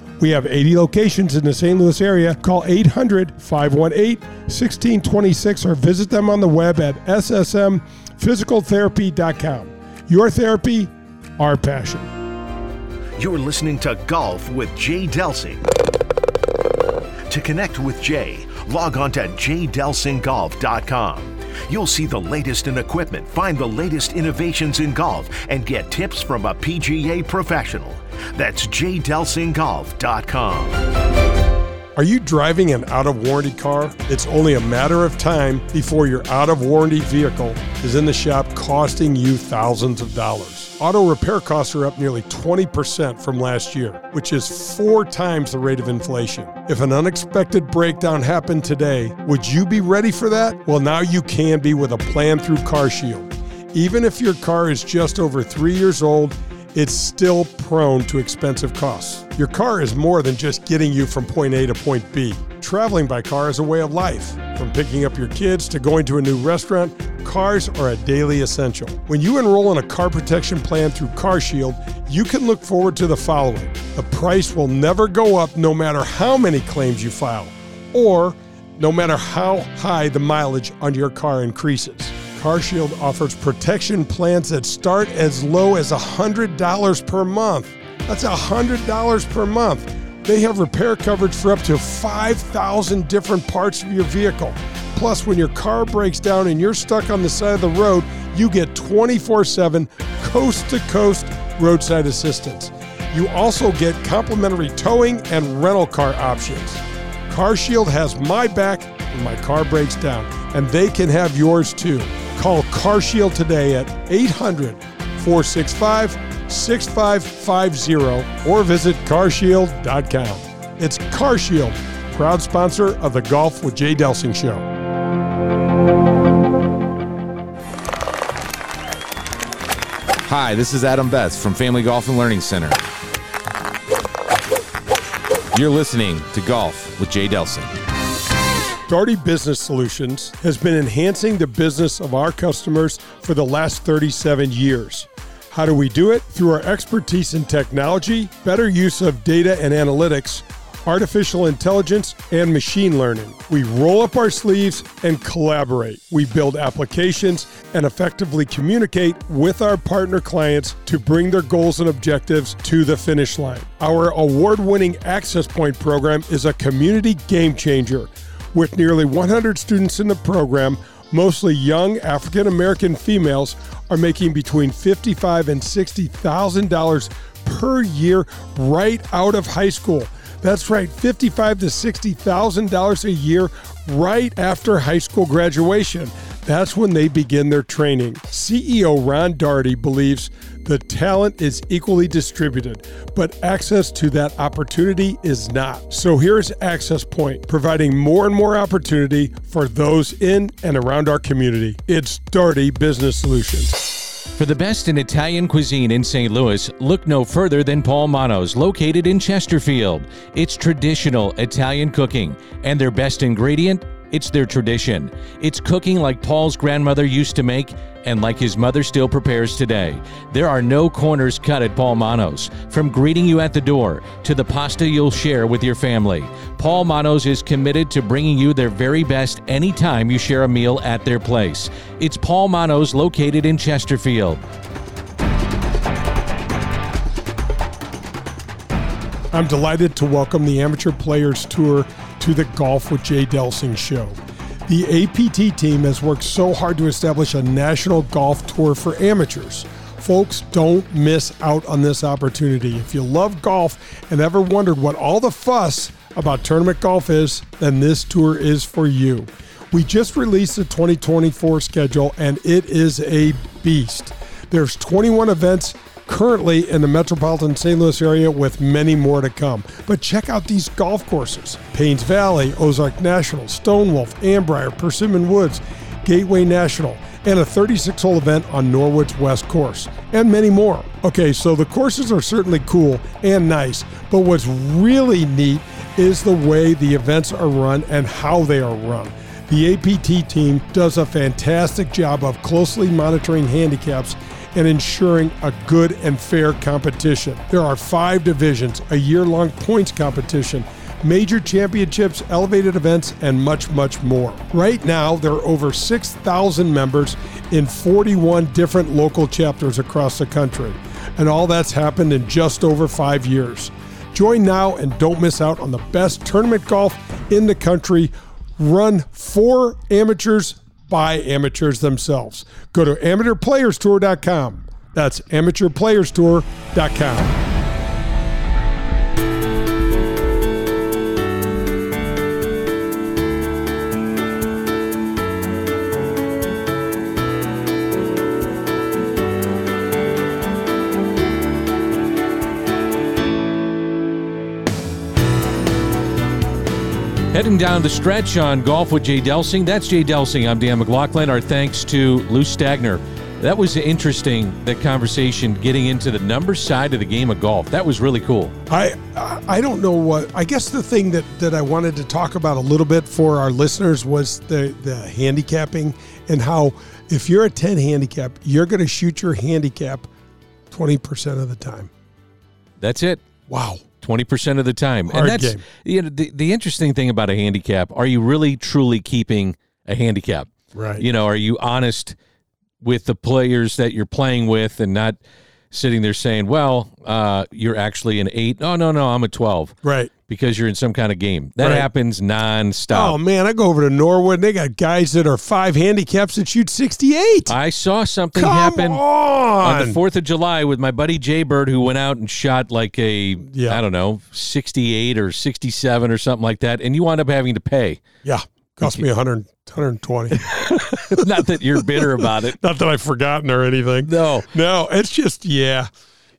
We have 80 locations in the St. Louis area. Call 800 518 1626 or visit them on the web at ssmphysicaltherapy.com. Your therapy, our passion. You're listening to Golf with Jay Delsing. To connect with Jay, log on to jdelsinggolf.com. You'll see the latest in equipment, find the latest innovations in golf, and get tips from a PGA professional. That's jdelsinggolf.com. Are you driving an out of warranty car? It's only a matter of time before your out of warranty vehicle is in the shop costing you thousands of dollars. Auto repair costs are up nearly 20% from last year, which is four times the rate of inflation. If an unexpected breakdown happened today, would you be ready for that? Well, now you can be with a plan through CarShield. Even if your car is just over three years old, it's still prone to expensive costs. Your car is more than just getting you from point A to point B. Traveling by car is a way of life. From picking up your kids to going to a new restaurant, cars are a daily essential. When you enroll in a car protection plan through CarShield, you can look forward to the following the price will never go up no matter how many claims you file, or no matter how high the mileage on your car increases. CarShield offers protection plans that start as low as $100 per month. That's $100 per month. They have repair coverage for up to 5,000 different parts of your vehicle. Plus, when your car breaks down and you're stuck on the side of the road, you get 24 7 coast to coast roadside assistance. You also get complimentary towing and rental car options. CarShield has my back when my car breaks down, and they can have yours too. Call CarShield today at 800 465 6550 or visit carshield.com. It's CarShield, proud sponsor of the Golf with Jay Delsing show. Hi, this is Adam Betz from Family Golf and Learning Center. You're listening to Golf with Jay Delsing. Daugherty Business Solutions has been enhancing the business of our customers for the last 37 years. How do we do it? Through our expertise in technology, better use of data and analytics, artificial intelligence, and machine learning. We roll up our sleeves and collaborate. We build applications and effectively communicate with our partner clients to bring their goals and objectives to the finish line. Our award winning Access Point program is a community game changer With nearly 100 students in the program, mostly young African American females are making between 55 and $60,000 per year right out of high school. That's right, 55 to $60,000 a year right after high school graduation. That's when they begin their training. CEO Ron Daugherty believes the talent is equally distributed, but access to that opportunity is not. So here's Access Point, providing more and more opportunity for those in and around our community. It's Daugherty Business Solutions. For the best in Italian cuisine in St. Louis, look no further than Paul Manno's, located in Chesterfield. It's traditional Italian cooking, and their best ingredient it's their tradition. It's cooking like Paul's grandmother used to make and like his mother still prepares today. There are no corners cut at Paul Manno's. From greeting you at the door to the pasta you'll share with your family, Paul Manno's is committed to bringing you their very best anytime you share a meal at their place. It's Paul Manno's located in Chesterfield. I'm delighted to welcome the Amateur Players Tour to the Golf with Jay Delsing show. The APT team has worked so hard to establish a national golf tour for amateurs. Folks, don't miss out on this opportunity. If you love golf and ever wondered what all the fuss about tournament golf is, then this tour is for you. We just released the 2024 schedule and it is a beast. There's 21 events currently in the metropolitan St. Louis area with many more to come. But check out these golf courses Paynes Valley, Ozark National, Stonewolf, Annbriar, Persimmon Woods, Gateway National, and a 36 hole event on Norwood's West Course, and many more. Okay, so the courses are certainly cool and nice, but what's really neat is the way the events are run and how they are run. The APT team does a fantastic job of closely monitoring handicaps and ensuring a good and fair competition. There are five divisions, a year long points competition, major championships, elevated events, and much, much more. Right now, there are over 6,000 members in 41 different local chapters across the country. And all that's happened in just over five years. Join now and don't miss out on the best tournament golf in the country. Run for amateurs by amateurs themselves. Go to amateurplayerstour.com. That's amateurplayerstour.com. Heading down the stretch on Golf with Jay Delsing. That's Jay Delsing. I'm Dan McLaughlin. Our thanks to Lou Stagner. That was interesting, that conversation getting into the number side of the game of golf. That was really cool. I I don't know what I guess the thing that, that I wanted to talk about a little bit for our listeners was the, the handicapping and how if you're a 10 handicap, you're gonna shoot your handicap 20% of the time. That's it. Wow. Twenty percent of the time, Hard and that's game. you know the, the interesting thing about a handicap. Are you really truly keeping a handicap? Right. You know, are you honest with the players that you're playing with, and not sitting there saying, "Well, uh, you're actually an eight. No, no, no, I'm a twelve. Right. Because you're in some kind of game. That Right. happens nonstop. Oh man, I go over to Norwood and they got guys that are five handicaps that shoot 68. I saw something Come happen on. the Fourth of July with my buddy Jay Bird, who went out and shot like a Yeah. I don't know, sixty-eight or sixty-seven or something like that, and you wound up having to pay. yeah. Cost me 100, 120. Not that you're bitter about it. Not that I've forgotten or anything. No, No, it's just yeah.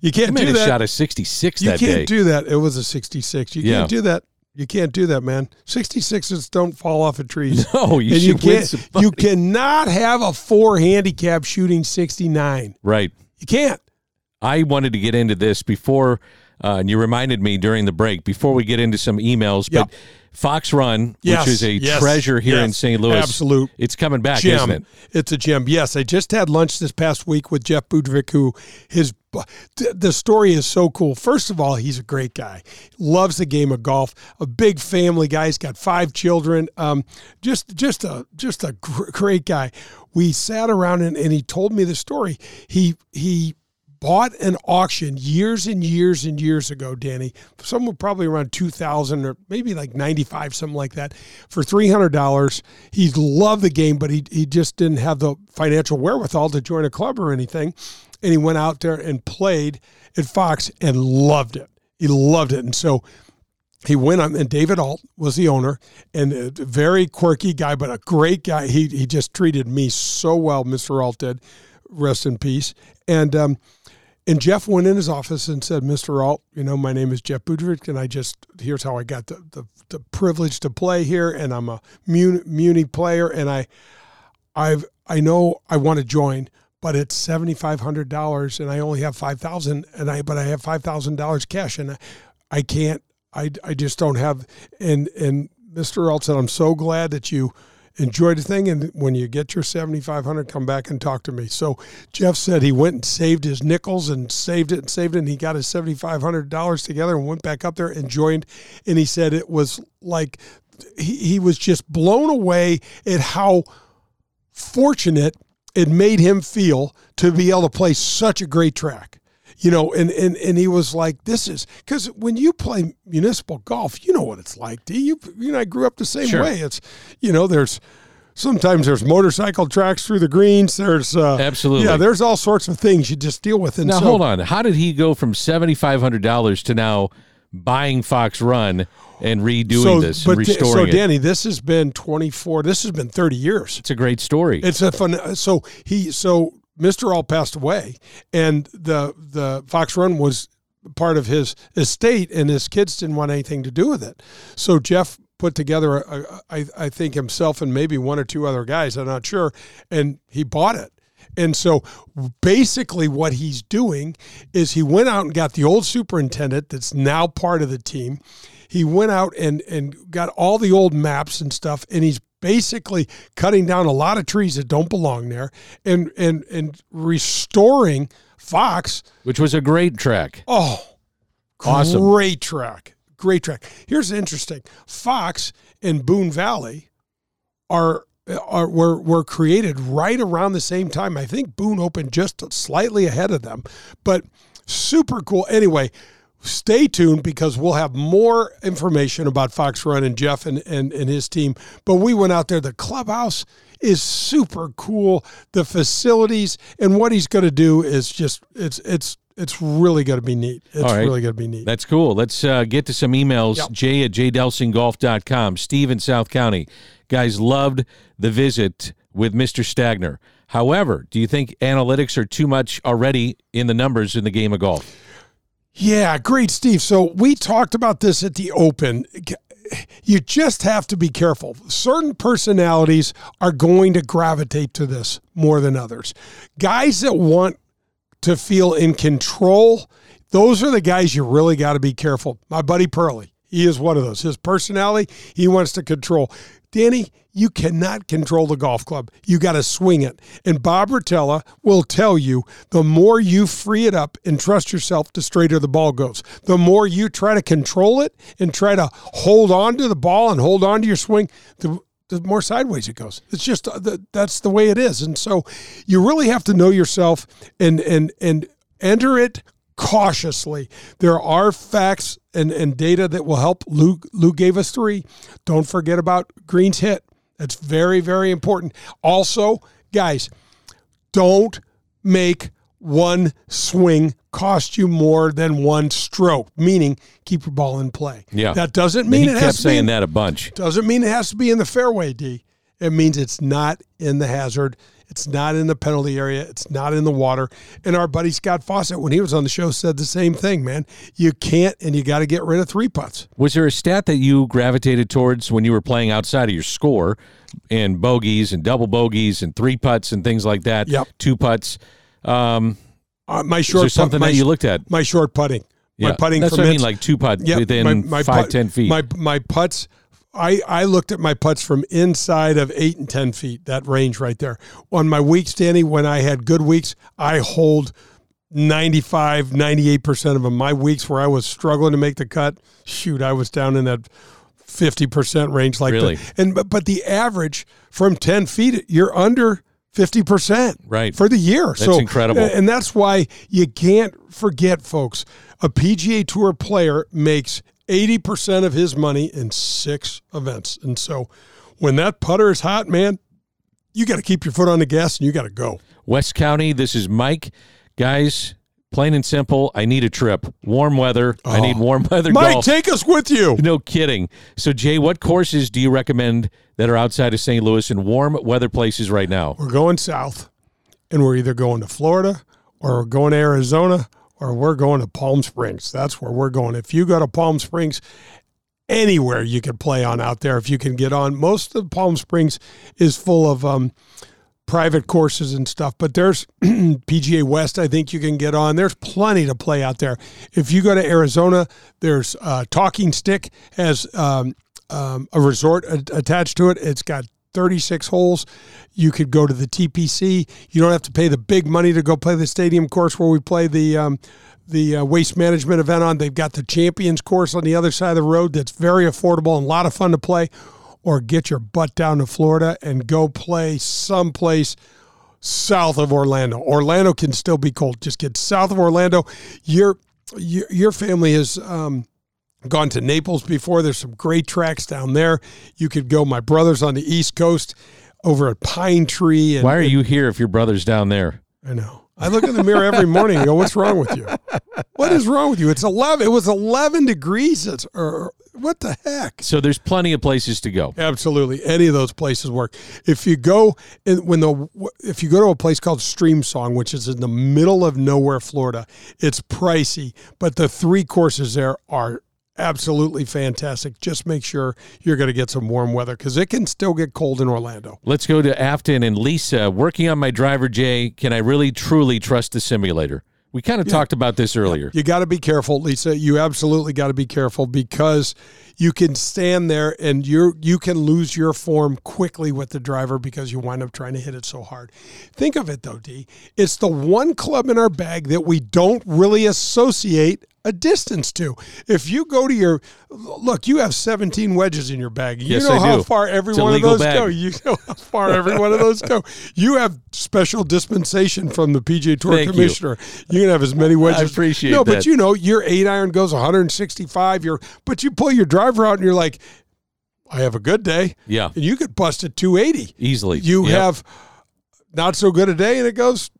You you can't may do that. shot a sixty-six you can't day. do that. It was a 66. You Yeah. can't do that. You can't do that, man. 66s don't fall off of trees. no, you and should you win somebody. you cannot have a four handicap shooting 69. right. You can't. I wanted to get into this before, uh, and you reminded me during the break before we get into some emails. But Fox Run, Yes, which is a yes, treasure here in. St. Louis, Absolute It's coming back, gem. isn't it? It's a gem. Yes, I just had lunch this past week with Jeff Budvik, who his the story is so cool. First of all, he's a great guy. Loves the game of golf. A big family guy. He's got five children. Um, just just a just a gr- great guy. We sat around and, and he told me the story. He he bought an auction years and years and years ago, Danny, somewhere probably around 2000 or maybe like 95, something like that, for $300. He loved the game, but he, he just didn't have the financial wherewithal to join a club or anything. And he went out there and played at Fox and loved it. He loved it. And so he went on, and David Alt was the owner, and a very quirky guy, but a great guy. He he just treated me so well, Mister Alt did. Rest in peace. And um, and Jeff went in his office and said, Mister Alt, you know, my name is Jeff Budrich, and I just here's how I got the, the the privilege to play here, and I'm a Muni, Muni player, and I I've I know I want to join, but it's seventy five hundred dollars, and I only have five thousand, and I but I have five thousand dollars cash, and I, I can't I, I just don't have and and Mr. Alt said I'm so glad that you enjoyed the thing and when you get your 7500 come back and talk to me. So jeff said he went and saved his nickels and saved it and saved it and he got his $7500 together and went back up there and joined and he said it was like he, he was just blown away at how fortunate it made him feel to be able to play such a great track you know, and and and he was like, "This is because when you play municipal golf, you know what it's like. Do you? You know, I grew up the same Sure. way. It's, you know, there's sometimes there's motorcycle tracks through the greens. There's uh, Absolutely. yeah, there's all sorts of things you just deal with. And now so, hold on. How did he go from seventy five hundred dollars to now buying Fox Run and redoing so, this, but and so restoring it? So Danny, this has been 24. This has been 30 years. It's a great story. It's a fun. So he so Mr. Alt passed away, and the the Fox Run was part of his estate, and his kids didn't want anything to do with it. So Jeff put together, a, a, I, I think himself and maybe one or two other guys, I'm not sure, and he bought it. And so basically, what he's doing is he went out and got the old superintendent that's now part of the team. He went out and, and got all the old maps and stuff, and he's basically cutting down a lot of trees that don't belong there and, and, and restoring Fox. which was a great track. Oh, Awesome. Great track. Great track. Here's interesting Fox and Boone Valley are are were were created right around the same time. I think Boone opened just slightly ahead of them, but super cool. Anyway, stay tuned because we'll have more information about Fox Run and Jeff and, and, and his team. But we went out there. The clubhouse is super cool. The facilities and what he's going to do is just it's it's it's really going to be neat. It's right. really going to be neat. That's cool. Let's uh, get to some emails. Yep. Jay at jdelsinggolf.com. Steve in South County. Guys loved the visit with Mr. Stagner. However, do you think analytics are too much already in the numbers in the game of golf? Yeah, great, Steve. So we talked about this at the Open. You just have to be careful. Certain personalities are going to gravitate to this more than others. Guys that want to feel in control, those are the guys you really got to be careful. My buddy Pearlie, he is one of those. His personality, he wants to control. Danny, you cannot control the golf club. You got to swing it. And Bob Rotella will tell you the more you free it up and trust yourself, the straighter the ball goes. The more you try to control it and try to hold on to the ball and hold on to your swing, the the more sideways it goes. It's just uh, that's the way it is. And so you really have to know yourself and and and enter it cautiously. There are facts and, and data that will help. Lou, Lou gave us three. Don't forget about Green's hit. That's very, very important. Also, guys, don't make one swing cost you more than one stroke, meaning keep your ball in play. Yeah. That doesn't mean he it kept has to be saying in- that a bunch. doesn't mean it has to be in the fairway, D. It means it's not in the hazard. It's not in the penalty area. It's not in the water. And our buddy Scott Fawcett, when he was on the show, said the same thing, man. You can't and you got to get rid of three putts. Was there a stat that you gravitated towards when you were playing outside of your score and bogeys and double bogeys and three putts and things like that? Yep. Two putts. Um, Uh, my short there something putt, my, that you looked at? my short putting. My Yeah, putting that's from what I mean, like two putt Yep, within my- my five, putt- ten feet. My my putts. I, I looked at my putts from inside of eight and ten feet, that range right there. On my weeks, Danny, when I had good weeks, I hold 95, 98% of them. My weeks where I was struggling to make the cut, shoot, I was down in that 50% range like Really? the, and but, but the average from 10 feet, you're under fifty percent Right. for the year. That's so incredible. and that's why you can't forget, folks. A PGA Tour player makes eighty percent of his money in six events, and so when that putter is hot, man, you got to keep your foot on the gas and you got to go. West County, this is Mike. Guys, plain and simple, I need a trip. Warm weather. I need oh. warm weather Oh. Mike, golf. take us with you. no kidding. So, Jay, what courses do you recommend that are outside of St. Louis in warm weather places right now? We're going south, and we're either going to Florida or we're going to Arizona or we're going to Palm Springs. That's where we're going. If you go to Palm Springs, anywhere you can play on out there if you can get on. Most of Palm Springs is full of um, private courses and stuff, but there's PGA West. I think you can get on. There's plenty to play out there. If you go to Arizona, there's uh, Talking Stick has um, um, a resort a- attached to it. It's got 36 holes. You could go to the TPC. You don't have to pay the big money to go play the stadium course where we play the um, the uh, waste management event on. They've got the Champions course on the other side of the road that's very affordable and a lot of fun to play. Or get your butt down to Florida and go play someplace south of Orlando. Orlando can still be cold. Just get south of Orlando. Your your, your family is. um, gone to Naples before. There's some great tracks down there. You could go. My brother's on the East Coast over at Pine Tree. And, Why are you here if your brother's down there? I know. I look in the mirror every morning and go, "What's wrong with you? What is wrong with you? It's eleven. It was eleven degrees. It's or what the heck? So, there's plenty of places to go. Absolutely, any of those places work. If you go in when the if you go to a place called Streamsong, which is in the middle of nowhere, Florida, it's pricey, but the three courses there are absolutely fantastic. Just make sure you're going to get some warm weather because it can still get cold in Orlando. Let's go to Afton and Lisa. Working on my driver, Jay, can I really truly trust the simulator? We kind of talked about this earlier. You got to be careful, Lisa. You absolutely got to be careful because you can stand there and you you can lose your form quickly with the driver because you wind up trying to hit it so hard. Think of it though, D. It's the one club in our bag that we don't really associate a distance to. If you go to your look, you have 17 wedges in your bag. You Yes, know I how do. far every It's one of those bag. go. You know how far every one of those go. You have special dispensation from the PGA Tour Thank you. commissioner. You. can have as many wedges. appreciate no, but you know your eight iron goes 165. Your but you pull your driver out and you're like, I have a good day. Yeah. and you could bust at 280. Easily. You Yep. have not so good a day, and it goes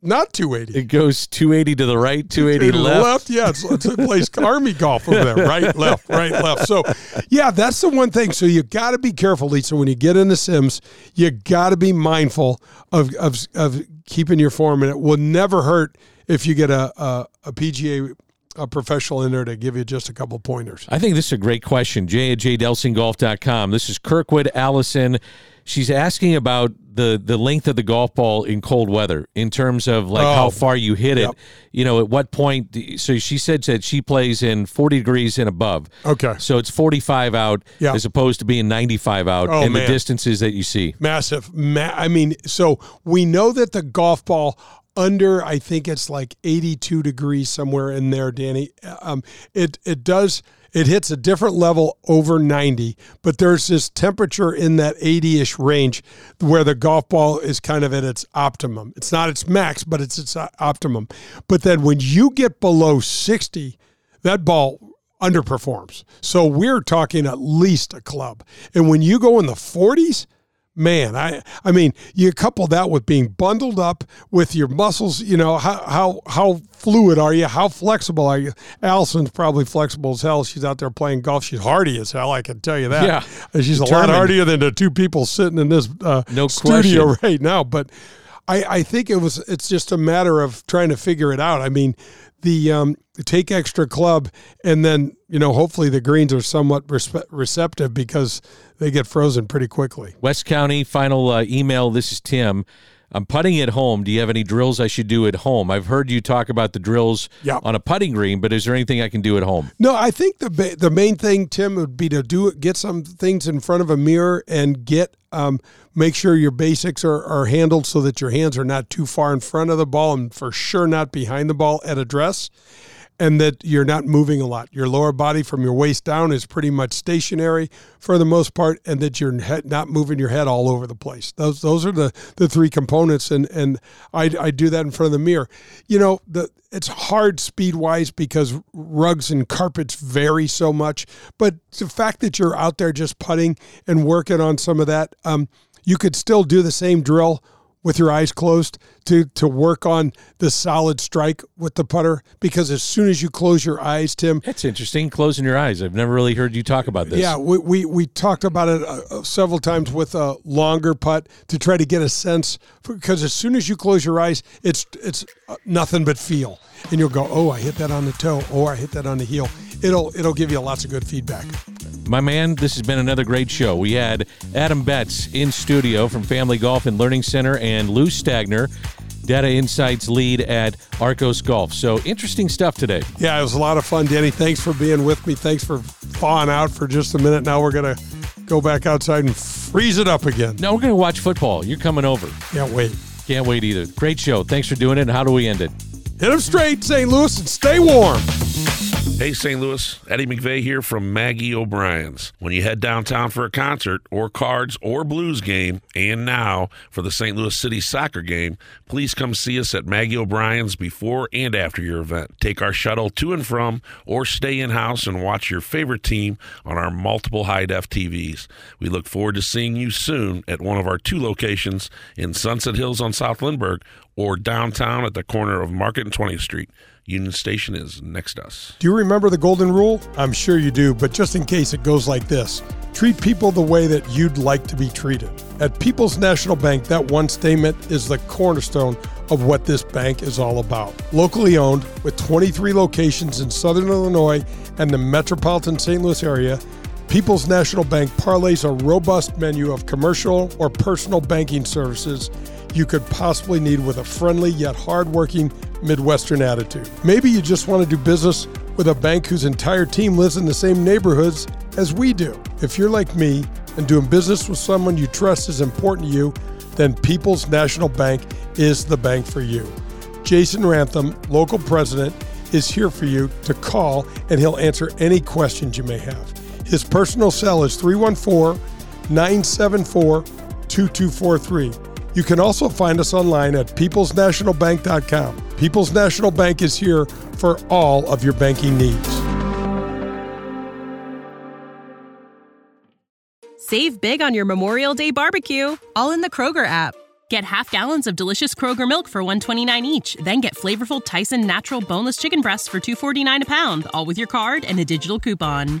not 280. It goes 280 to the right, 280 To the left. Yeah, it's, it's a place army golf over there. Right, left, right, left. So, yeah, that's the one thing. So you got to be careful, Lisa. When you get into Sims, you got to be mindful of, of of keeping your form, and it will never hurt if you get a a, a PGA a professional in there to give you just a couple pointers. I think this is a great question. Jay at jdelsinggolf.com. This is Kirkwood Allison. She's asking about the the length of the golf ball in cold weather in terms of like Oh. how far you hit it. You know, at what point? So she said that she plays in 40 degrees and above. Okay. So it's 45 out Yeah. as opposed to being 95 out Oh, and the distances that you see. Massive. Ma- I mean, so we know that the golf ball under, I think it's like 82 degrees somewhere in there, Danny. Um, it it does it hits a different level over 90, but there's this temperature in that 80ish range where the golf ball is kind of at its optimum. It's not its max, but it's its uh, optimum. But then when you get below 60, that ball underperforms. So we're talking at least a club. And when you go in the 40s, man, I I mean, you couple that with being bundled up with your muscles, you know, how how how fluid are you? How flexible are you? Allison's probably flexible as hell. She's out there playing golf. She's hardy as hell, I can tell you that. Yeah. She's a lot Determined. hardier than the two people sitting in this uh, No studio question. right now. But I, I think it was it's just a matter of trying to figure it out. I mean, the um, take extra club and then you know hopefully the greens are somewhat respe- receptive because they get frozen pretty quickly. West County, final uh, email. This is Tim. I'm putting at home. Do you have any drills I should do at home? I've heard you talk about the drills on a putting green, but is there anything I can do at home? No, I think the ba- the main thing, Tim, would be to do. Get some things in front of a mirror and get um, make sure your basics are, are handled so that your hands are not too far in front of the ball and for sure not behind the ball at address. and that you're not moving a lot. Your lower body from your waist down is pretty much stationary for the most part, and that you're not moving your head all over the place. Those those are the the three components, and and I, I do that in front of the mirror. You know, the it's hard speed wise because rugs and carpets vary so much, but the fact that you're out there just putting and working on some of that, um, you could still do the same drill with your eyes closed to to work on the solid strike with the putter because as soon as you close your eyes tim that's interesting closing your eyes. I've never really heard you talk about this. Yeah we we, we talked about it uh, uh several times with a longer putt to try to get a sense because as soon as you close your eyes it's it's uh, nothing but feel. And you'll go oh i hit that on the toe. Oh i hit that on the heel. It'll it'll give you lots of good feedback my man, this has been another great show. We had Adam Betz in studio from Family Golf and Learning Center and Lou Stagner, Data Insights lead at Arccos Golf. So interesting stuff today. Yeah, it was a lot of fun, Danny. Thanks for being with me. Thanks for thawing out for just a minute. Now we're going to go back outside and freeze it up again. Now we're going to watch football. You're coming over. Can't wait. Can't wait either. Great show. Thanks for doing it. And how do we end it? Hit them straight, St. Louis, and stay warm. Hey, St. Louis, Eddie McVeigh here from Maggie O'Brien's. When you head downtown for a concert or cards or blues game, and now for the St. Louis City soccer game, please come see us at Maggie O'Brien's before and after your event. Take our shuttle to and from, or stay in house and watch your favorite team on our multiple high def TVs. We look forward to seeing you soon at one of our two locations in Sunset Hills on South Lindbergh or downtown at the corner of Market and 20th Street. Union Station is next to us. Do you remember the golden rule? I'm sure you do, but just in case it goes like this treat people the way that you'd like to be treated. At People's National Bank, that one statement is the cornerstone of what this bank is all about. Locally owned, with 23 locations in Southern Illinois and the metropolitan St. Louis area, People's National Bank parlays a robust menu of commercial or personal banking services you could possibly need with a friendly yet hardworking Midwestern attitude. Maybe you just want to do business with a bank whose entire team lives in the same neighborhoods as we do. If you're like me and doing business with someone you trust is important to you, then People's National Bank is the bank for you. Jason Rantham, local president, is here for you to call and he'll answer any questions you may have. His personal cell is 314 974 2243. You can also find us online at peoplesnationalbank.com. People's National Bank is here for all of your banking needs. Save big on your Memorial Day barbecue, all in the Kroger app. Get half gallons of delicious Kroger milk for 129 each, then get flavorful Tyson natural boneless chicken breasts for 249 a pound, all with your card and a digital coupon.